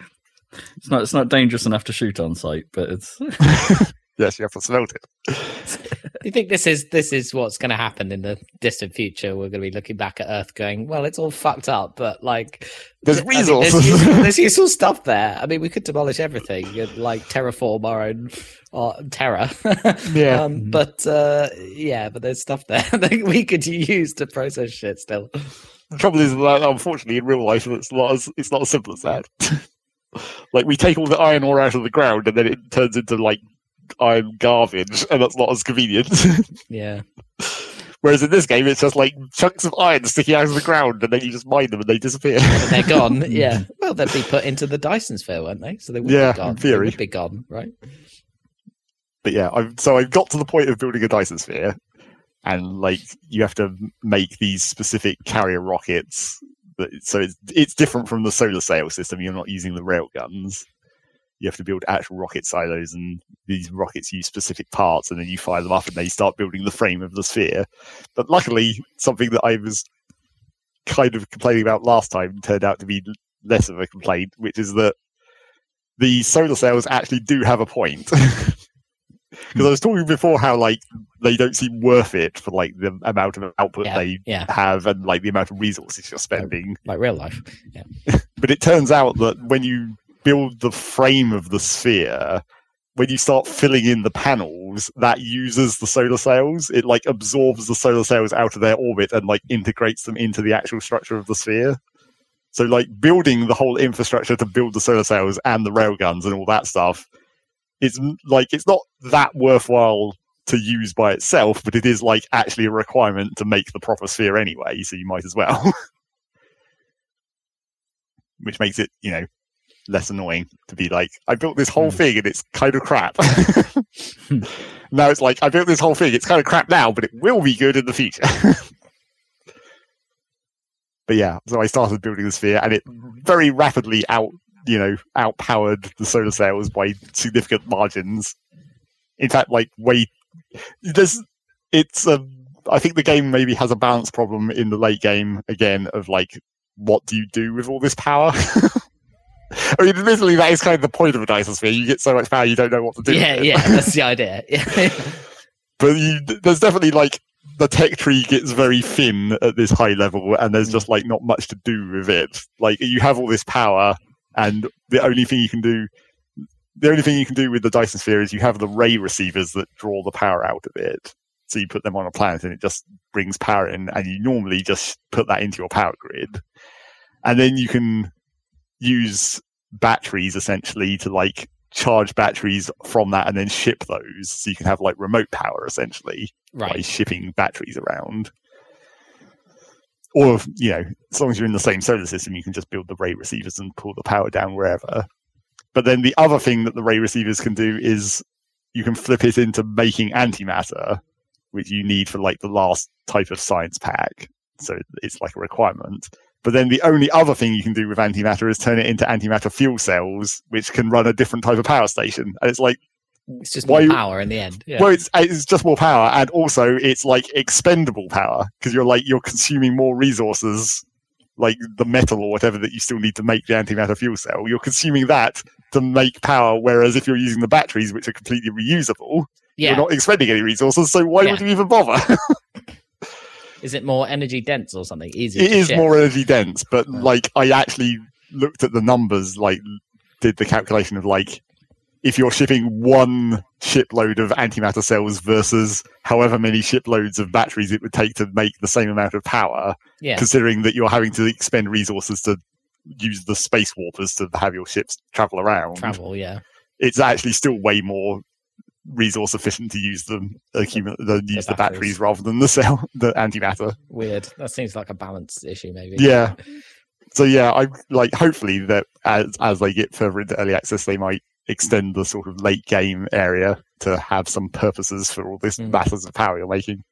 it's not it's not dangerous enough to shoot on site, but it's yes, you have to smelt it. Do you think this is this is what's going to happen in the distant future? We're going to be looking back at Earth, going, "Well, it's all fucked up, but like there's resources, there's, useful, there's, useful, stuff there." I mean, we could demolish everything, and like terraform our own uh, terror. yeah, um, but uh, yeah, but there's stuff there that we could use to process shit still. The trouble is that unfortunately in real life it's not as it's not as simple as that. Like we take all the iron ore out of the ground, and then it turns into like iron garbage, and that's not as convenient. Yeah. Whereas in this game, it's just like chunks of iron sticking out of the ground, and then you just mine them and they disappear. And they're gone. Yeah. Well, they'd be put into the Dyson sphere, weren't they? So they would Yeah, be gone. in They would be gone, right? but yeah, I've, so I've got to the point of building a Dyson sphere, and like you have to make these specific carrier rockets. That, so it's it's different from the solar sail system. You're not using the rail guns. You have to build actual rocket silos, and these rockets use specific parts, and then you fire them up, and they start building the frame of the sphere. But luckily, something that I was kind of complaining about last time turned out to be less of a complaint, which is that the solar sails actually do have a point. Because I was talking before how like they don't seem worth it for like the amount of output Yeah, they yeah. have and like the amount of resources you're spending. Like real life. But it turns out that when you build the frame of the sphere, when you start filling in the panels, that uses the solar sails. It like absorbs the solar sails out of their orbit and like integrates them into the actual structure of the sphere. So like building the whole infrastructure to build the solar sails and the railguns and all that stuff, it's like it's not that worthwhile to use by itself, but it is like actually a requirement to make the proper sphere anyway. So you might as well. Which makes it, you know, less annoying to be like, I built this whole Hmm. thing and it's kind of crap. now it's like, I built this whole thing, it's kind of crap now, but it will be good in the future. but yeah, so I started building the sphere and it very rapidly out, you know, outpowered the solar sails by significant margins. In fact, like way, there's, it's a, I think the game maybe has a balance problem in the late game again of like, what do you do with all this power? I mean, admittedly, that is kind of the point of a Dyson sphere. You get so much power, you don't know what to do. Yeah, with it. yeah. That's the idea. Yeah. but you, there's definitely like the tech tree gets very thin at this high level, and there's mm. just like not much to do with it. Like you have all this power, and the only thing you can do, the only thing you can do with the Dyson sphere is you have the ray receivers that draw the power out of it. So you put them on a planet, and it just brings power in, and you normally just put that into your power grid, and then you can use batteries essentially to like charge batteries from that and then ship those. So you can have like remote power essentially by shipping batteries around or you know as long as you're in the same solar system you can just build the ray receivers and pull the power down wherever. But then the other thing that the ray receivers can do is you can flip it into making antimatter which you need for like the last type of science pack. So it's like a requirement. But then the only other thing you can do with antimatter is turn it into antimatter fuel cells, which can run a different type of power station. And it's like, It's just more power in the end. Yeah. well, it's uh, it's just more power, and also it's like expendable power because you're like you're consuming more resources, like the metal or whatever that you still need to make the antimatter fuel cell. You're consuming that to make power, whereas if you're using the batteries, which are completely reusable, yeah. you're not expending any resources. So why Yeah. would you even bother? Is it more energy dense or something? Easier it ship? more energy dense, but Yeah. like I actually looked at the numbers, like did the calculation of like if you're shipping one shipload of antimatter cells versus however many shiploads of batteries it would take to make the same amount of power, Yeah. considering that you're having to expend resources to use the space warpers to have your ships travel around. Travel. Yeah. It's actually still way more resource efficient to use them uh, accumu- the, use the batteries batteries. rather than the cell the antimatter. Weird. That seems like a balance issue, maybe. Yeah. So yeah, I like hopefully that as as they get further into early access, they might extend the sort of late game area to have some purposes for all this Mm. masses of power you're making,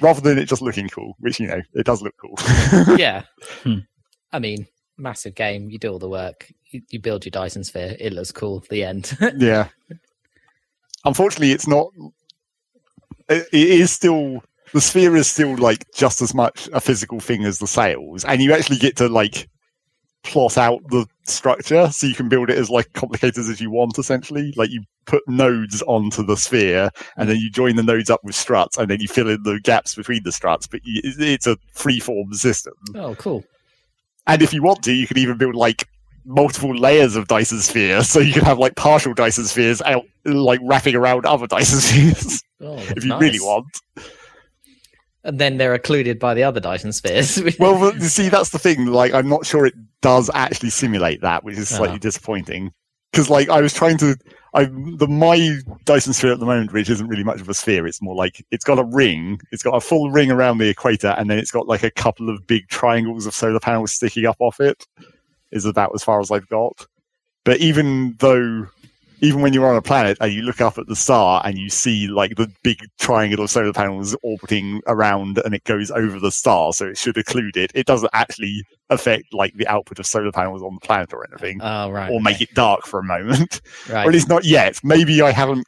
rather than it just looking cool. Which you know it does look cool. yeah. Hmm. I mean, massive game. You do all the work. You, you build your Dyson sphere. It looks cool. The end. yeah. Unfortunately, it's not. It, it is still the sphere is still like just as much a physical thing as the sails, and you actually get to like plot out the structure so you can build it as like complicated as you want. Essentially, like you put nodes onto the sphere, and then you join the nodes up with struts, and then you fill in the gaps between the struts. But you, it's a free-form system. oh, cool. And if you want to, you can even build like multiple layers of Dyson spheres, so you can have like partial Dyson spheres out, like wrapping around other Dyson spheres Oh, if you really want. And then they're occluded by the other Dyson spheres. Well, you see, that's the thing. Like, I'm not sure it does actually simulate that, which is slightly Ah. disappointing. Because, like, I was trying to, I the my Dyson sphere at the moment, which isn't really much of a sphere. It's more like it's got a ring. It's got a full ring around the equator, and then it's got like a couple of big triangles of solar panels sticking up off it. Is about as far as I've got. But even though even when you're on a planet and you look up at the star and you see like the big triangle of solar panels orbiting around and it goes over the star, so it should occlude it. It doesn't actually affect like the output of solar panels on the planet or anything, oh right, or make it dark for a moment, right. or at least not yet. Maybe I haven't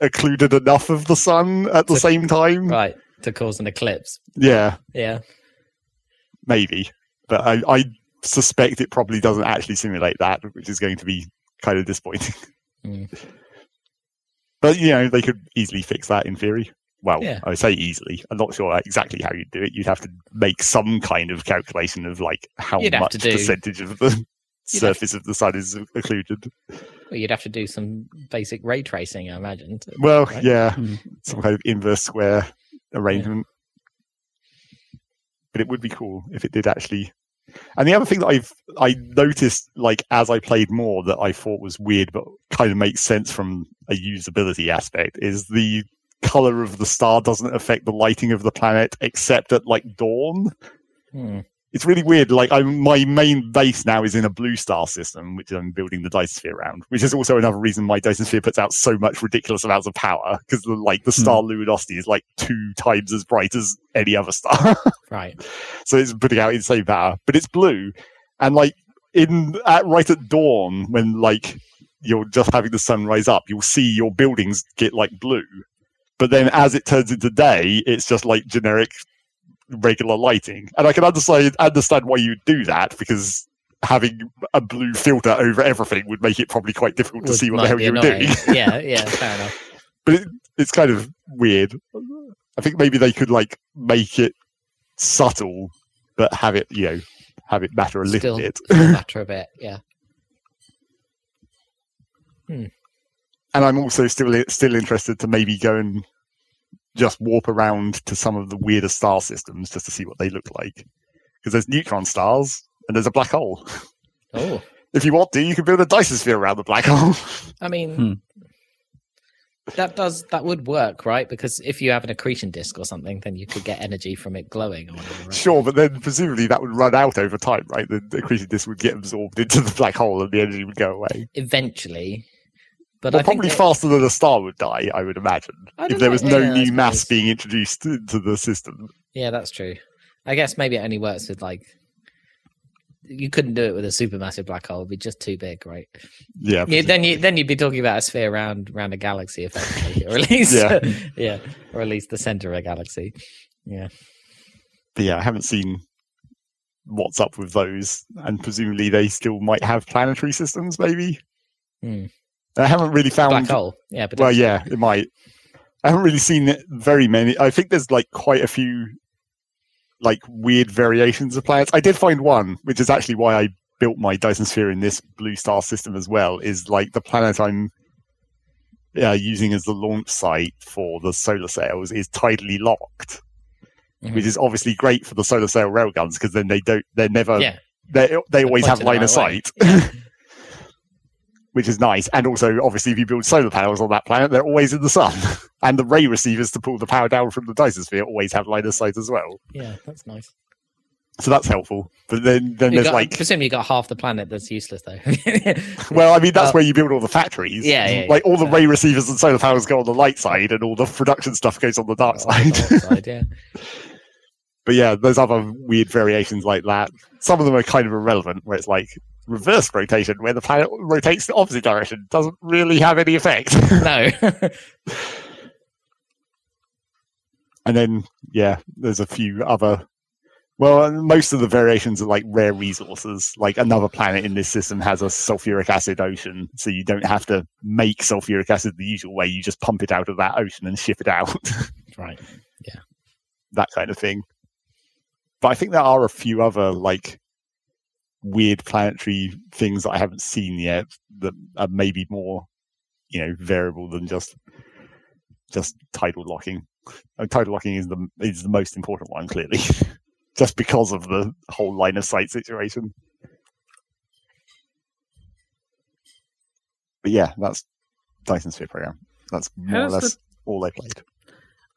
occluded enough of the sun at the To- same time. right to cause an eclipse. Yeah, Yeah, maybe, but I, I suspect it probably doesn't actually simulate that, which is going to be kind of disappointing. Mm. But you know, they could easily fix that in theory. Well, Yeah. I say easily. I'm not sure exactly how you'd do it. You'd have to make some kind of calculation of like how You'd much do- percentage of the have- surface of the sun is occluded. well, you'd have to do some basic ray tracing, I imagine. Well, right? yeah, Hmm. some kind of inverse square arrangement. But it would be cool if it did actually. And the other thing that I've I noticed, like as I played more, that I thought was weird, but kind of makes sense from a usability aspect, is the color of the star doesn't affect the lighting of the planet except at like dawn. Hmm. It's really weird. Like I'm, my main base now is in a blue star system, which I'm building the Dyson Sphere around, which is also another reason my Dyson Sphere puts out so much ridiculous amounts of power because the, like the hmm. star luminosity is like two times as bright as any other star. Right. so it's putting out insane power, but it's blue, and like in at right at dawn when like you're just having the sun rise up, you'll see your buildings get like blue, but then as it turns into day, it's just like generic regular lighting, and I can understand understand why you'd do that because having a blue filter over everything would make it probably quite difficult to Would- see what the hell you were doing. yeah, yeah, fair enough. but it, it's kind of weird. I think maybe they could like make it subtle, but have it, you know, have it matter a little Still, bit. matter a bit. Yeah. Hmm. And I'm also still still interested to maybe go and just warp around to some of the weirder star systems just to see what they look like. Because there's neutron stars and there's a black hole. Oh, If you want to, you can build a Dyson sphere around the black hole. I mean, Hmm. that does that would work, right? Because if you have an accretion disk or something, then you could get energy from it glowing or whatever. Right? sure, but then presumably that would run out over time, right? The, the accretion disk would get absorbed into the black hole and the energy would go away. Eventually, but Well, I think probably faster than a star would die, I would imagine. I If there was no Yeah, new mass being introduced into the system. Yeah, that's true. I guess maybe it only works with like. You couldn't do it with a supermassive black hole; it'd be just too big, right? Yeah. Yeah, then you then you'd be talking about a sphere around around a galaxy, effectively, or at least Yeah. yeah, or at least the center of a galaxy. Yeah, but yeah, I haven't seen what's up with those, and presumably they still might have planetary systems. Maybe Hmm. I haven't really found. black hole. Yeah, but Well, yeah, it might. I haven't really seen very many. I think there's like quite a few like weird variations of planets. I did find one, which is actually why I built my Dyson Sphere in this blue star system as well. Is like the planet I'm uh, using as the launch site for the solar sails is tidally locked, Mhm. which is obviously great for the solar sail railguns because then they don't. They're never. yeah, They they always have line of sight. Yeah. which is nice. And also, obviously, if you build solar panels on that planet, they're always in the sun. and the ray receivers to pull the power down from the Dyson sphere always have line of sight as well. yeah, that's nice. So that's helpful. But then, then You there's got, like, presume you got half the planet that's useless though. well, I mean, that's well- where you build all the factories. Yeah, yeah, Like all the yeah. ray receivers and solar panels go on the light side, and all the production stuff goes on the dark oh, On the side. dark side, yeah. but yeah, there's other weird variations like that. Some of them are kind of irrelevant, where it's like reverse rotation, where the planet rotates the opposite direction, doesn't really have any effect. No. And then, yeah, there's a few other. Well, most of the variations are like rare resources. Like another planet in this system has a sulfuric acid ocean, so you don't have to make sulfuric acid the usual way. You just pump it out of that ocean and ship it out, right. Yeah. That kind of thing. But I think there are a few other like weird planetary things that I haven't seen yet that are maybe more, you know, variable than just just tidal locking. Uh, tidal locking is the is the most important one, clearly, just because of the whole line of sight situation. But yeah, that's Dyson Sphere program. That's more or How's less all I played.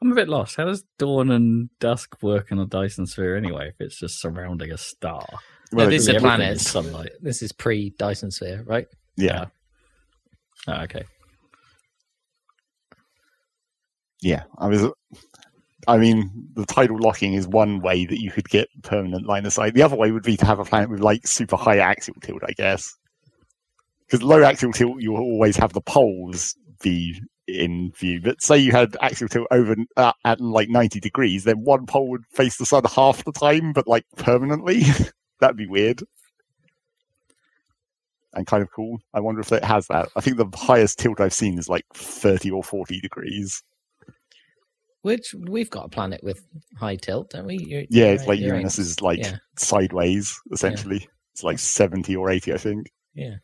I'm a bit lost. How does dawn and dusk work in a Dyson sphere anyway? If it's just surrounding a star, Well, these Really are everything planets. is sunlight. This is pre Dyson Sphere, right? yeah, Oh, okay. yeah. I was. I mean, the tidal locking is one way that you could get permanent line of sight. The other way would be to have a planet with like super high axial tilt, I guess. Because low axial tilt, you always have the poles be in view. But say you had axial tilt over uh, at like ninety degrees, then one pole would face the sun half the time, but like permanently. That'd be weird. And kind of cool. I wonder if it has that. I think the highest tilt I've seen is like thirty or forty degrees. Which we've got a planet with high tilt, don't we? U- Yeah, it's like Uranus is like Yeah. sideways, essentially. It's like 70 or 80, I think. Yeah.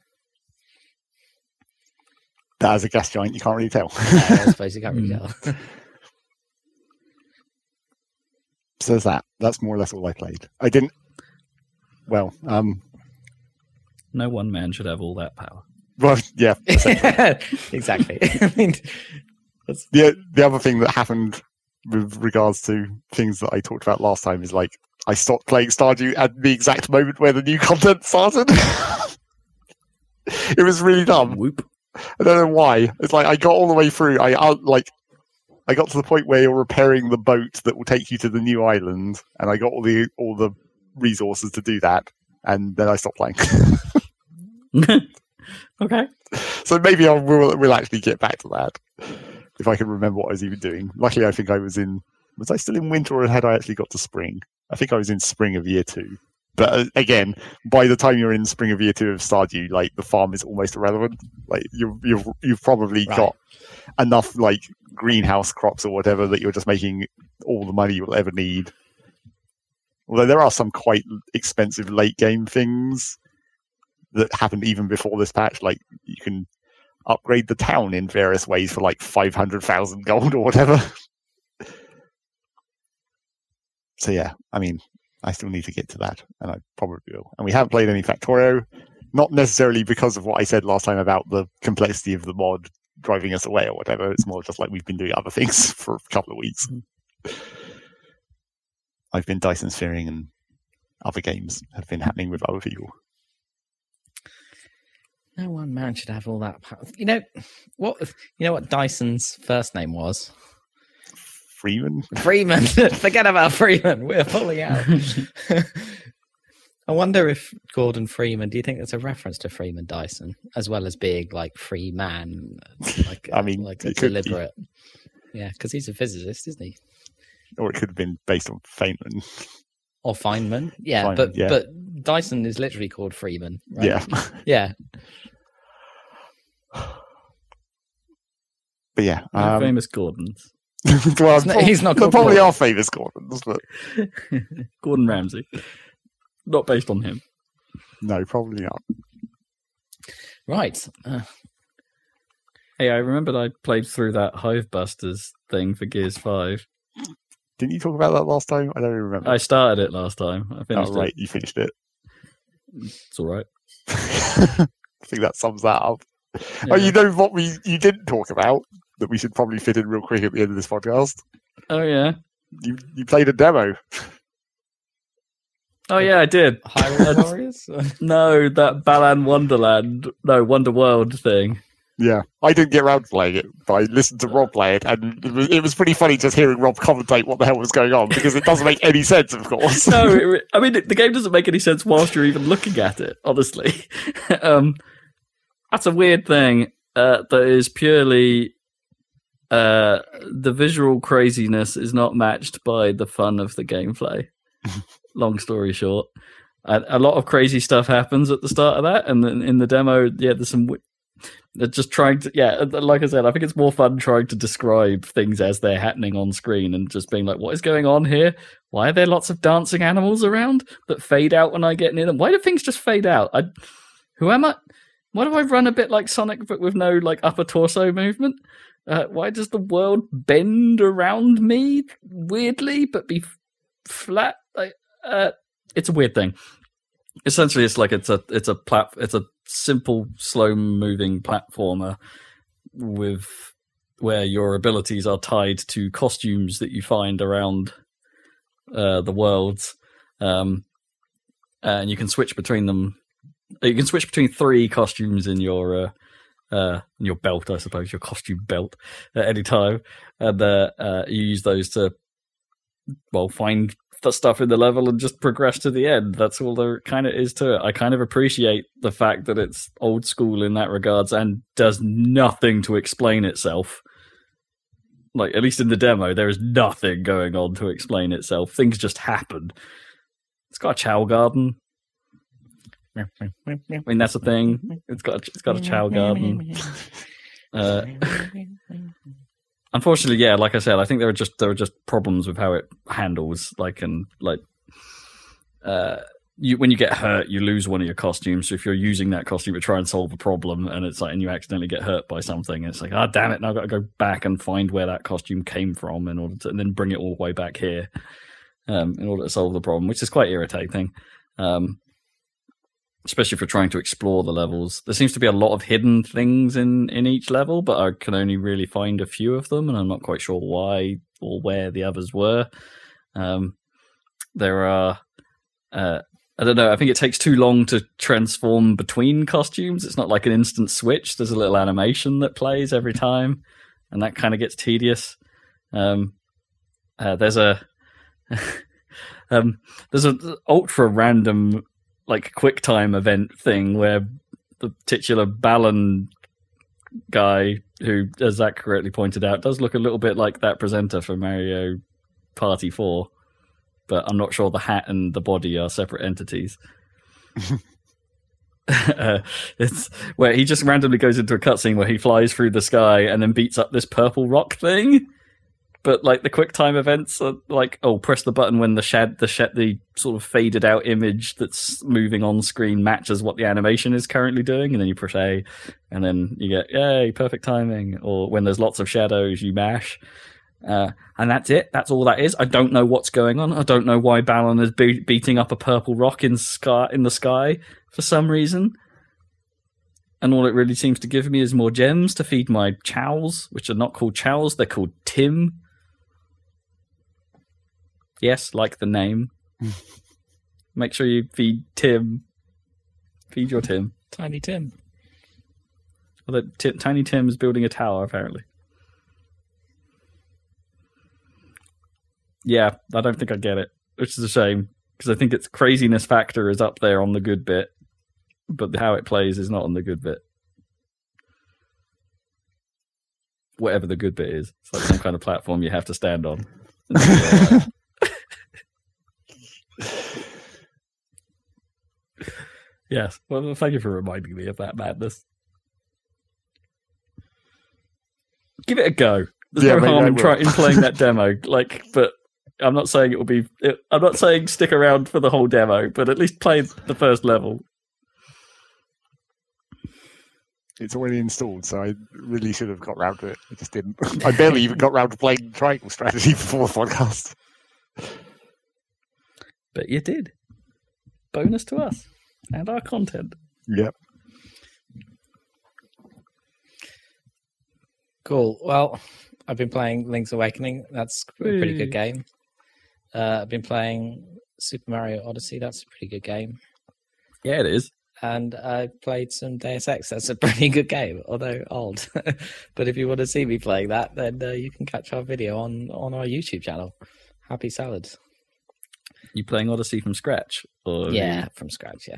That as a gas giant, you can't really tell. Yeah, I suppose you can't really tell. so there's that. That's more or less all I played. I didn't. Well, um, No one man should have all that power. well, yeah. exactly. I mean, that's, The the other thing that happened with regards to things that I talked about last time is like I stopped playing Stardew at the exact moment where the new content started. it was really dumb. Whoop. I don't know why. It's like I got all the way through. I uh, like I got to the point where you're repairing the boat that will take you to the new island, and I got all the all the resources to do that, and then I stopped playing. okay. so maybe I will will actually get back to that if I can remember what I was even doing. Luckily, I think I was in. Was I still in winter, or had I actually got to spring? I think I was in spring of year two. But uh, again, by the time you're in spring of year two of Stardew, like the farm is almost irrelevant. Like you, you've you've probably Right. got enough like greenhouse crops or whatever that you're just making all the money you'll ever need. Although there are some quite expensive late game things that happened even before this patch. Like you can upgrade the town in various ways for like five hundred thousand gold or whatever. so yeah, I mean, I still need to get to that, and I probably will. And we haven't played any Factorio, not necessarily because of what I said last time about the complexity of the mod driving us away or whatever. It's more just like we've been doing other things for a couple of weeks. I've been Dyson sphering and other games have been happening with other people. no one man should have all that power. You know what? You know what Dyson's first name was? Freeman, Freeman. Forget about Freeman. We're pulling out. I wonder if Gordon Freeman. Do you think that's a reference to Freeman Dyson, as well as being like free man? Like I mean, like a it could be. deliberate. Yeah, because he's a physicist, isn't he? Or it could have been based on Feynman. Or Feynman. Yeah, Feynman, but yeah. but Dyson is literally called Freeman. Right? Yeah, yeah. but yeah, No um, famous Gordons. well, He's not- he's not there called probably Gordon. are famous Gordons, but Gordon Ramsay. Not based on him. no, probably not. Right. Uh, Hey, I remembered I played through that Hive Busters thing for Gears 5. Didn't you talk about that last time? I don't even remember. I started it last time. I oh, finished right, it. you finished it. It's all right. I think that sums that up. Oh, you know what we you didn't talk about that we should probably fit in real quick at the end of this podcast. Oh, yeah. You you played a demo. Oh, yeah, I did. Hyrule Warriors. No, that Balan Wonderland, no, Wonder World thing. Yeah, I didn't get around to playing it, but I listened to Rob play it, and it was, it was pretty funny just hearing Rob commentate what the hell was going on because it doesn't make any sense, of course. No, it, I mean, the game doesn't make any sense whilst you're even looking at it, honestly. um, that's a weird thing uh, that is purely. Uh, the visual craziness is not matched by the fun of the gameplay. Long story short, a, a lot of crazy stuff happens at the start of that, and then in the demo, yeah, there's some. Wi- just trying to, yeah, uh, like I said, I think it's more fun trying to describe things as they're happening on screen and just being like, what is going on here? Why are there lots of dancing animals around that fade out when I get near them? Why do things just fade out? I, who am I? Why do I run a bit like Sonic but with no like upper torso movement? Uh, why does the world bend around me weirdly, but be f- flat? Like, uh, it's a weird thing. Essentially, it's like it's a it's a plat it's a simple, slow moving platformer with where your abilities are tied to costumes that you find around uh, the worlds, um, and you can switch between them. You can switch between three costumes in your uh, uh, in your belt, I suppose, your costume belt at any time, and uh, uh, you use those to well find the stuff in the level and just progress to the end. That's all there kind of is to it. I kind of appreciate the fact that it's old school in that regards and does nothing to explain itself. Like at least in the demo, there is nothing going on to explain itself. Things just happen. It's got a Chao garden. I mean, that's a thing. It's got a, it's got a Chao garden. Uh, unfortunately, yeah, like I said, I think there are just there are just problems with how it handles. Like and like, uh, you when you get hurt, you lose one of your costumes. So if you're using that costume to try and solve a problem, and it's like and you accidentally get hurt by something, it's like, ah, oh, damn it! Now I've got to go back and find where that costume came from in order to, and then bring it all the way back here, um, in order to solve the problem, which is quite irritating. Um, especially for trying to explore the levels. There seems to be a lot of hidden things in in each level, but I can only really find a few of them, and I'm not quite sure why or where the others were. Um, there are. Uh, I don't know. I think it takes too long to transform between costumes. It's not like an instant switch. There's a little animation that plays every time, and that kind of gets tedious. Um, uh, there's a um, there's a ultra random like quick time event thing where the titular Balan guy, who, as Zac correctly pointed out, does look a little bit like that presenter for Mario Party 4, but I'm not sure the hat and the body are separate entities. uh, it's where he just randomly goes into a cutscene where he flies through the sky and then beats up this purple rock thing but like the quick time events are like oh press the button when the shed the shed the sort of faded out image that's moving on screen matches what the animation is currently doing and then you press a and then you get yay perfect timing or when there's lots of shadows you mash. Uh, and that's it. That's all that is. I don't know what's going on. I don't know why Balan is be- beating up a purple rock in sky in the sky for some reason. And all it really seems to give me is more gems to feed my chows, which are not called chows, they're called Tim. Yes, like the name. Make sure you feed Tim. Feed your Tim. Tiny Tim. Although T- Tiny Tim is building a tower, apparently. Yeah, I don't think I get it, which is a shame because I think its craziness factor is up there on the good bit, but how it plays is not on the good bit. Whatever the good bit is, it's like some kind of platform you have to stand on. Yes. Well, thank you for reminding me of that madness. Give it a go. There's Yeah, no harm in, try, in playing that demo. Like, but I'm not saying it will be. It, I'm not saying stick around for the whole demo, but at least play the first level. It's already installed, so I really should have got round to it. I just didn't. I barely even got round to playing Triangle Strategy before the podcast. But you did. Bonus to us and our content. Yep. Cool. Well, I've been playing Link's Awakening. That's a pretty Whee. good game. Uh, I've been playing Super Mario Odyssey. That's a pretty good game. Yeah, it is. And I played some Deus Ex. That's a pretty good game, although old. but if you want to see me playing that, then uh, you can catch our video on on our YouTube channel. Happy Salads. You playing Odyssey from scratch? Or Yeah, from scratch. Yeah,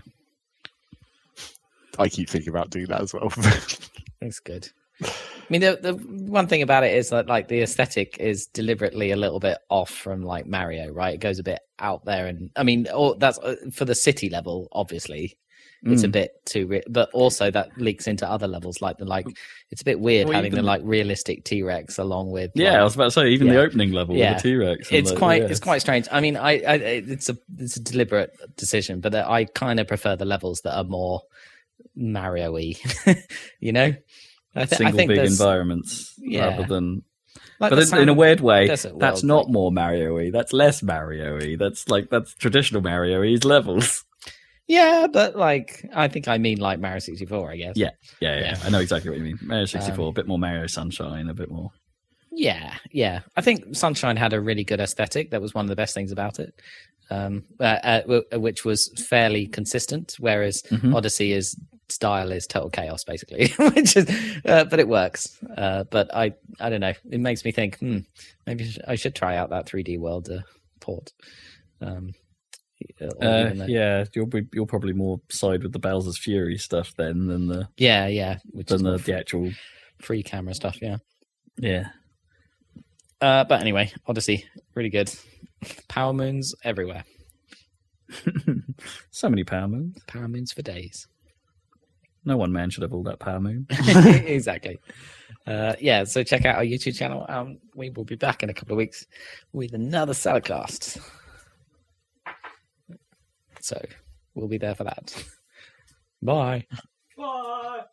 I keep thinking about doing that as well. it's good. I mean, the the one thing about it is that like the aesthetic is deliberately a little bit off from like Mario, right? It goes a bit out there, and I mean, all, that's uh, for the city level, obviously. It's a Mm. bit too, re- but also that leaks into other levels, like the like. It's a bit weird Well, having even- the like realistic T Rex along with. Yeah, I was about to say even the opening level Yeah. with the T Rex. it's quite it's quite strange. I mean, I, I it's a it's a deliberate decision, but I kind of prefer the levels that are more Mario-y, you know. I, I single think big environments Yeah. rather than. like but in, in a weird way, that's not more Mario-y. That's less Mario-y. That's like that's traditional Mario-y's levels. Yeah, but like I think I mean like Mario 64, I guess. Yeah. Yeah, yeah, Yeah. I know exactly what you mean. Mario 64, Um, a bit more Mario Sunshine, a bit more. Yeah, yeah. I think Sunshine had a really good aesthetic. That was one of the best things about it, um, uh, uh, which was fairly consistent. Whereas Mhm. Odyssey is style is total chaos, basically. which is, uh, but it works. Uh, but I, I don't know. It makes me think. Hmm, maybe I should- try out that 3D World uh, port. Um, Uh, yeah, you'll be you'll probably more side with the Bowser's Fury stuff then than the yeah, yeah. Which is than the, the actual free camera stuff. Yeah. yeah. Uh, but anyway, Odyssey, really good. Power moons everywhere. so many power moons. Power moons for days. No one man should have all that power moon. exactly. Uh, yeah, so check out our YouTube channel. Um, we will be back in a couple of weeks with another Salacast. So we'll be there for that. Bye. Bye.